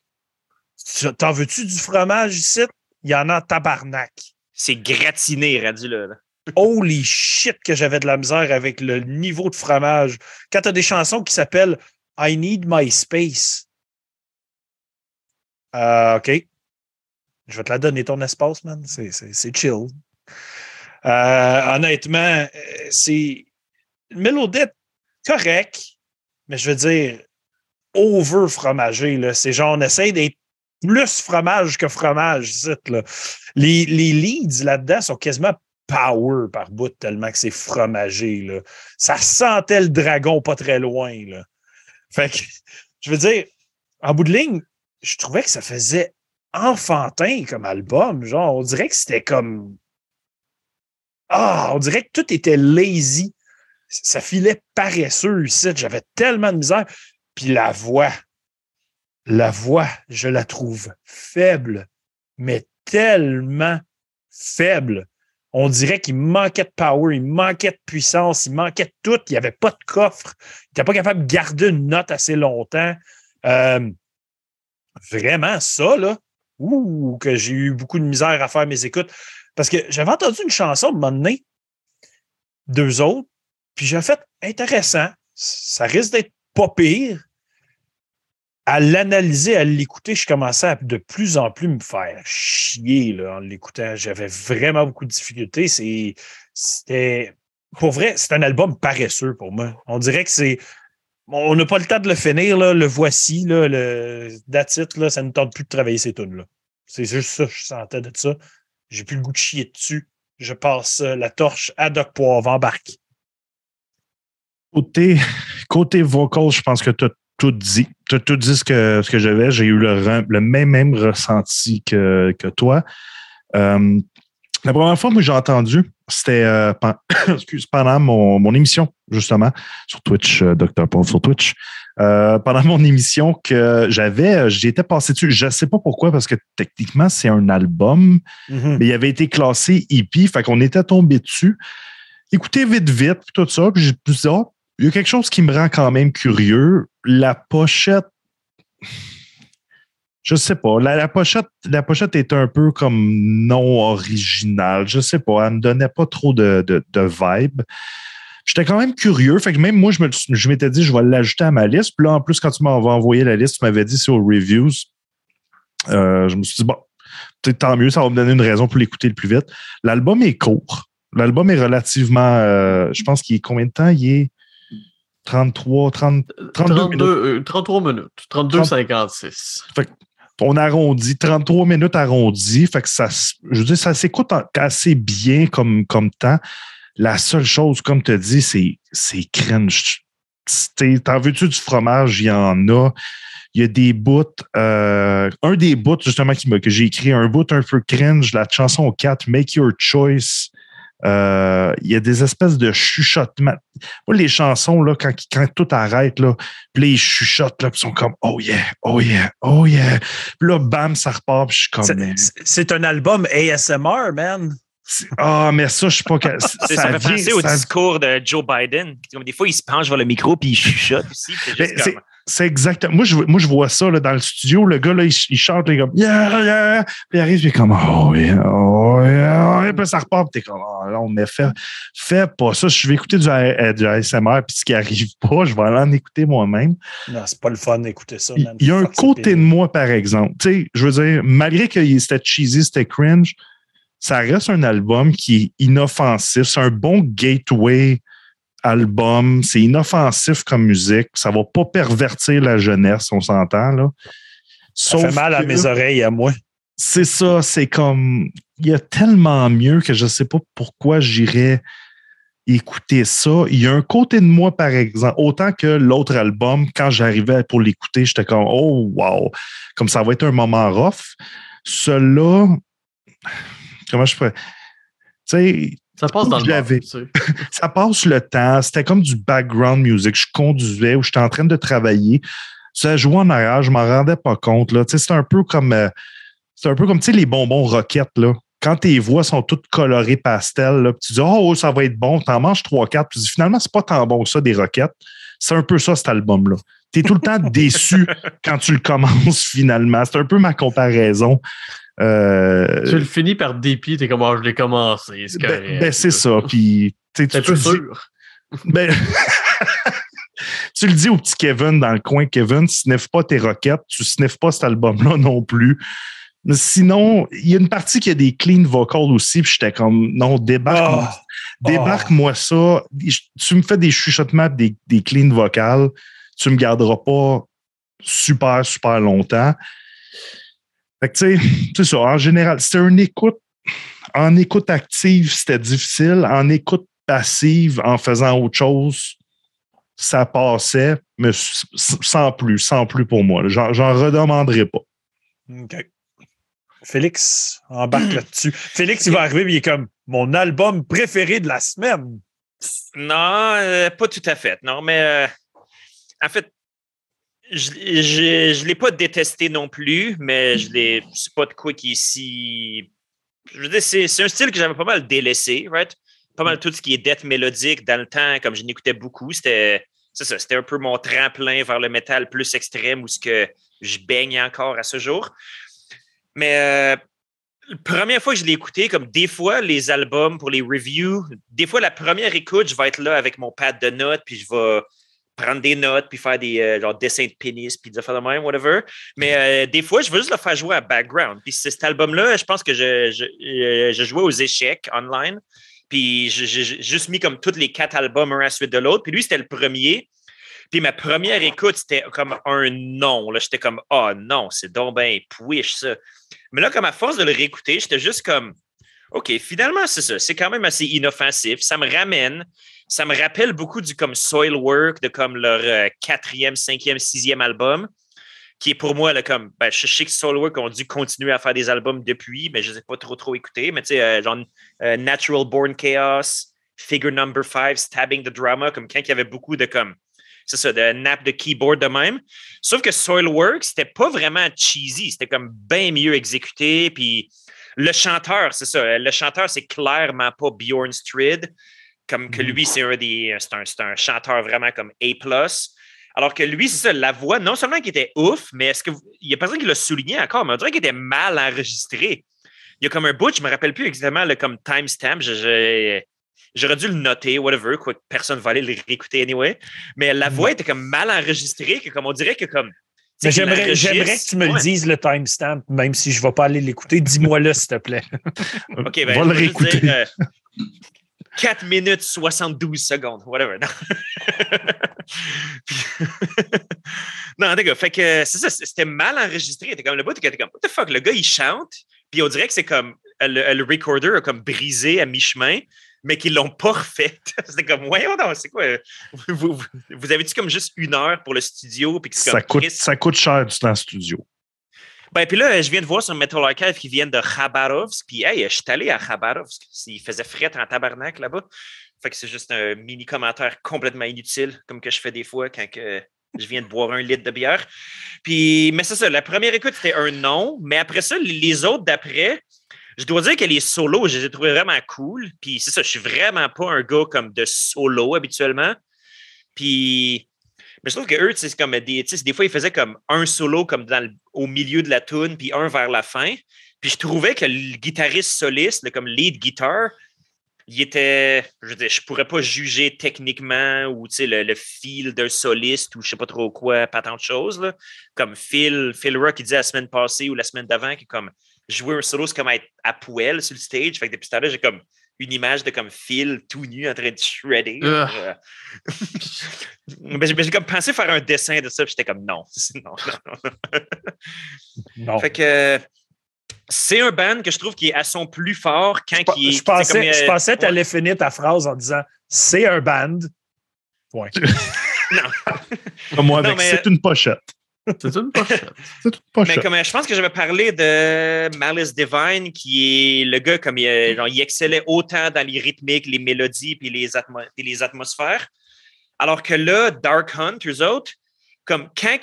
T'en veux-tu du fromage ici? Il y en a en tabarnak. C'est gratiné, rendu là. là. [LAUGHS] Holy shit que j'avais de la misère avec le niveau de fromage. Quand tu as des chansons qui s'appellent I Need My Space. Euh, OK. Je vais te la donner ton espace, man. C'est- C'est c'est chill. Euh, honnêtement, euh, c'est. Mélodette, correct, mais je veux dire, over fromagé. là. C'est genre, on essaie d'être plus fromage que fromage, là. Les, leads là-dedans sont quasiment power par bout tellement que c'est fromagé. Ça sentait le dragon pas très loin. Fait que, [LAUGHS] je veux dire, en bout de ligne, je trouvais que ça faisait enfantin comme album. Genre, on dirait que c'était comme. Ah, on dirait que tout était lazy. Ça filait paresseux ici. J'avais tellement de misère. Puis la voix, la voix, je la trouve faible, mais tellement faible. On dirait qu'il manquait de power, il manquait de puissance, il manquait de tout. Il n'y avait pas de coffre. Il n'était pas capable de garder une note assez longtemps. Euh, vraiment, ça, là, ouh, que j'ai eu beaucoup de misère à faire mes écoutes. Parce que j'avais entendu une chanson de un moment donné, deux autres, puis j'ai fait intéressant. Ça risque d'être pas pire. À l'analyser, à l'écouter, je commençais à de plus en plus me faire chier là, en l'écoutant. J'avais vraiment beaucoup de difficultés. C'était. Pour vrai, c'est un album paresseux pour moi. On dirait que c'est. On n'a pas le temps de le finir, là, le voici, là, le it, là, ça ne tente plus de travailler ces tunes-là. C'est juste ça je sentais de ça. J'ai plus le goût de chier dessus. Je passe euh, la torche à Doc Poivre, embarque. Côté, côté vocal, je pense que tu as tout dit. Tu as tout dit ce que, ce que j'avais. J'ai eu le, le même, même ressenti que, que toi. Euh, la première fois que j'ai entendu, c'était euh, [COUGHS] pendant mon, mon émission, justement, sur Twitch, euh, Dr. Paul sur Twitch. Pendant mon émission que j'avais, euh, j'y étais passé dessus. Je ne sais pas pourquoi, parce que techniquement, c'est un album, Mhm. mais il avait été classé hippie, fait qu'on était tombé dessus. Écoutez vite, vite, puis tout ça, puis j'ai dire, oh, il y a quelque chose qui me rend quand même curieux. La pochette, je sais pas. La, pochette, la pochette est un peu comme non originale. Je sais pas. Elle me donnait pas trop de, de, vibe. J'étais quand même curieux. Fait que même moi, je me- je m'étais dit, je vais l'ajouter à ma liste. Puis là, en plus, quand tu m'avais envoyé la liste, tu m'avais dit c'est aux reviews. Euh, je me suis dit, bon, tant mieux, ça va me donner une raison pour l'écouter le plus vite. L'album est court. L'album est relativement. euh, je pense qu'il est combien de temps? Il est 33, 30, 32 minutes. 32, euh, 33 minutes. 32,56. on arrondit, 33 minutes arrondies. Fait que ça, je veux dire, ça s'écoute assez bien comme, comme temps. La seule chose, comme tu as dit, c'est, c'est cringe. T'en veux-tu du fromage? Il y en a. Il y a des bouts. euh, un des bouts, justement, qui que j'ai écrit, un bout un peu cringe, la chanson 4, Make Your Choice. Euh, il y a des espèces de chuchotements. Moi, les chansons, là, quand, quand tout arrête, là, puis ils chuchotent, là, puis ils sont comme Oh yeah, oh yeah, oh yeah. Puis là, bam, ça repart, puis je suis comme C'est un album ASMR, man. Ah, mais ça, je suis pas. C'est- Ça, fait vient- penser au ça- discours de Joe Biden. Comme des fois, il se penche vers le micro puis il chuchote aussi. c'est exactement. Moi je, moi, je vois ça là, dans le studio. Le gars, là, il, il chante, il est comme Yeah, yeah. Puis il arrive, puis il est comme Oh, yeah, oh, yeah. oh, yeah. Puis ça repart, puis t'es comme Oh, non, mais fais, fais pas ça. Je vais écouter du, euh, du ASMR, puis ce qui arrive pas, je vais aller en écouter moi-même. Non, c'est pas le fun d'écouter ça, Il man. il y a un côté de moi, par exemple. Tu sais, je veux dire, malgré que c'était cheesy, c'était cringe, ça reste un album qui est inoffensif. C'est un bon gateway album. C'est inoffensif comme musique. Ça va pas pervertir la jeunesse, on s'entend, là. Ça fait mal à mes oreilles, à moi. c'est ça, c'est comme. Il y a tellement mieux que je sais pas pourquoi j'irais écouter ça. Il y a un côté de moi, par exemple, autant que l'autre album, quand j'arrivais pour l'écouter, j'étais comme Oh wow! Comme ça va être un moment rough. Celui-là, comment je pourrais. Tu sais, Ça passe dans le sais. [LAUGHS] ça passe le temps. C'était comme du background music. Je conduisais ou j'étais en train de travailler. Ça jouait en arrière, je m'en rendais pas compte. Là. C'est un peu comme euh, c'est un peu comme les bonbons roquettes. Là. Quand tes voix sont toutes colorées pastel, là, tu dis Oh, ça va être bon, t'en manges 3-4, puis finalement, c'est pas tant bon ça, des roquettes. C'est un peu ça, cet album-là. Tu es tout le temps déçu [LAUGHS] quand tu le commences finalement. C'est un peu ma comparaison. Euh, Tu le finis par dépit, t'es comme, Ah, je l'ai commencé. C'est ben, ben, c'est ça. Puis, tu peu dis- sûr. [LAUGHS] ben, [LAUGHS] tu le dis au petit Kevin dans le coin, Kevin, sniff pas tes roquettes, tu sniffes pas cet album-là non plus. Mais sinon, il y a une partie qui a des clean vocals aussi, puis j'étais comme, non, débarque-moi Ah. débarque-moi ça. Tu me fais des chuchotements, des, des clean vocales, tu me garderas pas super, super longtemps. Fait que, tu sais, [SNIFFS] c'est ça. En général, c'était une écoute. En écoute active, c'était difficile. En écoute passive, en faisant autre chose, ça passait, mais sans plus, sans plus pour moi. J'en redemanderai pas. OK. Félix embarque [CLEARS THROAT] là-dessus. Félix, il va arriver et il est comme mon album préféré de la semaine. Non, euh, pas tout à fait. Non, mais euh, en fait, je ne l'ai pas détesté non plus, mais je l'ai. C'est pas de quoi qui si. Je veux dire, c'est c'est un style que j'avais pas mal délaissé, right? Pas mal tout ce qui est death mélodique dans le temps, comme je n'écoutais beaucoup, c'était. C'est ça, c'était un peu mon tremplin vers le métal plus extrême où ce que je baigne encore à ce jour. Mais euh, la première fois que je l'ai écouté, comme des fois, les albums pour les reviews, des fois, la première écoute, je vais être là avec mon pad de notes, puis je vais prendre des notes, puis faire des euh, genre, dessins de pénis, puis des affaires de même, whatever. Mais euh, des fois, je veux juste le faire jouer à background. Puis cet album-là, je pense que je, je, euh, jouais aux échecs online. Puis j'ai juste mis comme tous les quatre albums un à la suite de l'autre. Puis lui, c'était le premier. Puis ma première écoute, c'était comme un non. J'étais comme, oh non, c'est donc ben push ça. Mais là, comme à force de le réécouter, j'étais juste comme, OK, finalement, c'est ça. C'est quand même assez inoffensif. Ça me ramène. Ça me rappelle beaucoup du comme Soilwork, de comme leur euh, quatrième, cinquième, sixième album, qui est pour moi, comme, ben, je sais que Soilwork ont dû continuer à faire des albums depuis, mais je ne les ai pas trop, trop écoutés. Mais tu sais, euh, genre euh, Natural Born Chaos, Figure Number 5, Stabbing the Drama, comme quand il y avait beaucoup de comme, c'est ça, de nap de keyboard de même. Sauf que Soilwork, c'était pas vraiment cheesy, c'était comme bien mieux exécuté. Puis le chanteur, c'est ça, le chanteur, c'est clairement pas Bjorn Strid, comme que lui, c'est un des, c'est un, un chanteur vraiment comme A+. Alors que lui, c'est ça, la voix, non seulement qu'il était ouf, mais est-ce que vous- il y a personne qui l'a souligné encore, mais on dirait qu'il était mal enregistré. Il y a comme un bout, je me rappelle plus exactement le comme timestamp. J'aurais dû le noter, whatever, quoi, personne va aller le réécouter anyway. Mais la voix était comme mal enregistrée, que comme on dirait que comme. j'aimerais, que tu me Ouais. le dises, le timestamp, même si je ne vais pas aller l'écouter. Dis-moi-le, s'il te plaît. [LAUGHS] OK, ben, va je le réécouter. dire, euh, 4 minutes 72 secondes, whatever. Non, [LAUGHS] [LAUGHS] non en tout cas, fait que c'est ça, c'était mal enregistré. T'es comme le bout, t'es comme, what the fuck, le gars, il chante, puis on dirait que c'est comme, euh, le, le recorder a comme brisé à mi-chemin, mais qu'ils l'ont pas refait. [LAUGHS] C'était comme, voyons donc, c'est quoi? euh, Vous, vous, vous avez-tu comme juste une heure pour le studio? Puis que c'est Ça comme, coûte, ça coûte cher du temps studio. Ben, puis là, je viens de voir sur Metal Archive qu'ils viennent de Khabarovsk. Puis, hey, je suis allé à Khabarovsk. Il faisait fret en tabarnak là-bas. Fait que c'est juste un mini commentaire complètement inutile, comme que je fais des fois quand que je viens de boire un litre de bière. Puis, mais c'est ça, la première écoute, c'était un non. Mais après ça, les- les autres d'après, je dois dire que les solos, je les ai trouvés vraiment cool. Puis, c'est ça, je suis vraiment pas un gars comme de solo habituellement. Puis, mais je trouve que eux, c'est comme des, des fois, ils faisaient comme un solo comme dans le- au milieu de la tune, puis un vers la fin. Puis je trouvais que le guitariste soliste, le, comme lead guitar, il était, je veux dire, je pourrais pas juger techniquement ou le, le feel d'un soliste ou je sais pas trop quoi, pas tant de choses. Là. Comme Phil, Phil Rock, il disait la semaine passée ou la semaine d'avant que comme jouer un solo, c'est comme être à poêle sur le stage. Fait que depuis ce temps-là, j'ai comme une image de comme Phil tout nu en train de shredder. Euh, [LAUGHS] ben, j'ai ben, j'ai comme pensé faire un dessin de ça, puis j'étais comme non. [LAUGHS] non, non, non. Non. Fait que c'est un band que je trouve qui est à son plus fort quand il est. Je pensais, c'est comme, je euh, pensais que tu ouais. allais finir ta phrase en disant c'est un band. [LAUGHS] Non. Comme moi, avec mais- c'est une pochette. C'est une pochette. C'est une Mais pochette. comme euh, je pense que j'avais parlé de Malice Divine, qui est le gars comme il, euh, genre, il excellait autant dans les rythmiques, les mélodies puis les, atmo- puis les atmosphères. Alors que là, Dark Hunt, eux autres, comme quand,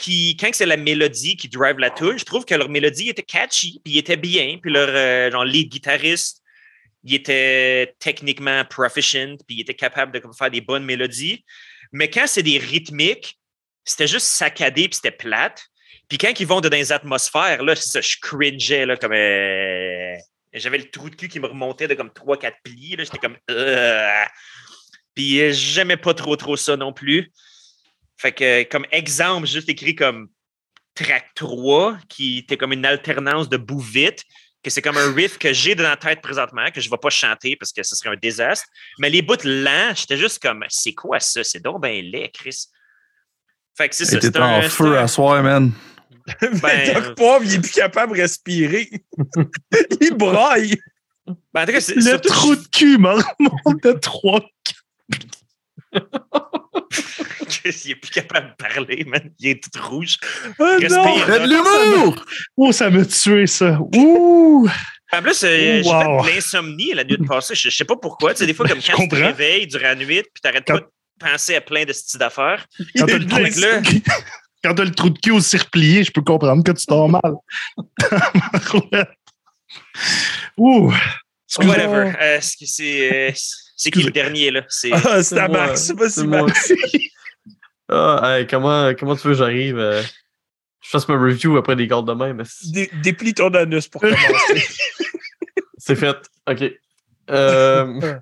c'est la mélodie qui drive la tune, je trouve que leur mélodie était catchy, puis était bien, puis leur euh, genre, lead guitariste, il était techniquement proficient, puis il était capable de faire des bonnes mélodies. Mais quand c'est des rythmiques, c'était juste saccadé, puis c'était plate. Puis quand ils vont dans les atmosphères, là, ça, je cringeais, là, comme. euh, J'avais le trou de cul qui me remontait de comme 3-4 plis, là. J'étais comme. Puis j'aimais pas trop, trop ça non plus. Fait que, comme exemple, j'ai juste écrit comme track 3, qui était comme une alternance de bout vite, que c'est comme un riff que j'ai dans la tête présentement, que je ne vais pas chanter parce que ce serait un désastre. Mais les bouts lents, j'étais juste comme, c'est quoi ça? C'est donc ben laid, Chris. Fait que c'est ça. T'es c'est en feu un- à soir, man. Ben, [LAUGHS] Doc Poivre, il est plus capable de respirer. [LAUGHS] il braille. Ben, en tout cas, c'est Le surtout- trou de cul me remonte de trois. [LAUGHS] il est plus capable de parler, man. Il est tout rouge. Ah, Respire. non. Fais de l'humour! Oh, ça m'a tué, ça. Ouh! En plus, euh, j'ai Wow. fait de l'insomnie la nuit passée. Je, je sais pas pourquoi. Tu sais, des fois, comme [LAUGHS] quand tu te réveilles durant la nuit, puis t'arrêtes Quand- pas de penser à plein de styles d'affaires. Quand t'as le, de- le trou de [LAUGHS] cul aussi replié, je peux comprendre que tu dors mal. Ouh! Excuse-moi. Whatever. Euh, c'est- c'est qui le dernier, là? C'est Ah, [LAUGHS] c'est Max, c'est pas si moi. [LAUGHS] Ah, hey, comment, comment tu veux que j'arrive? euh, je fasse ma review après des gardes de même. mais c'est- Dé- Déplie ton anus pour commencer. [LAUGHS] C'est fait. OK. Euh,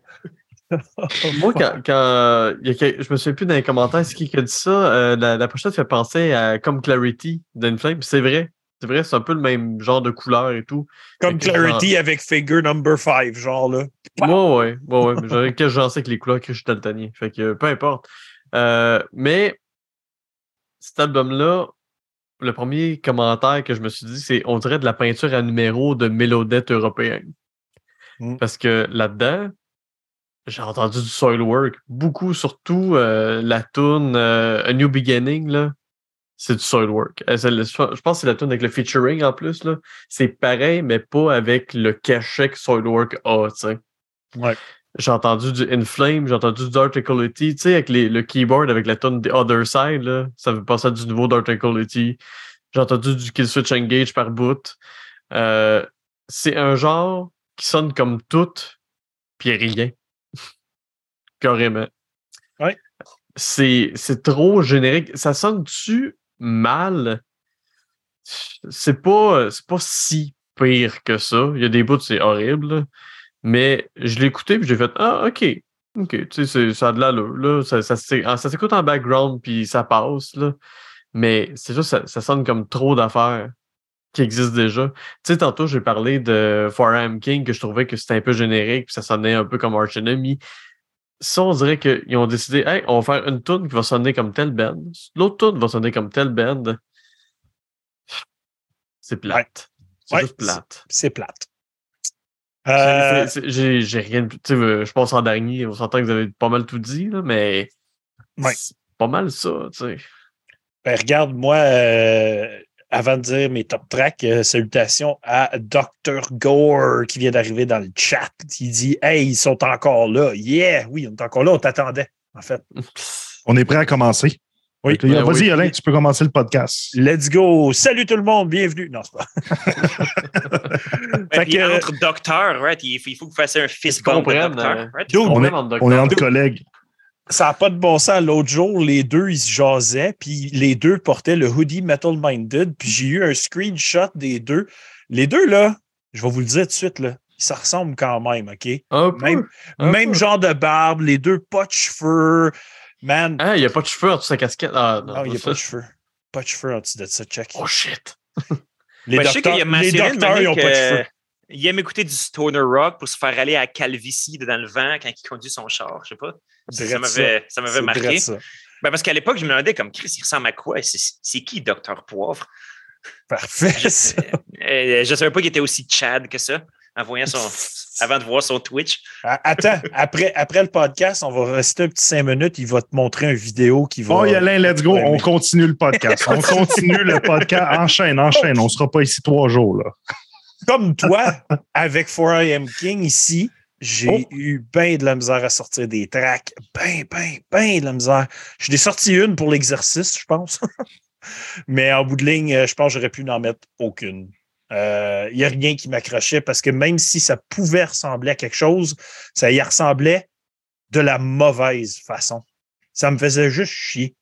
moi, quand, quand il y a quel- je me souviens plus dans les commentaires, c'est qui qui a dit ça? euh, la, la pochette fait penser à comme Clarity d'Inflame. C'est vrai. C'est vrai, c'est un peu le même genre de couleur et tout. Comme Clarity avec Figure Number 5, genre là. Moi, ouais, ouais, ouais. j'aurais- que j'en sais que les couleurs que je suis daltonien. Fait que peu importe. Euh, mais cet album-là, le premier commentaire que je me suis dit, c'est on dirait de la peinture à numéro de mélodette européenne. Mm. Parce que là-dedans, j'ai entendu du Soilwork. Beaucoup, surtout euh, la tune euh, A New Beginning, là. C'est du Soilwork. Euh, c'est le- Je pense que c'est la tune avec le featuring en plus, là. C'est pareil, mais pas avec le cachet que Soilwork a, tu sais. Ouais. J'ai entendu du Inflame, j'ai entendu du Dark Equality, tu sais, avec les- le keyboard, avec la tune The Other Side, là, ça veut passer à du nouveau Dark Equality. J'ai entendu du Killswitch Engage par bout. Euh, c'est un genre qui sonne comme tout, puis rien. [LAUGHS] Carrément. Ouais. c'est c'est trop générique. Ça sonne-tu mal? C'est pas, pas si pire que ça. Il y a des bouts, c'est horrible. Mais je l'ai écouté puis j'ai fait Ah, ok. Ok, tu sais, ça a de. Là. Ça, ça, ah, ça s'écoute en background puis ça passe. Là. Mais c'est ça, ça sonne comme trop d'affaires qui existent déjà. Tu sais, tantôt, j'ai parlé de Emblem King que je trouvais que c'était un peu générique puis ça sonnait un peu comme Arch Enemy. Ça, on dirait qu'ils ont décidé, hey, on va faire une tune qui va sonner comme telle band. L'autre tune va sonner comme telle band. C'est plate. C'est Ouais, juste plate. C'est plate. Euh, J'ai rien je pense en dernier, on s'entend que vous avez pas mal tout dit, là, mais Ouais. c'est pas mal ça, tu sais. ben, regarde, moi, euh, avant de dire mes top tracks, euh, salutations à Dr. Gore qui vient d'arriver dans le chat. Il dit Hey, ils sont encore là. Yeah, oui, on est encore là, on t'attendait, en fait. [LAUGHS] On est prêt à commencer. Oui. Ben Vas-y, oui. Alain, tu peux commencer le podcast. Let's go. Salut tout le monde, bienvenue. Non, c'est pas. [LAUGHS] Fait que- entre docteurs, right, il faut que vous fassiez un fist bump docteur. euh, right? On on est docteur. entre collègues. Ça n'a pas de bon sens. L'autre jour, les deux, ils se jasaient, puis les deux portaient le hoodie Metal Minded, puis j'ai eu un screenshot des deux. Les deux, là, je vais vous le dire tout de suite, là, ça ressemble quand même, OK? Un peu. Même, un même peu. genre de barbe, les deux pas de cheveux. Man, Ah, il n'y a pas de cheveux en dessous de sa casquette. Ah, non. il n'y a ça- pas de cheveux. Pas de cheveux en dessous de ça, check. Oh shit. Les Ben, je sais qu'il y a docteurs, les docteurs, ils n'ont que, pas de cheveux. Il aime écouter du stoner rock pour se faire aller à calvitie dans le vent quand il conduit son char. Je sais pas. Ça m'avait ça m'avait marqué. ça. Ben, parce qu'à l'époque, je me demandais comme Chris, il ressemble à quoi? C'est c'est qui, Docteur Poivre? Parfait. Euh, je ne savais pas qu'il était aussi Chad que ça en voyant son, [LAUGHS] avant de voir son Twitch. Ah, Attends, après, après le podcast, on va rester un petit cinq minutes. Il va te montrer une vidéo qui va. Bon, Alain, let's go. Ouais, On mais- continue le podcast. on [LAUGHS] continue le podcast. Enchaîne, enchaîne. On ne sera pas ici trois jours. Là. Comme toi, avec 4am King ici, j'ai Oh. eu bien de la misère à sortir des tracks. Ben, ben, ben de la misère. Je l'ai sorti une pour l'exercice, je pense. [LAUGHS] Mais en bout de ligne, euh, je pense que j'aurais pu n'en mettre aucune. Il n'y a rien qui m'accrochait parce que même si ça pouvait ressembler à quelque chose, ça y ressemblait de la mauvaise façon. Ça me faisait juste chier.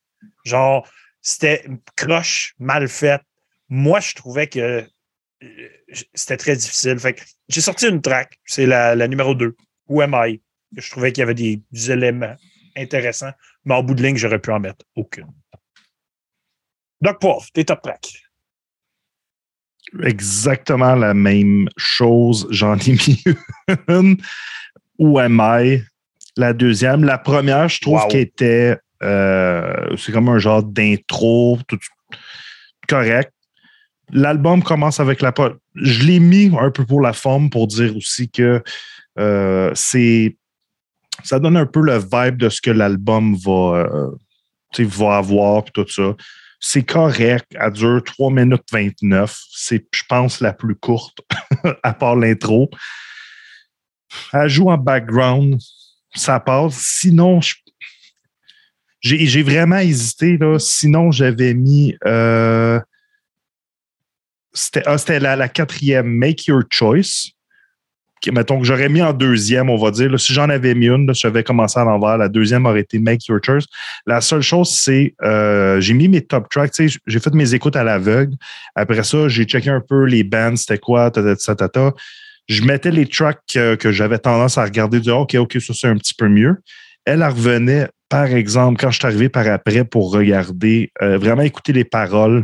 Genre, c'était croche, mal faite. Moi, je trouvais que euh, c'était très difficile. Fait j'ai sorti une track, c'est la, la numéro 2, Who Am I? que Je trouvais qu'il y avait des, des éléments intéressants, mais en bout de ligne, j'aurais pu en mettre aucune. Doc Poivre, tes top tracks. Exactement la même chose. J'en ai mis [LAUGHS] une. Où am I? La deuxième. La première, je trouve Wow. qu'elle était. euh, c'est comme un genre d'intro. tout- correct. L'album commence avec la. Je l'ai mis un peu pour la forme pour dire aussi que euh, c'est. Ça donne un peu le vibe de ce que l'album va, euh, avoir puis tout ça. C'est correct. Elle dure 3 minutes 29. C'est, je pense, la plus courte, [LAUGHS] à part l'intro. Elle joue en background. Ça passe. Sinon, j'ai, vraiment hésité. Sinon, j'avais mis. euh, c'était, ah, la, quatrième, Make Your Choice. Mettons que j'aurais mis en deuxième, on va dire. si j'en avais mis une, là, si j'avais commencé à l'envers. La deuxième aurait été Make Your Choice. La seule chose, c'est euh, j'ai mis mes top tracks. J'ai fait mes écoutes à l'aveugle. Après ça, j'ai checké un peu les bands, c'était quoi, ta, ta, ta, ta, ta. Je mettais les tracks que, j'avais tendance à regarder, dire OK, OK, ça c'est un petit peu mieux. Elle, elle revenait, par exemple, quand je suis arrivé par après pour regarder, euh, vraiment écouter les paroles,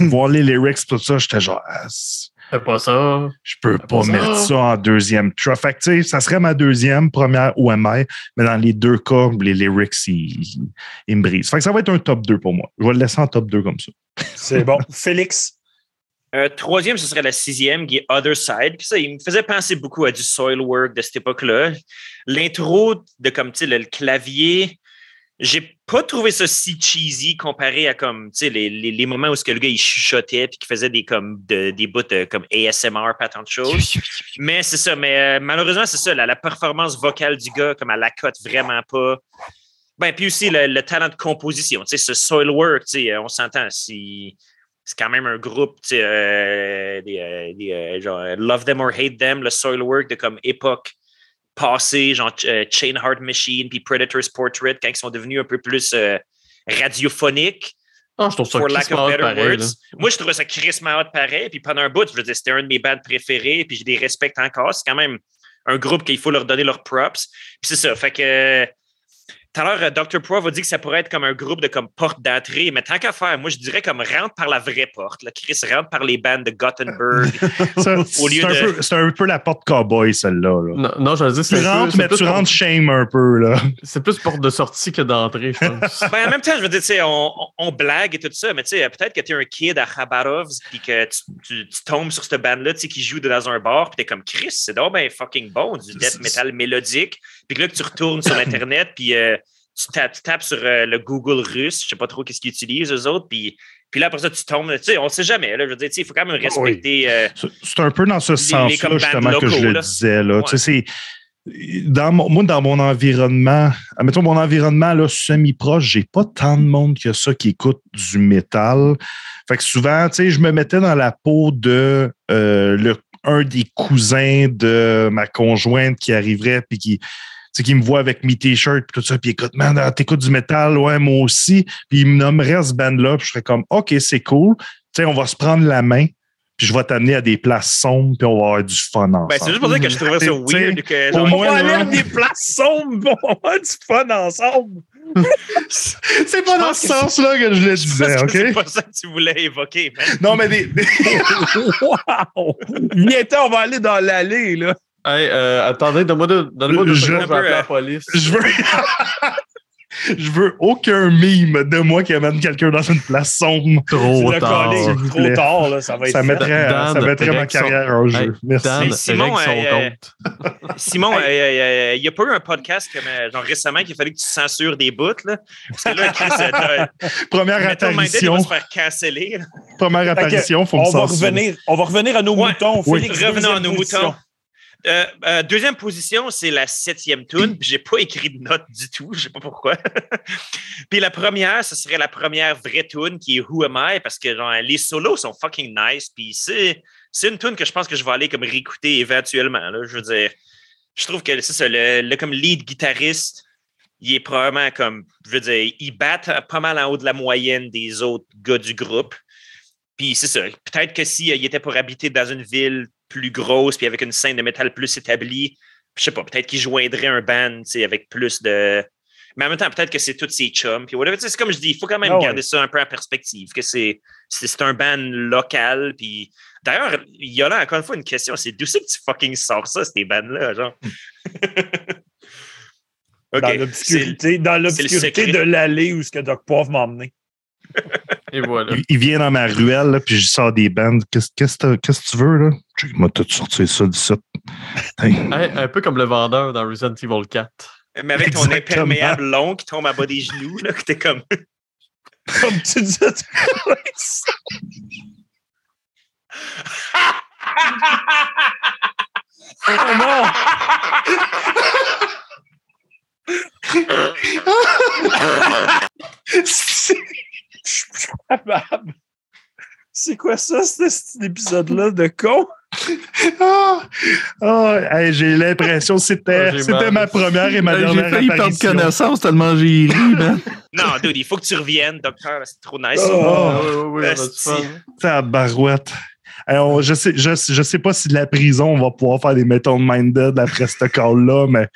voir les lyrics, tout ça, j'étais genre, Ah, Fais pas ça. je peux pas mettre ça en deuxième track. Fait que, ça serait ma deuxième, première ou I, mais dans les deux cas, les lyrics, ils, ils- ils me brisent. Fait que ça va être un top 2 pour moi. Je vais le laisser en top 2 comme ça. C'est bon. [LAUGHS] Félix? Euh, troisième, ce serait la sixième, qui est Other Side. Puis ça, il me faisait penser beaucoup à du soil work de cette époque-là. L'intro de comme tu sais, le, le clavier, j'ai pas trouvé ça si cheesy comparé à comme les, les, les moments où ce que le gars il chuchotait puis qu'il faisait des comme de- des bouts de, comme ASMR, pas tant de choses. Mais c'est ça, mais euh, malheureusement, c'est ça, la, performance vocale du gars, comme elle la cote vraiment pas. Ben, puis aussi le, le talent de composition, tu sais, ce soil work, tu sais, on s'entend, si c'est quand même un groupe, tu sais, euh, des, euh, genre Love Them or Hate Them, le soil work de comme époque passé, genre euh, Chain Heart Machine, puis Predator's Portrait, quand ils sont devenus un peu plus euh, radiophoniques. Ah, je trouve ça For lack of better pareil, words. Moi, je trouvais ça crissement hot pareil. Puis pendant un bout, je veux dire, c'était un de mes bands préférés. Puis je les respecte encore. C'est quand même un groupe qu'il faut leur donner leurs props. Puis c'est ça. Fait que tout à l'heure, Dr. Pro a dit que ça pourrait être comme un groupe de comme porte d'entrée. Mais tant qu'à faire, moi, je dirais comme rentre par la vraie porte. Là. Chris rentre par les bandes de Gothenburg. [LAUGHS] Ça, Au lieu C'est un, de- un peu la porte cowboy, celle-là. là. Non, non, je veux dire, c'est Tu peu- rentres, c'est mais tu rentres shame un peu. là. C'est plus porte de sortie que d'entrée, je pense. [LAUGHS] Ben, en même temps, je veux dire, tu sais, on, on- blague et tout ça, mais tu sais, peut-être que tu es un kid à Khabarovsk puis que tu, tu- tu tombes sur cette bande-là, tu sais, qui joue dans un bar, puis t'es comme Chris, c'est donc ben fucking bon, du death metal mélodique. Puis là, que tu retournes sur Internet, puis euh, tu, tapes, tu tapes sur euh, le Google russe, je sais pas trop qu'est-ce qu'ils utilisent, eux autres, puis. Puis là, après ça, tu tombes. Tu sais, on sait jamais. Là, je veux dire, tu sais, il faut quand même respecter. euh, C'est un peu dans ce sens-là, justement, que je le disais. Là. Ouais. Tu sais, dans mon, moi, dans mon environnement, admettons mon environnement là, semi-proche, j'ai pas tant de monde que ça qui écoute du métal. Fait que souvent, tu sais, je me mettais dans la peau de euh, le, un des cousins de ma conjointe qui arriverait puis qui, sais, qui me voit avec mes t-shirts puis tout ça, puis écoute, man, ah, t'écoutes du métal, ouais, moi aussi. Puis il me nommerait ce band-là, puis je serais comme, OK, c'est cool. Tu sais, on va se prendre la main, puis je vais t'amener à des places sombres, puis on va avoir du fun ensemble. ben, c'est juste pour dire que je trouvais ça [LAUGHS] weird. Que, genre, on va aller à des places sombres, [LAUGHS] on va avoir du fun ensemble. [LAUGHS] c'est pas Je dans ce sens-là que je le disais, que c'est OK? pas ça que tu voulais évoquer, man. Non, mais des, des- wow! Viens-t'en, on va aller dans l'allée, là. Hey, euh, attendez, donne-moi deux, donne-moi deux Je- secondes, je vais appeler euh, la police. je veux. [LAUGHS] je veux aucun mime de moi qui amène quelqu'un dans une place sombre. Trop tard. trop tard, là, ça va être Ça mettrait, Dan, ça mettrait ma règle son- carrière en jeu. Hey, Merci. Dan, Simon, euh, compte. Simon, euh, euh, il n'y a pas eu un podcast comme, euh, genre récemment qu'il fallait que tu censures des bouts. Là? Parce que là, Chris, euh, [LAUGHS] Première Metal Minded, il apparition. va se faire canceller. Première apparition, faut me On va, censurer. revenir, on va revenir à nos Ouais. moutons. Oui. Revenons à nos moutons. Euh, euh, deuxième position, c'est la septième tune. [CLEARS THROAT] J'ai pas écrit de note du tout, je sais pas pourquoi. [LAUGHS] Puis la première, ce serait la première vraie tune qui est Who Am I? Parce que genre, les solos sont fucking nice. Puis c'est c'est une tune que je pense que je vais aller comme réécouter éventuellement. Là, je veux dire, je trouve que c'est ça, le, le comme lead guitariste, il est probablement comme, je veux dire, il bat pas mal en haut de la moyenne des autres gars du groupe. Puis c'est ça. Peut-être que s'il était pour habiter dans une ville plus grosse, puis avec une scène de métal plus établie, je sais pas, peut-être qu'il joindrait un band, tu sais, avec plus de. Mais en même temps, peut-être que c'est tous ses chums. Puis whatever. C'est comme je dis, il faut quand même Ah ouais. garder ça un peu en perspective, que c'est c'est un band local. Puis d'ailleurs, il y a là encore une fois une question, c'est d'où c'est que tu fucking sors ça, ces bands-là, genre? [LAUGHS] Dans l'obscurité, dans l'obscurité de l'allée où ce que Doc Poivre m'a emmené. Et voilà. Il, il vient dans ma ruelle, là, puis je sors des bandes. Qu'est-ce que tu veux, là? Il m'a tout sorti ça du site? Hey. Hey, un peu comme le vendeur dans Resident Evil 4. Mais avec ton Exactement. imperméable long qui tombe à bas des genoux, là, que t'es comme. [LAUGHS] Comme tu disais. oh non! Je suis plus capable. C'est quoi ça, ce- cet épisode-là de con? [LAUGHS] Ah! Ah! Hey, j'ai l'impression que c'était Ah, c'était ma première et ma Hey, J'ai dernière failli perdre connaissance tellement j'ai ri, [LAUGHS] man. Non, dude, il faut que tu reviennes, docteur. C'est trop nice. Oh. Ouais, ouais, ouais, on a du esti. fun. Tabarouette. Je sais, je, je sais pas si de la prison, on va pouvoir faire des Metal Minded après ce call-là, mais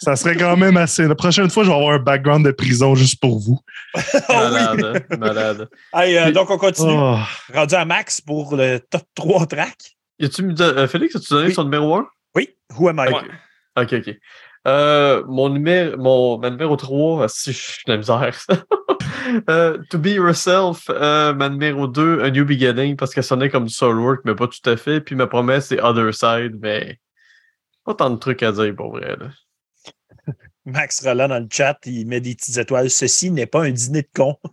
ça serait quand même assez. La prochaine fois, je vais avoir un background de prison juste pour vous. [LAUGHS] Ah! Malade, hein, malade. Hey, euh, donc, on continue. Oh. Rendu à Max pour le top 3 track. Mis- euh, Félix, as-tu donné Oui. son numéro 1? Oui, Who am I? Ok. Ok. Euh, mon numéro, mon, ma numéro 3, si je suis de la misère. [LAUGHS] Euh, to be yourself, euh, ma numéro 2, A New Beginning, parce qu'elle sonnait comme du soul work, mais pas tout à fait. Puis ma promesse, c'est Other Side, mais pas tant de trucs à dire pour vrai. [LAUGHS] Max Roland dans le chat, il met des petites étoiles. Ceci n'est pas un dîner de con. [LAUGHS]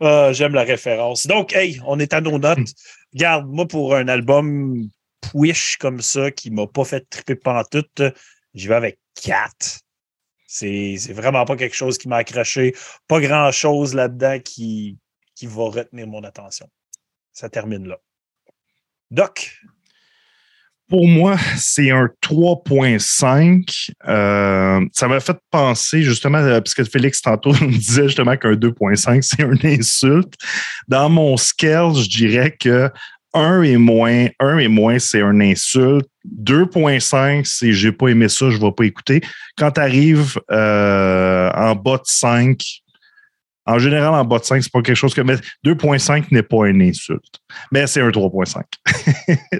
Ah, J'aime la référence. Donc, hey, on est à nos notes. Regarde, moi, pour un album push comme ça, qui m'a pas fait triper pantoute, j'y vais avec 4. C'est vraiment pas quelque chose qui m'a accroché. Pas grand-chose là-dedans qui, qui va retenir mon attention. Ça termine là. Doc, Pour moi, c'est un 3.5. Euh, ça m'a fait penser justement, euh, parce que Félix tantôt [LAUGHS] me disait justement qu'un 2.5, c'est une insulte. Dans mon scale, je dirais que 1 et moins, 1 et moins, c'est une insulte. 2.5, c'est j'ai pas aimé ça, je vais pas écouter. Quand tu arrives euh, en bas de 5, en général, en bas de 5, c'est pas quelque chose que. Mais 2.5 n'est pas une insulte. Mais c'est un 3.5.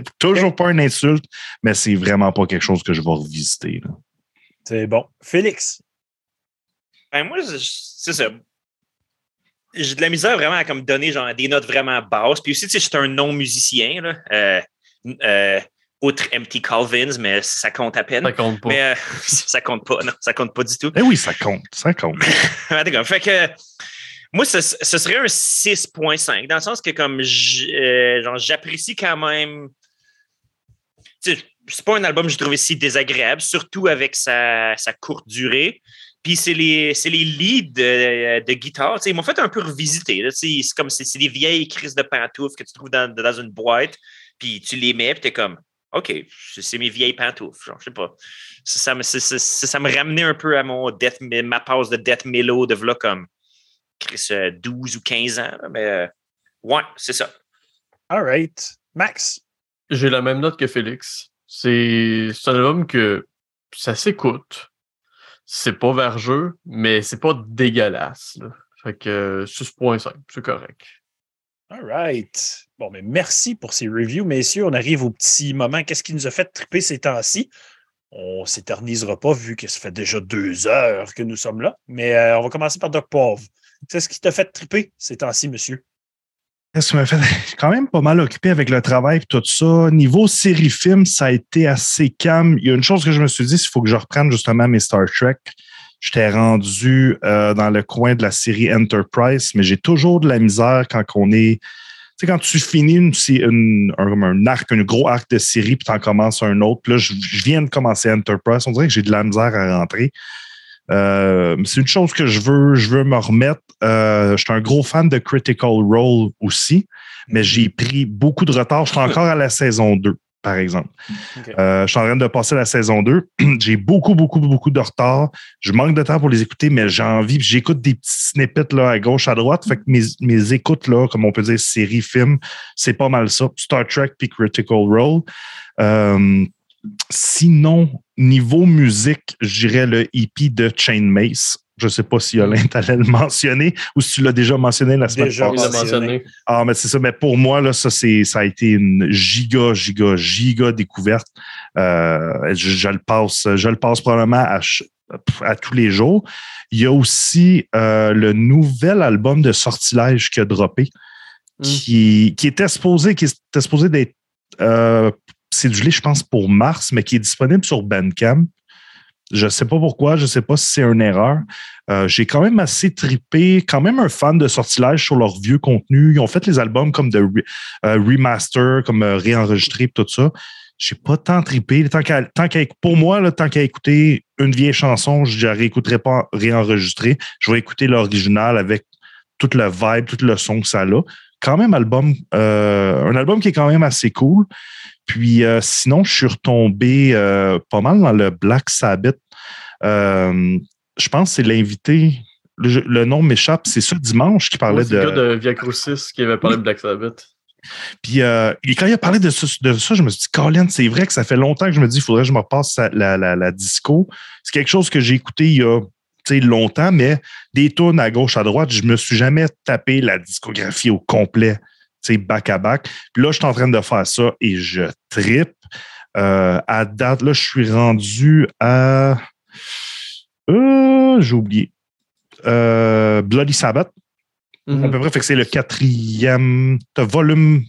[LAUGHS] Toujours pas une insulte, mais c'est vraiment pas quelque chose que je vais revisiter. C'est bon. Félix. Ben, moi, c'est ça. J'ai de la misère vraiment à comme donner genre, des notes vraiment basses. Puis aussi, tu sais, je suis un non-musicien. là. Euh, euh, outre MT Colvins, mais ça compte à peine. Ça compte pas. Mais euh, [LAUGHS] ça compte pas, non, ça compte pas du tout. Eh oui, ça compte. Ça compte. [LAUGHS] Fait que moi, ce, ce serait un 6.5, dans le sens que comme j'apprécie quand même. Tu sais, C'est pas un album que j'ai trouvé si désagréable, surtout avec sa, sa courte durée. Puis c'est les, c'est les leads de, de guitare. Tu sais, ils m'ont fait un peu revisiter. là. C'est comme c'est c'est des vieilles crises de pantoufles que tu trouves dans, dans une boîte, puis tu les mets, puis t'es comme OK, c'est mes vieilles pantoufles. Genre, je sais pas. Ça, ça me, c'est- ça me ramenait un peu à mon death, ma pause de Death Mellow de v'là comme Chris, euh, 12 ou 15 ans. là, mais euh, ouais, c'est ça. All right. Max? J'ai la même note que Félix. C'est c'est un album que ça s'écoute. C'est pas vergeux, mais c'est pas dégueulasse. là. Fait que euh, 6.5, c'est correct. All right. Bon, mais merci pour ces reviews, messieurs. On arrive au petit moment. Qu'est-ce qui nous a fait triper ces temps-ci? On s'éternisera pas vu que ça fait déjà deux heures que nous sommes là. Mais euh, on va commencer par Doc Poivre. Qu'est-ce qui t'a fait triper ces temps-ci, monsieur? Qu'est-ce m'as fait? [LAUGHS] Quand même pas mal occupé avec le travail et tout ça. Niveau série-film, ça a été assez calme. Il y a une chose que je me suis dit, il faut que je reprenne justement mes Star Trek. J'étais rendu euh, dans le coin de la série Enterprise, mais j'ai toujours de la misère quand on est. Tu sais, quand tu finis un, arc, un gros arc de série, puis tu en commences un autre. Là, je viens de commencer Enterprise. On dirait que j'ai de la misère à rentrer. Euh, c'est une chose que je veux, je veux me remettre. Euh, je suis un gros fan de Critical Role aussi, mais j'ai pris beaucoup de retard. Je suis encore à la saison 2, par exemple. Euh, je suis en train de passer la saison 2. [CLEARS THROAT] j'ai beaucoup, beaucoup, beaucoup de retard. Je manque de temps pour les écouter, mais j'ai envie. J'écoute des petits snippets là, à gauche, à droite. Fait que mes, mes écoutes, là, comme on peut dire, séries, films, c'est pas mal ça. Star Trek puis Critical Role. Sinon, niveau musique, je dirais le EP de Chain Mace. Je sais pas si Yolin t'allais le mentionner ou si tu l'as déjà mentionné la semaine Déjà Il l'a passée. mentionné. mentionné. Ah, mais c'est ça. Mais pour moi, là, ça, c'est, ça a été une giga, giga, giga découverte. Euh, je, je le passe, je le passe probablement à, tous les jours. Il y a aussi euh, le nouvel album de Sortilège qui a droppé, Mm. qui, qui était supposé, qui était supposé d'être euh, cédulé, je pense, pour mars, mais qui est disponible sur Bandcamp. Je ne sais pas pourquoi, je ne sais pas si c'est une erreur. Euh, J'ai quand même assez tripé, quand même un fan de sortilège sur leur vieux contenu. Ils ont fait les albums comme de euh, remaster, comme euh, réenregistré, tout ça. J'ai pas tant tripé. Tant pour moi, là, tant qu'à écouter une vieille chanson, je ne réécouterai pas réenregistré. Je vais écouter l'original avec toute le vibe, tout le son que ça a. Quand même album, euh, un album qui est quand même assez cool. Puis euh, sinon, je suis retombé euh, pas mal dans le Black Sabbath. Euh, je pense que c'est l'invité. Le, le nom m'échappe. C'est ça dimanche qui parlait c'est de. le gars de Via Crucis qui avait parlé de Black Sabbath. Puis et quand il a parlé de ça, de ça, je me suis dit, Colin, c'est vrai que ça fait longtemps que je me dis, il faudrait que je me passe la, la, la, la disco. C'est quelque chose que j'ai écouté il y a longtemps, mais des tunes à gauche, à droite, je me suis jamais tapé la discographie au complet, tu sais, back à back. Puis là, je suis en train de faire ça et je trippe. Euh, à date, là, je suis rendu à. Euh, j'ai oublié. Euh, Bloody Sabbath. Mhm. À peu près, fait que c'est le quatrième. T'as volume.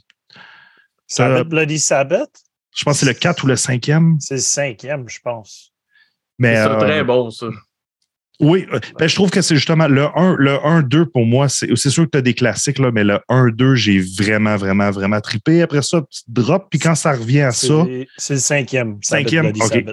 Sabbath Euh, Bloody Sabbath? Je pense que c'est le 4 ou le cinquième. C'est le cinquième, je pense. Mais C'est euh, très bon, ça. Oui, euh, ben, je trouve que c'est justement le 1, le 1, 2 pour moi, c'est c'est sûr que tu as des classiques, là, mais le 1, 2, j'ai vraiment, vraiment, vraiment trippé. Après ça, petit drop, puis quand ça revient à ça, c'est le cinquième. Cinquième, Bloody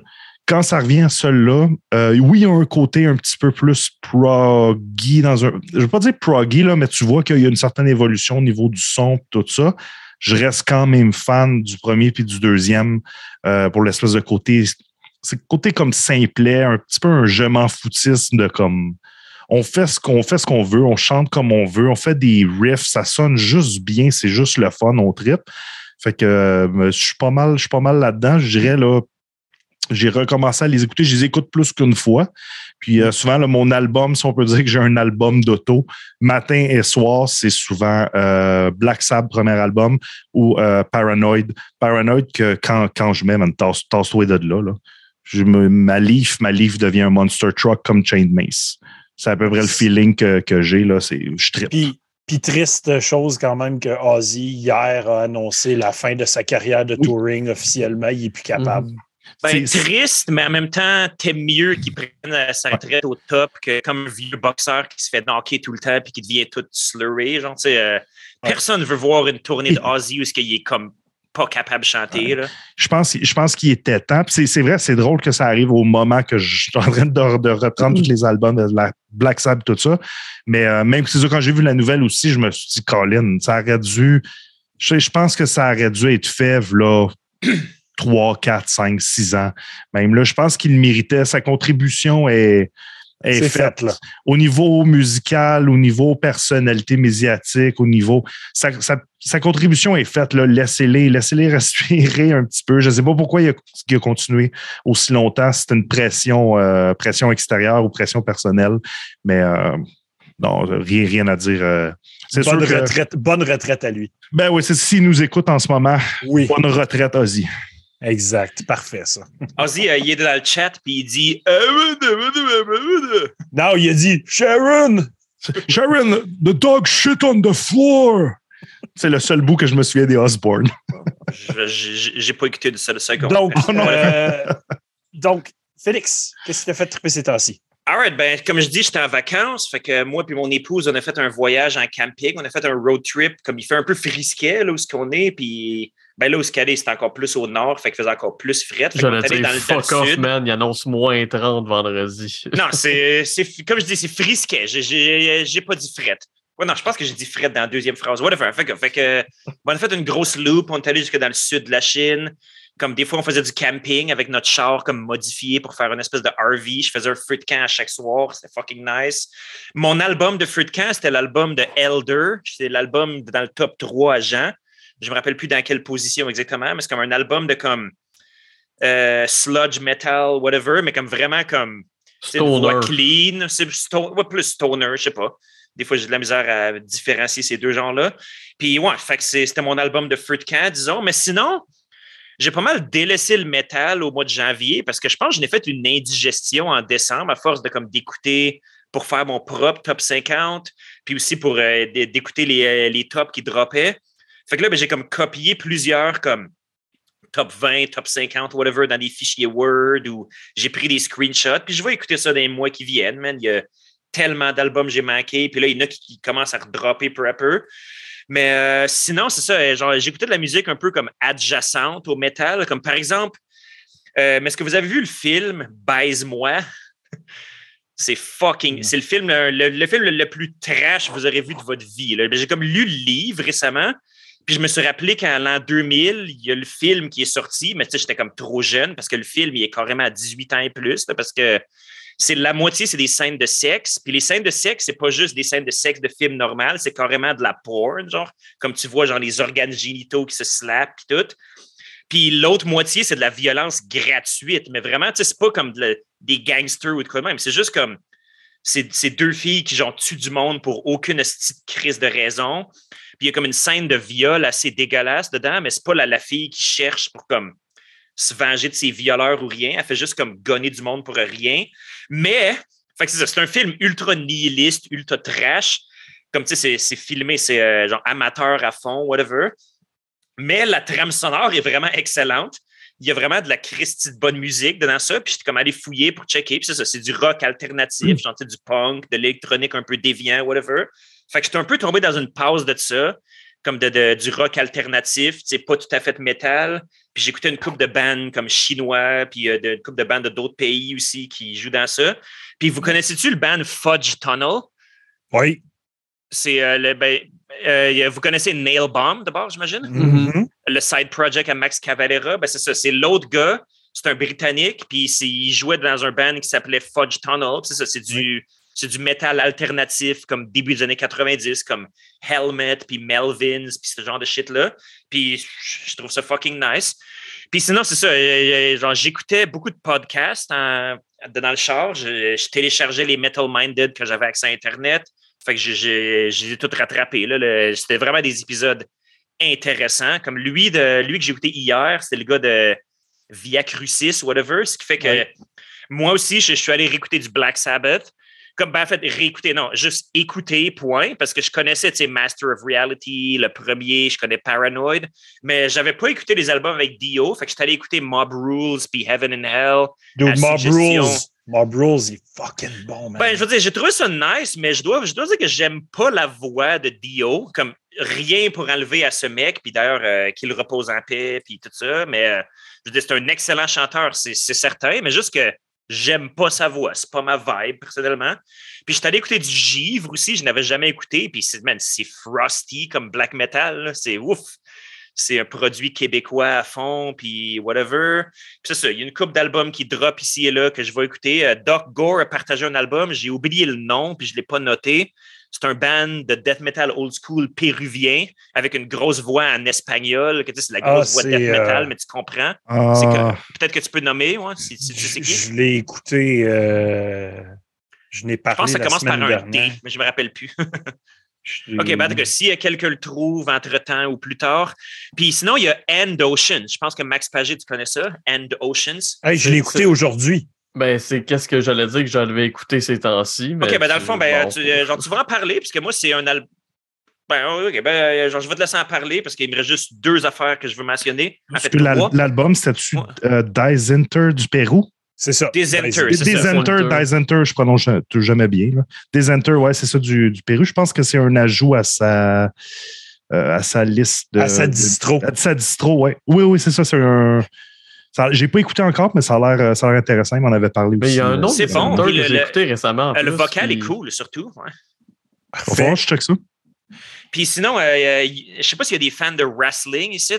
quand ça revient à celui-là, euh, oui, il y a un côté un petit peu plus proggy dans un. Je ne veux pas dire proggy, là, mais tu vois qu'il y a une certaine évolution au niveau du son, tout ça. je reste quand même fan du premier puis du deuxième euh, pour l'espèce de côté. C'est côté comme simplet, un petit peu un je m'en foutisme de comme on fait ce qu'on fait ce qu'on veut, on chante comme on veut, on fait des riffs, ça sonne juste bien, c'est juste le fun, on trip. Fait que euh, je suis pas mal, je suis pas mal là-dedans. Je dirais là, j'ai recommencé à les écouter. Je les écoute plus qu'une fois. Puis euh, souvent, mon album, si on peut dire que j'ai un album d'auto, matin et soir, c'est souvent euh, Black Sabbath, premier album, ou Paranoid. Paranoid, que quand, quand je mets, man, tasse-toi de là. là. Je me, ma Leaf, ma Leaf devient un monster truck comme Chained Mace. C'est à peu près le feeling que, que j'ai. là. C'est, je. Puis, puis triste chose quand même que Ozzy, hier, a annoncé la fin de sa carrière de Oui. touring officiellement. Il n'est plus capable. Ben, C'est- triste, mais en même temps, t'aimes mieux qu'il prenne sa retraite au top que comme un vieux boxeur qui se fait knocker tout le temps puis qui devient tout slurry. Genre, euh, Personne ne veut voir une tournée de Ozzy où est-ce qu'il est comme pas capable de chanter. Là. je pense, je pense qu'il était temps. Puis c'est, c'est vrai, c'est drôle que ça arrive au moment que je suis en train de, de reprendre tous les albums de la Black Sabbath, tout ça. Mais euh, même quand j'ai vu la nouvelle aussi, je me suis dit, Colin, ça aurait dû. Je, sais, je pense que ça aurait dû être fait là. 3, 4, 5, 6 ans. Même là, je pense qu'il méritait. Sa contribution est, est faite. fait. Au niveau musical, au niveau personnalité médiatique, au niveau. Sa, sa- sa contribution est faite. là. Laissez-les laissez-les [LAUGHS] respirer un petit peu. Je ne sais pas pourquoi il a, il a continué aussi longtemps. C'était une pression, euh, pression extérieure ou pression personnelle. Mais euh, non, rien, rien à dire. euh. c'est sûr Bonne, que. retraite, bonne retraite à lui. Ben oui, c'est- s'il nous écoute en ce moment, Oui, bonne retraite, Ozzy. Exact. Parfait, ça. [LAUGHS] Ozzy, euh, il est dans le chat puis il dit Non, il a dit Sharon! Sharon, the dog shit on the floor. C'est le seul bout que je me souviens des Osborne. J'ai pas écouté de ça de seconde. Donc, euh, [LAUGHS] donc, Félix, qu'est-ce qui t'a fait triper ces temps-ci? Alright, ben, comme je dis, j'étais en vacances. Fait que moi et mon épouse, on a fait un voyage en camping. On a fait un road trip. Comme il fait un peu frisquet, là où ce qu'on est. Puis, ben, là où est, c'est encore plus au nord. Fait qu'il faisait encore plus fret. J'allais dire, dans fuck off, sud. man, il annonce moins 30 vendredi. Non, [LAUGHS] c'est, comme je dis, c'est frisquet. J'ai, pas dit fret. Ouais, non, je pense que j'ai dit fret dans la deuxième phrase. Whatever. Fait que, fait que, on a fait une grosse loop. On est allé jusque dans le sud de la Chine. Comme des fois, on faisait du camping avec notre char comme modifié pour faire une espèce de RV. Je faisais un fruit camp à chaque soir. C'était fucking nice. Mon album de fruit camp, c'était l'album de Elder. C'était l'album dans le top 3 à Jean. Je me rappelle plus dans quelle position exactement, mais c'est comme un album de comme euh, sludge metal, whatever, mais comme vraiment comme voix Stoner. clean, c'est sto- ouais, plus stoner, je sais pas. Des fois, j'ai de la misère à différencier ces deux genres-là. Puis, ouais, fait que c'est- c'était mon album de Fruit Can, disons. Mais sinon, j'ai pas mal délaissé le métal au mois de janvier parce que je pense que je n'ai fait une indigestion en décembre à force de comme d'écouter pour faire mon propre top 50, puis aussi pour euh, d'écouter les, euh, les tops qui droppaient. Fait que là, ben, j'ai comme copié plusieurs comme top 20, top 50, whatever, dans des fichiers Word ou j'ai pris des screenshots, puis je vais écouter ça dans les mois qui viennent, man. Il y a tellement d'albums que j'ai manqué, puis là, il y en a qui, qui commencent à redropper peu à peu. Mais euh, sinon, c'est ça, euh, genre, j'écoutais de la musique un peu comme adjacente au métal, comme par exemple, euh, mais est-ce que vous avez vu le film Baise-moi? [LAUGHS] C'est fucking. C'est le film, le, le- film le, plus trash que vous aurez vu de votre vie. Ben, J'ai comme lu le livre récemment, puis je me suis rappelé qu'en l'an 2000, il y a le film qui est sorti, mais tu sais, j'étais comme trop jeune parce que le film, il est carrément à 18 ans et plus, parce que c'est la moitié, c'est des scènes de sexe. Puis les scènes de sexe, c'est pas juste des scènes de sexe de film normal, c'est carrément de la porn, genre, comme tu vois, genre les organes génitaux qui se slapent, puis tout. Puis l'autre moitié, c'est de la violence gratuite, mais vraiment, tu sais, c'est pas comme des gangsters ou de quoi de même. C'est juste comme c'est deux filles qui genre tuent du monde pour aucune petite crise de raison. Puis il y a comme une scène de viol assez dégueulasse dedans, mais c'est pas la, la fille qui cherche pour comme se venger de ses violeurs ou rien. Elle fait juste comme gonner du monde pour rien. Mais, c'est ça, c'est un film ultra nihiliste, ultra trash. Comme tu sais, c'est- filmé, c'est euh, genre amateur à fond, whatever. Mais la trame sonore est vraiment excellente. Il y a vraiment de la Christie de bonne musique dedans ça. Puis j'étais comme allé fouiller pour checker. Puis c'est ça, c'est du rock alternatif, genre tu sais, du punk, de l'électronique un peu déviant, whatever. Fait que j'étais un peu tombé dans une pause de ça, comme de, de- du rock alternatif, tu sais, pas tout à fait de métal. Puis j'écoutais une coupe de bandes comme chinois, puis euh, de- une coupe de bandes de d'autres pays aussi qui jouent dans ça. Puis vous connaissez-tu le band Fudge Tunnel? Oui. C'est euh, le. Ben, euh, vous connaissez Nail Bomb d'abord, j'imagine? Mhm. Le side project à Max Cavalera, ben c'est ça. C'est l'autre gars. C'est un Britannique, puis il jouait dans un band qui s'appelait Fudge Tunnel. C'est ça, c'est du, c'est du métal alternatif comme début des années 90, comme Helmet, puis Melvins, puis ce genre de shit-là. Puis je trouve ça fucking nice. Puis sinon, c'est ça. euh, euh, genre, j'écoutais beaucoup de podcasts en- dans le char. Je, je téléchargeais les Metal Minded que j'avais accès à Internet. Fait que j'ai- tout rattrapé. C'était vraiment des épisodes intéressants. Comme lui, de, lui que j'ai écouté hier, c'était le gars de Via Crucis, whatever. Ce qui fait que moi aussi, je, je suis allé réécouter du Black Sabbath. Comme, ben, en fait, réécouter, non, juste écouter, point, parce que je connaissais, tu sais, Master of Reality, le premier, je connais Paranoid, mais j'avais pas écouté les albums avec Dio, fait que j'étais allé écouter Mob Rules, puis Heaven and Hell. Dude, Mob suggestion. Rules. Mob Rules, il est fucking bon, man. Ben, je veux dire, j'ai trouvé ça nice, mais je dois, je dois dire que j'aime pas la voix de Dio, comme rien pour enlever à ce mec, puis d'ailleurs, euh, qu'il repose en paix, puis tout ça, mais euh, je veux dire, c'est un excellent chanteur, c'est certain, mais juste que j'aime pas sa voix, c'est pas ma vibe, personnellement. Puis je allé écouter du givre aussi, je n'avais jamais écouté, puis c'est, man, c'est frosty comme black metal, c'est ouf. C'est un produit québécois à fond, puis whatever. Puis c'est ça, il y a une couple d'albums qui drop ici et là que je vais écouter. Euh, Doc Gore a partagé un album, j'ai oublié le nom, puis je ne l'ai pas noté. C'est un band de death metal old school péruvien avec une grosse voix en espagnol, que tu sais, c'est la Ah, grosse voix de death metal, euh, mais tu comprends. Ah, Peut-être que tu peux nommer, ouais, si, si tu sais je, qui. je l'ai écouté. euh, je n'ai Je parlé pense que ça commence par un D, mais je ne me rappelle plus. [LAUGHS] Je- OK, ben, en tout cas, s'il y a quelqu'un le trouve entre-temps ou plus tard. Puis sinon, il y a End Oceans. Je pense que Max Pagé, tu connais ça? End Oceans. Hey, je l'ai écouté aujourd'hui. Ben, c'est qu'est-ce que j'allais dire que j'avais écouté ces temps-ci. OK, ben dans le fond, ben, bon. tu, euh, genre, tu vas en parler, puisque moi, c'est un album. Ben, OK, ben, euh, genre, je vais te laisser en parler parce qu'il me reste juste deux affaires que je veux mentionner. En fait, l'album, c'était-tu Ouais. euh, Die Enter du Pérou? C'est ça. Desenter, Desenter. Die Enter, je prononce ja- jamais bien. Là. Des Enter, ouais, c'est ça du, du Pérou. Je pense que c'est un ajout à sa, euh, à sa liste de. À sa de- distro. à sa distro, ouais. Oui, oui, c'est ça. C'est un. J'ai pas écouté encore, mais ça a l'air, ça a l'air intéressant. Il m'en avait parlé Mais aussi. il y a un euh, autre C'est bon, que le- j'ai écouté récemment. en le plus, vocal puis- est cool, surtout. ouais. Que je check ça. Puis sinon, euh, euh, je sais pas s'il y a des fans de wrestling ici.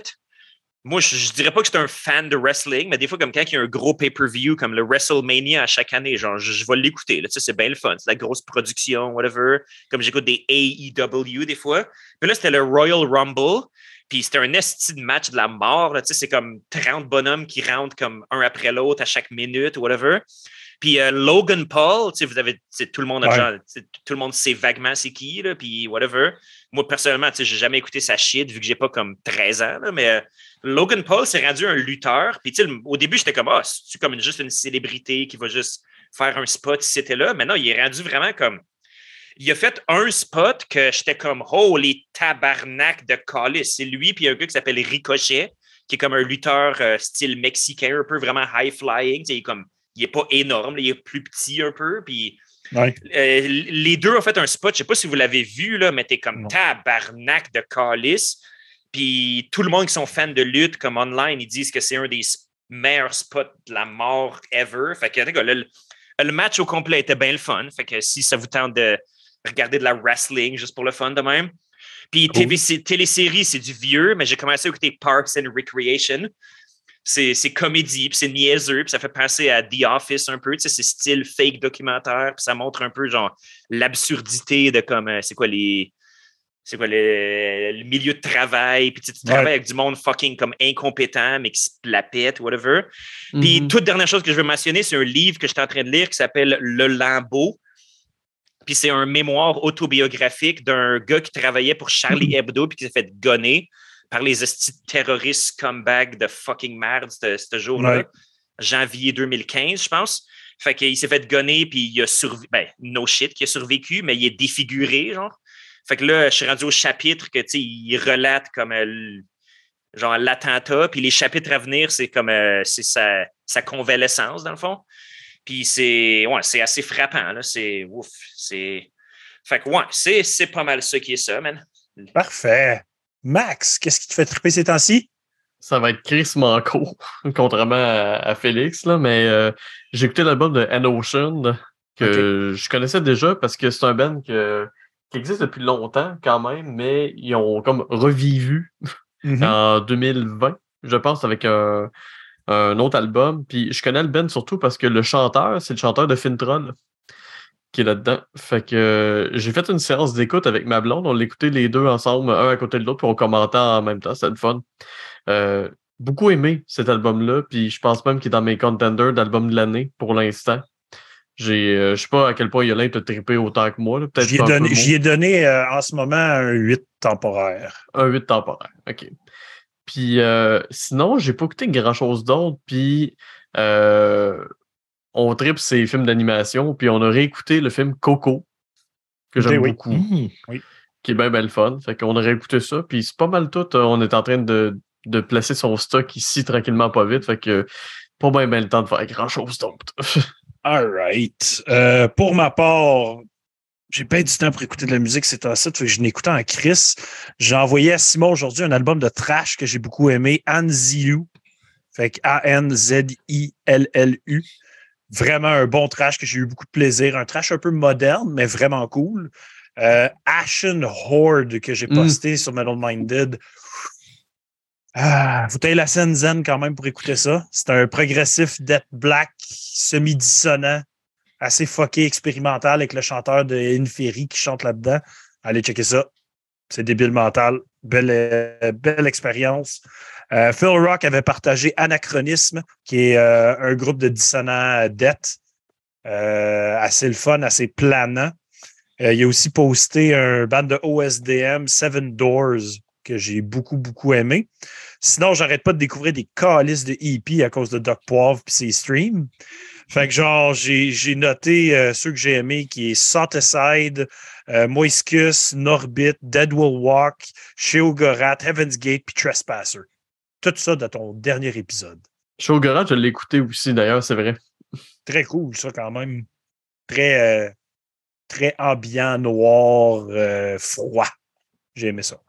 Moi, je, je dirais pas que je suis un fan de wrestling, mais des fois, comme quand il y a un gros pay-per-view comme le WrestleMania à chaque année, genre, je, vais l'écouter. c'est bien le fun. C'est la grosse production, whatever. Comme j'écoute des AEW des fois. Puis là, c'était le Royal Rumble. Puis c'était un esti de match de la mort. Tu sais, c'est comme 30 bonhommes qui rentrent comme un après l'autre à chaque minute, whatever. Puis euh, Logan Paul, tu sais, vous avez, tout le monde a Ouais. genre, tout le monde sait vaguement c'est qui, là, puis whatever. Moi, personnellement, j'ai jamais écouté sa shit vu que j'ai pas comme 13 ans, là, mais euh, Logan Paul s'est rendu un lutteur. Puis, au début, j'étais comme, ah, c'est comme une- juste une célébrité qui va juste faire un spot si c'était là? Maintenant, il est rendu vraiment comme. Il a fait un spot que j'étais comme, oh, les tabarnak de calice. C'est lui, puis il y a un gars qui s'appelle Ricochet, qui est comme un lutteur euh, style mexicain, un peu vraiment high-flying. Tu sais, Il est comme, il est pas énorme, il est plus petit un peu, puis Ouais. euh, les deux ont fait un spot, je sais pas si vous l'avez vu, là, mais t'es comme Non. tabarnak de calice. Puis tout le monde qui sont fans de lutte, comme online, ils disent que c'est un des meilleurs spots de la mort ever. Fait que, le, le match au complet était bien le fun. Fait que si ça vous tente de regarder de la wrestling juste pour le fun de même. Puis Cool. TV, télésérie, c'est du vieux, mais j'ai commencé à écouter Parks and Recreation. C'est c'est comédie, puis c'est niaiseux, puis ça fait penser à The Office un peu, tu sais, c'est style fake documentaire, puis ça montre un peu, genre, l'absurdité de comme, euh, c'est quoi les... C'est quoi le, le milieu de travail, puis tu sais, tu Ouais. travailles avec du monde fucking comme incompétent, mais qui se la pète, whatever. Puis, Mhm. toute dernière chose que je veux mentionner, c'est un livre que j'étais en train de lire qui s'appelle Le Lambeau. Puis, c'est un mémoire autobiographique d'un gars qui travaillait pour Charlie Hebdo puis qui s'est fait gonner par les terroristes comeback de fucking merde ce ce jour-là. Ouais. Janvier 2015, je pense. Fait qu'il s'est fait gonner puis il a survécu. Ben, no shit qu'il a survécu, mais il est défiguré, genre. Fait que là, je suis rendu au chapitre que, tu sais, il relate comme euh, genre l'attentat, puis les chapitres à venir, c'est comme euh, c'est sa, sa convalescence, dans le fond. Puis c'est ouais, c'est assez frappant, là. C'est ouf. C'est. Fait que ouais, c'est, c'est pas mal ça qui est ça, man. Parfait. Max, qu'est-ce qui te fait triper ces temps-ci? Ça va être Chris Manco, [LAUGHS] contrairement à, à Félix, là, mais euh, j'ai écouté l'album de An Ocean que je connaissais déjà parce que c'est un band que qui existe depuis longtemps quand même, mais ils ont comme revivu Mhm. en 2020, je pense, avec un, un autre album. Puis je connais le band surtout parce que le chanteur, c'est le chanteur de Fintroll qui est là-dedans. Fait que euh, j'ai fait une séance d'écoute avec ma blonde. On l'écoutait les deux ensemble, un à côté de l'autre, puis on commentait en même temps. C'était le fun. Euh, beaucoup aimé cet album-là, puis je pense même qu'il est dans mes contenders d'album de l'année pour l'instant. J'ai, euh, je sais pas à quel point Yolin t'a trippé autant que moi. Peut-être J'y ai donné, moins. j'y ai donné euh, en ce moment un 8 temporaire. Un 8 temporaire. OK. Puis sinon, j'ai pas écouté grand-chose d'autre. Puis euh, on tripe ces films d'animation. Puis on a réécouté le film Coco, que j'aime Eh oui. beaucoup, Mmh. qui est bien, bien le fun. Fait qu'on a réécouté ça. Puis c'est pas mal tout. euh, On est en train de, de placer son stock ici tranquillement, pas vite. Fait que pas bien, bien le temps de faire grand-chose d'autre. [LAUGHS] All right. Euh, pour ma part, j'ai pas eu du temps pour écouter de la musique, c'est un site, fait que je n'écoutais en Chris. J'ai envoyé à Simon aujourd'hui un album de trash que j'ai beaucoup aimé, Anzilu. Fait que A-N-Z-I-L-L-U. Vraiment un bon trash que j'ai eu beaucoup de plaisir. Un trash un peu moderne, mais vraiment cool. Euh, Ashen Horde que j'ai Mm. posté sur Metal Minded. Ah, vous avez la scène zen quand même pour écouter ça. C'est un progressif death black semi-dissonant, assez fucké, expérimental avec le chanteur de Inferi qui chante là-dedans. Allez checker ça. C'est débile mental. Belle, euh, belle expérience. Euh, Phil Rock avait partagé Anachronisme, qui est euh, un groupe de dissonants. Euh, assez le fun, assez planant. Il a aussi posté un band de OSDM, Seven Doors, que j'ai beaucoup, beaucoup aimé. Sinon, j'arrête pas de découvrir des calices de EP à cause de Doc Poivre et ses streams. Fait que genre, j'ai noté ceux que j'ai aimés, qui est Soticide, euh, Moiscus, Norbit, Dead Will Walk, Sheogorat, Heaven's Gate puis Trespasser. Tout ça dans ton dernier épisode. Shogorat, je l'ai écouté aussi d'ailleurs, c'est vrai. Très cool, ça, quand même. Très, euh, très ambiant, noir, euh, froid. J'ai aimé ça.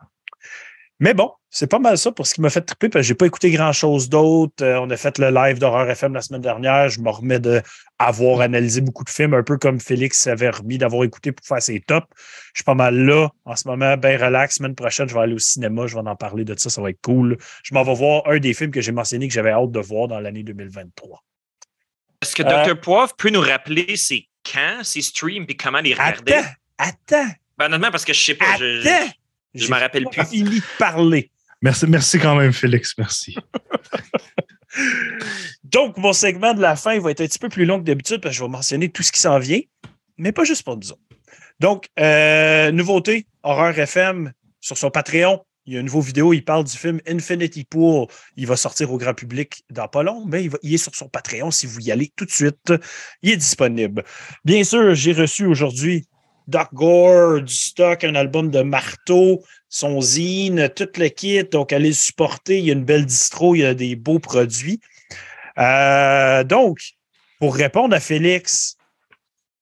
Mais bon, c'est pas mal ça pour ce qui m'a fait triper, parce que j'ai pas écouté grand-chose d'autre. Euh, on a fait le live d'Horreur FM la semaine dernière. Je me remets d'avoir analysé beaucoup de films, un peu comme Félix s'avait remis d'avoir écouté pour faire ses tops. Je suis pas mal là en ce moment, bien relax. Semaine prochaine, je vais aller au cinéma, je vais en parler de ça, ça va être cool. Je m'en vais voir un des films que j'ai mentionné que j'avais hâte de voir dans l'année 2023. Est-ce que Euh, Dr. Poivre peut nous rappeler c'est quand, ces streams, puis comment les regarder? Attends, attends, Ben, honnêtement, parce que je sais pas. je- je- attends. je J'ai m'en rappelle pas plus. fini de parler. Merci, quand même, Félix. Merci. [LAUGHS] Donc, mon segment de la fin va être un petit peu plus long que d'habitude parce que je vais mentionner tout ce qui s'en vient, mais pas juste pour nous autres. Donc, euh, nouveauté, Horreur FM sur son Patreon. Il y a une nouvelle vidéo, il parle du film Infinity Pool. Il va sortir au grand public dans pas long, mais il, il est sur son Patreon. Si vous y allez tout de suite, il est disponible. Bien sûr, j'ai reçu aujourd'hui Doc Gore, du stock, un album de Marteau, son zine, tout le kit. Donc, allez le supporter. Il y a une belle distro, il y a des beaux produits. Euh, donc, pour répondre à Félix,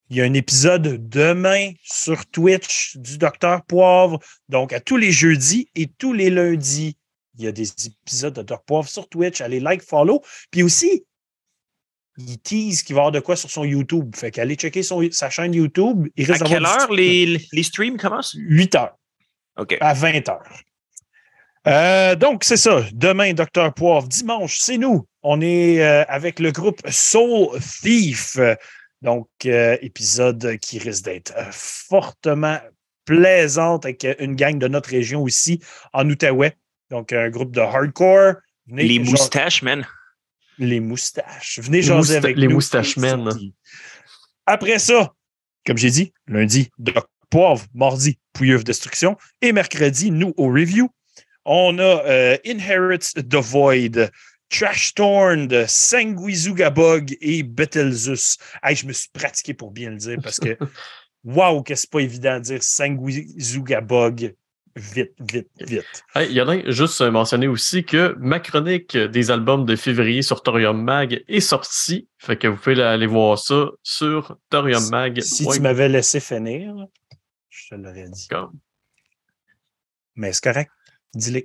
il y a un épisode demain sur Twitch du Docteur Poivre. Donc, à tous les jeudis et tous les lundis, il y a des épisodes de Docteur Poivre sur Twitch. Allez like, follow. Puis aussi, il tease qu'il va avoir de quoi sur son YouTube. Fait qu'allez checker son- sa chaîne YouTube. Il À risque quelle heure les, les streams commencent? 8 heures OK. à 20 heures. Euh, donc, c'est ça. Demain, Docteur Poivre. Dimanche, c'est nous. On est euh, avec le groupe Soul Thief. Donc, euh, épisode qui risque d'être fortement plaisante avec une gang de notre région aussi, en Outaouais. Donc, un groupe de hardcore. Venez Les genre- moustaches, man. Les moustaches. Venez Les jaser mousta- avec les nous. moustaches men. Après ça, comme j'ai dit, lundi, Doc Poivre, mardi, Pouilleuf Destruction, et mercredi, nous, au review, on a euh, Inherits the Void, Trash Torn, Sanguizugabog et Betelzeus. Hey, je me suis pratiqué pour bien le dire parce que, [LAUGHS] waouh, que c'est pas évident de dire Sanguizugabog vite, vite, vite. Hey, y en a juste euh, mentionner aussi que ma chronique des albums de février sur Thorium Mag est sortie. Fait que vous pouvez aller voir ça sur Thorium Mag. Si tu m'avais laissé finir, je te l'aurais dit. Comme. Mais c'est correct. Dis-le.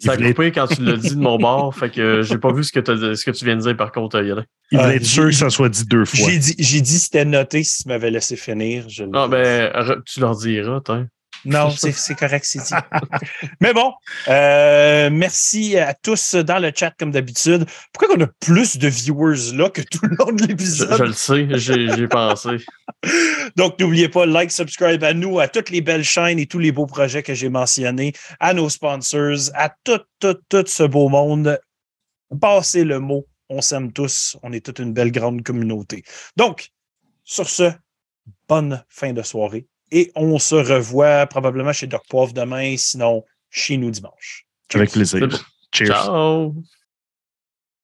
Ça a voulait- coupé quand tu l'as dit de mon bord, fait que j'ai pas vu ce que, t'as- ce que tu viens de dire par contre, Yolin. Il voulait Ah, être sûr que ça soit dit deux fois. J'ai dit, j'ai dit c'était noté si tu m'avais laissé finir. Je dit. ben, tu leur diras, t'as. Non, [LAUGHS] c'est correct, c'est dit. [LAUGHS] Mais bon, euh, merci à tous dans le chat comme d'habitude. Pourquoi on a plus de viewers là que tout le long de Je, l'épisode? je le sais, j'ai j'ai pensé. [LAUGHS] Donc, n'oubliez pas, like, subscribe à nous, à toutes les belles chaînes et tous les beaux projets que j'ai mentionnés, à nos sponsors, à tout, tout, tout ce beau monde. Passez le mot. On s'aime tous. On est toute une belle grande communauté. Donc, sur ce, bonne fin de soirée. Et on se revoit probablement chez Doc Poivre demain, sinon chez nous dimanche. Avec plaisir. Cheers. Ciao!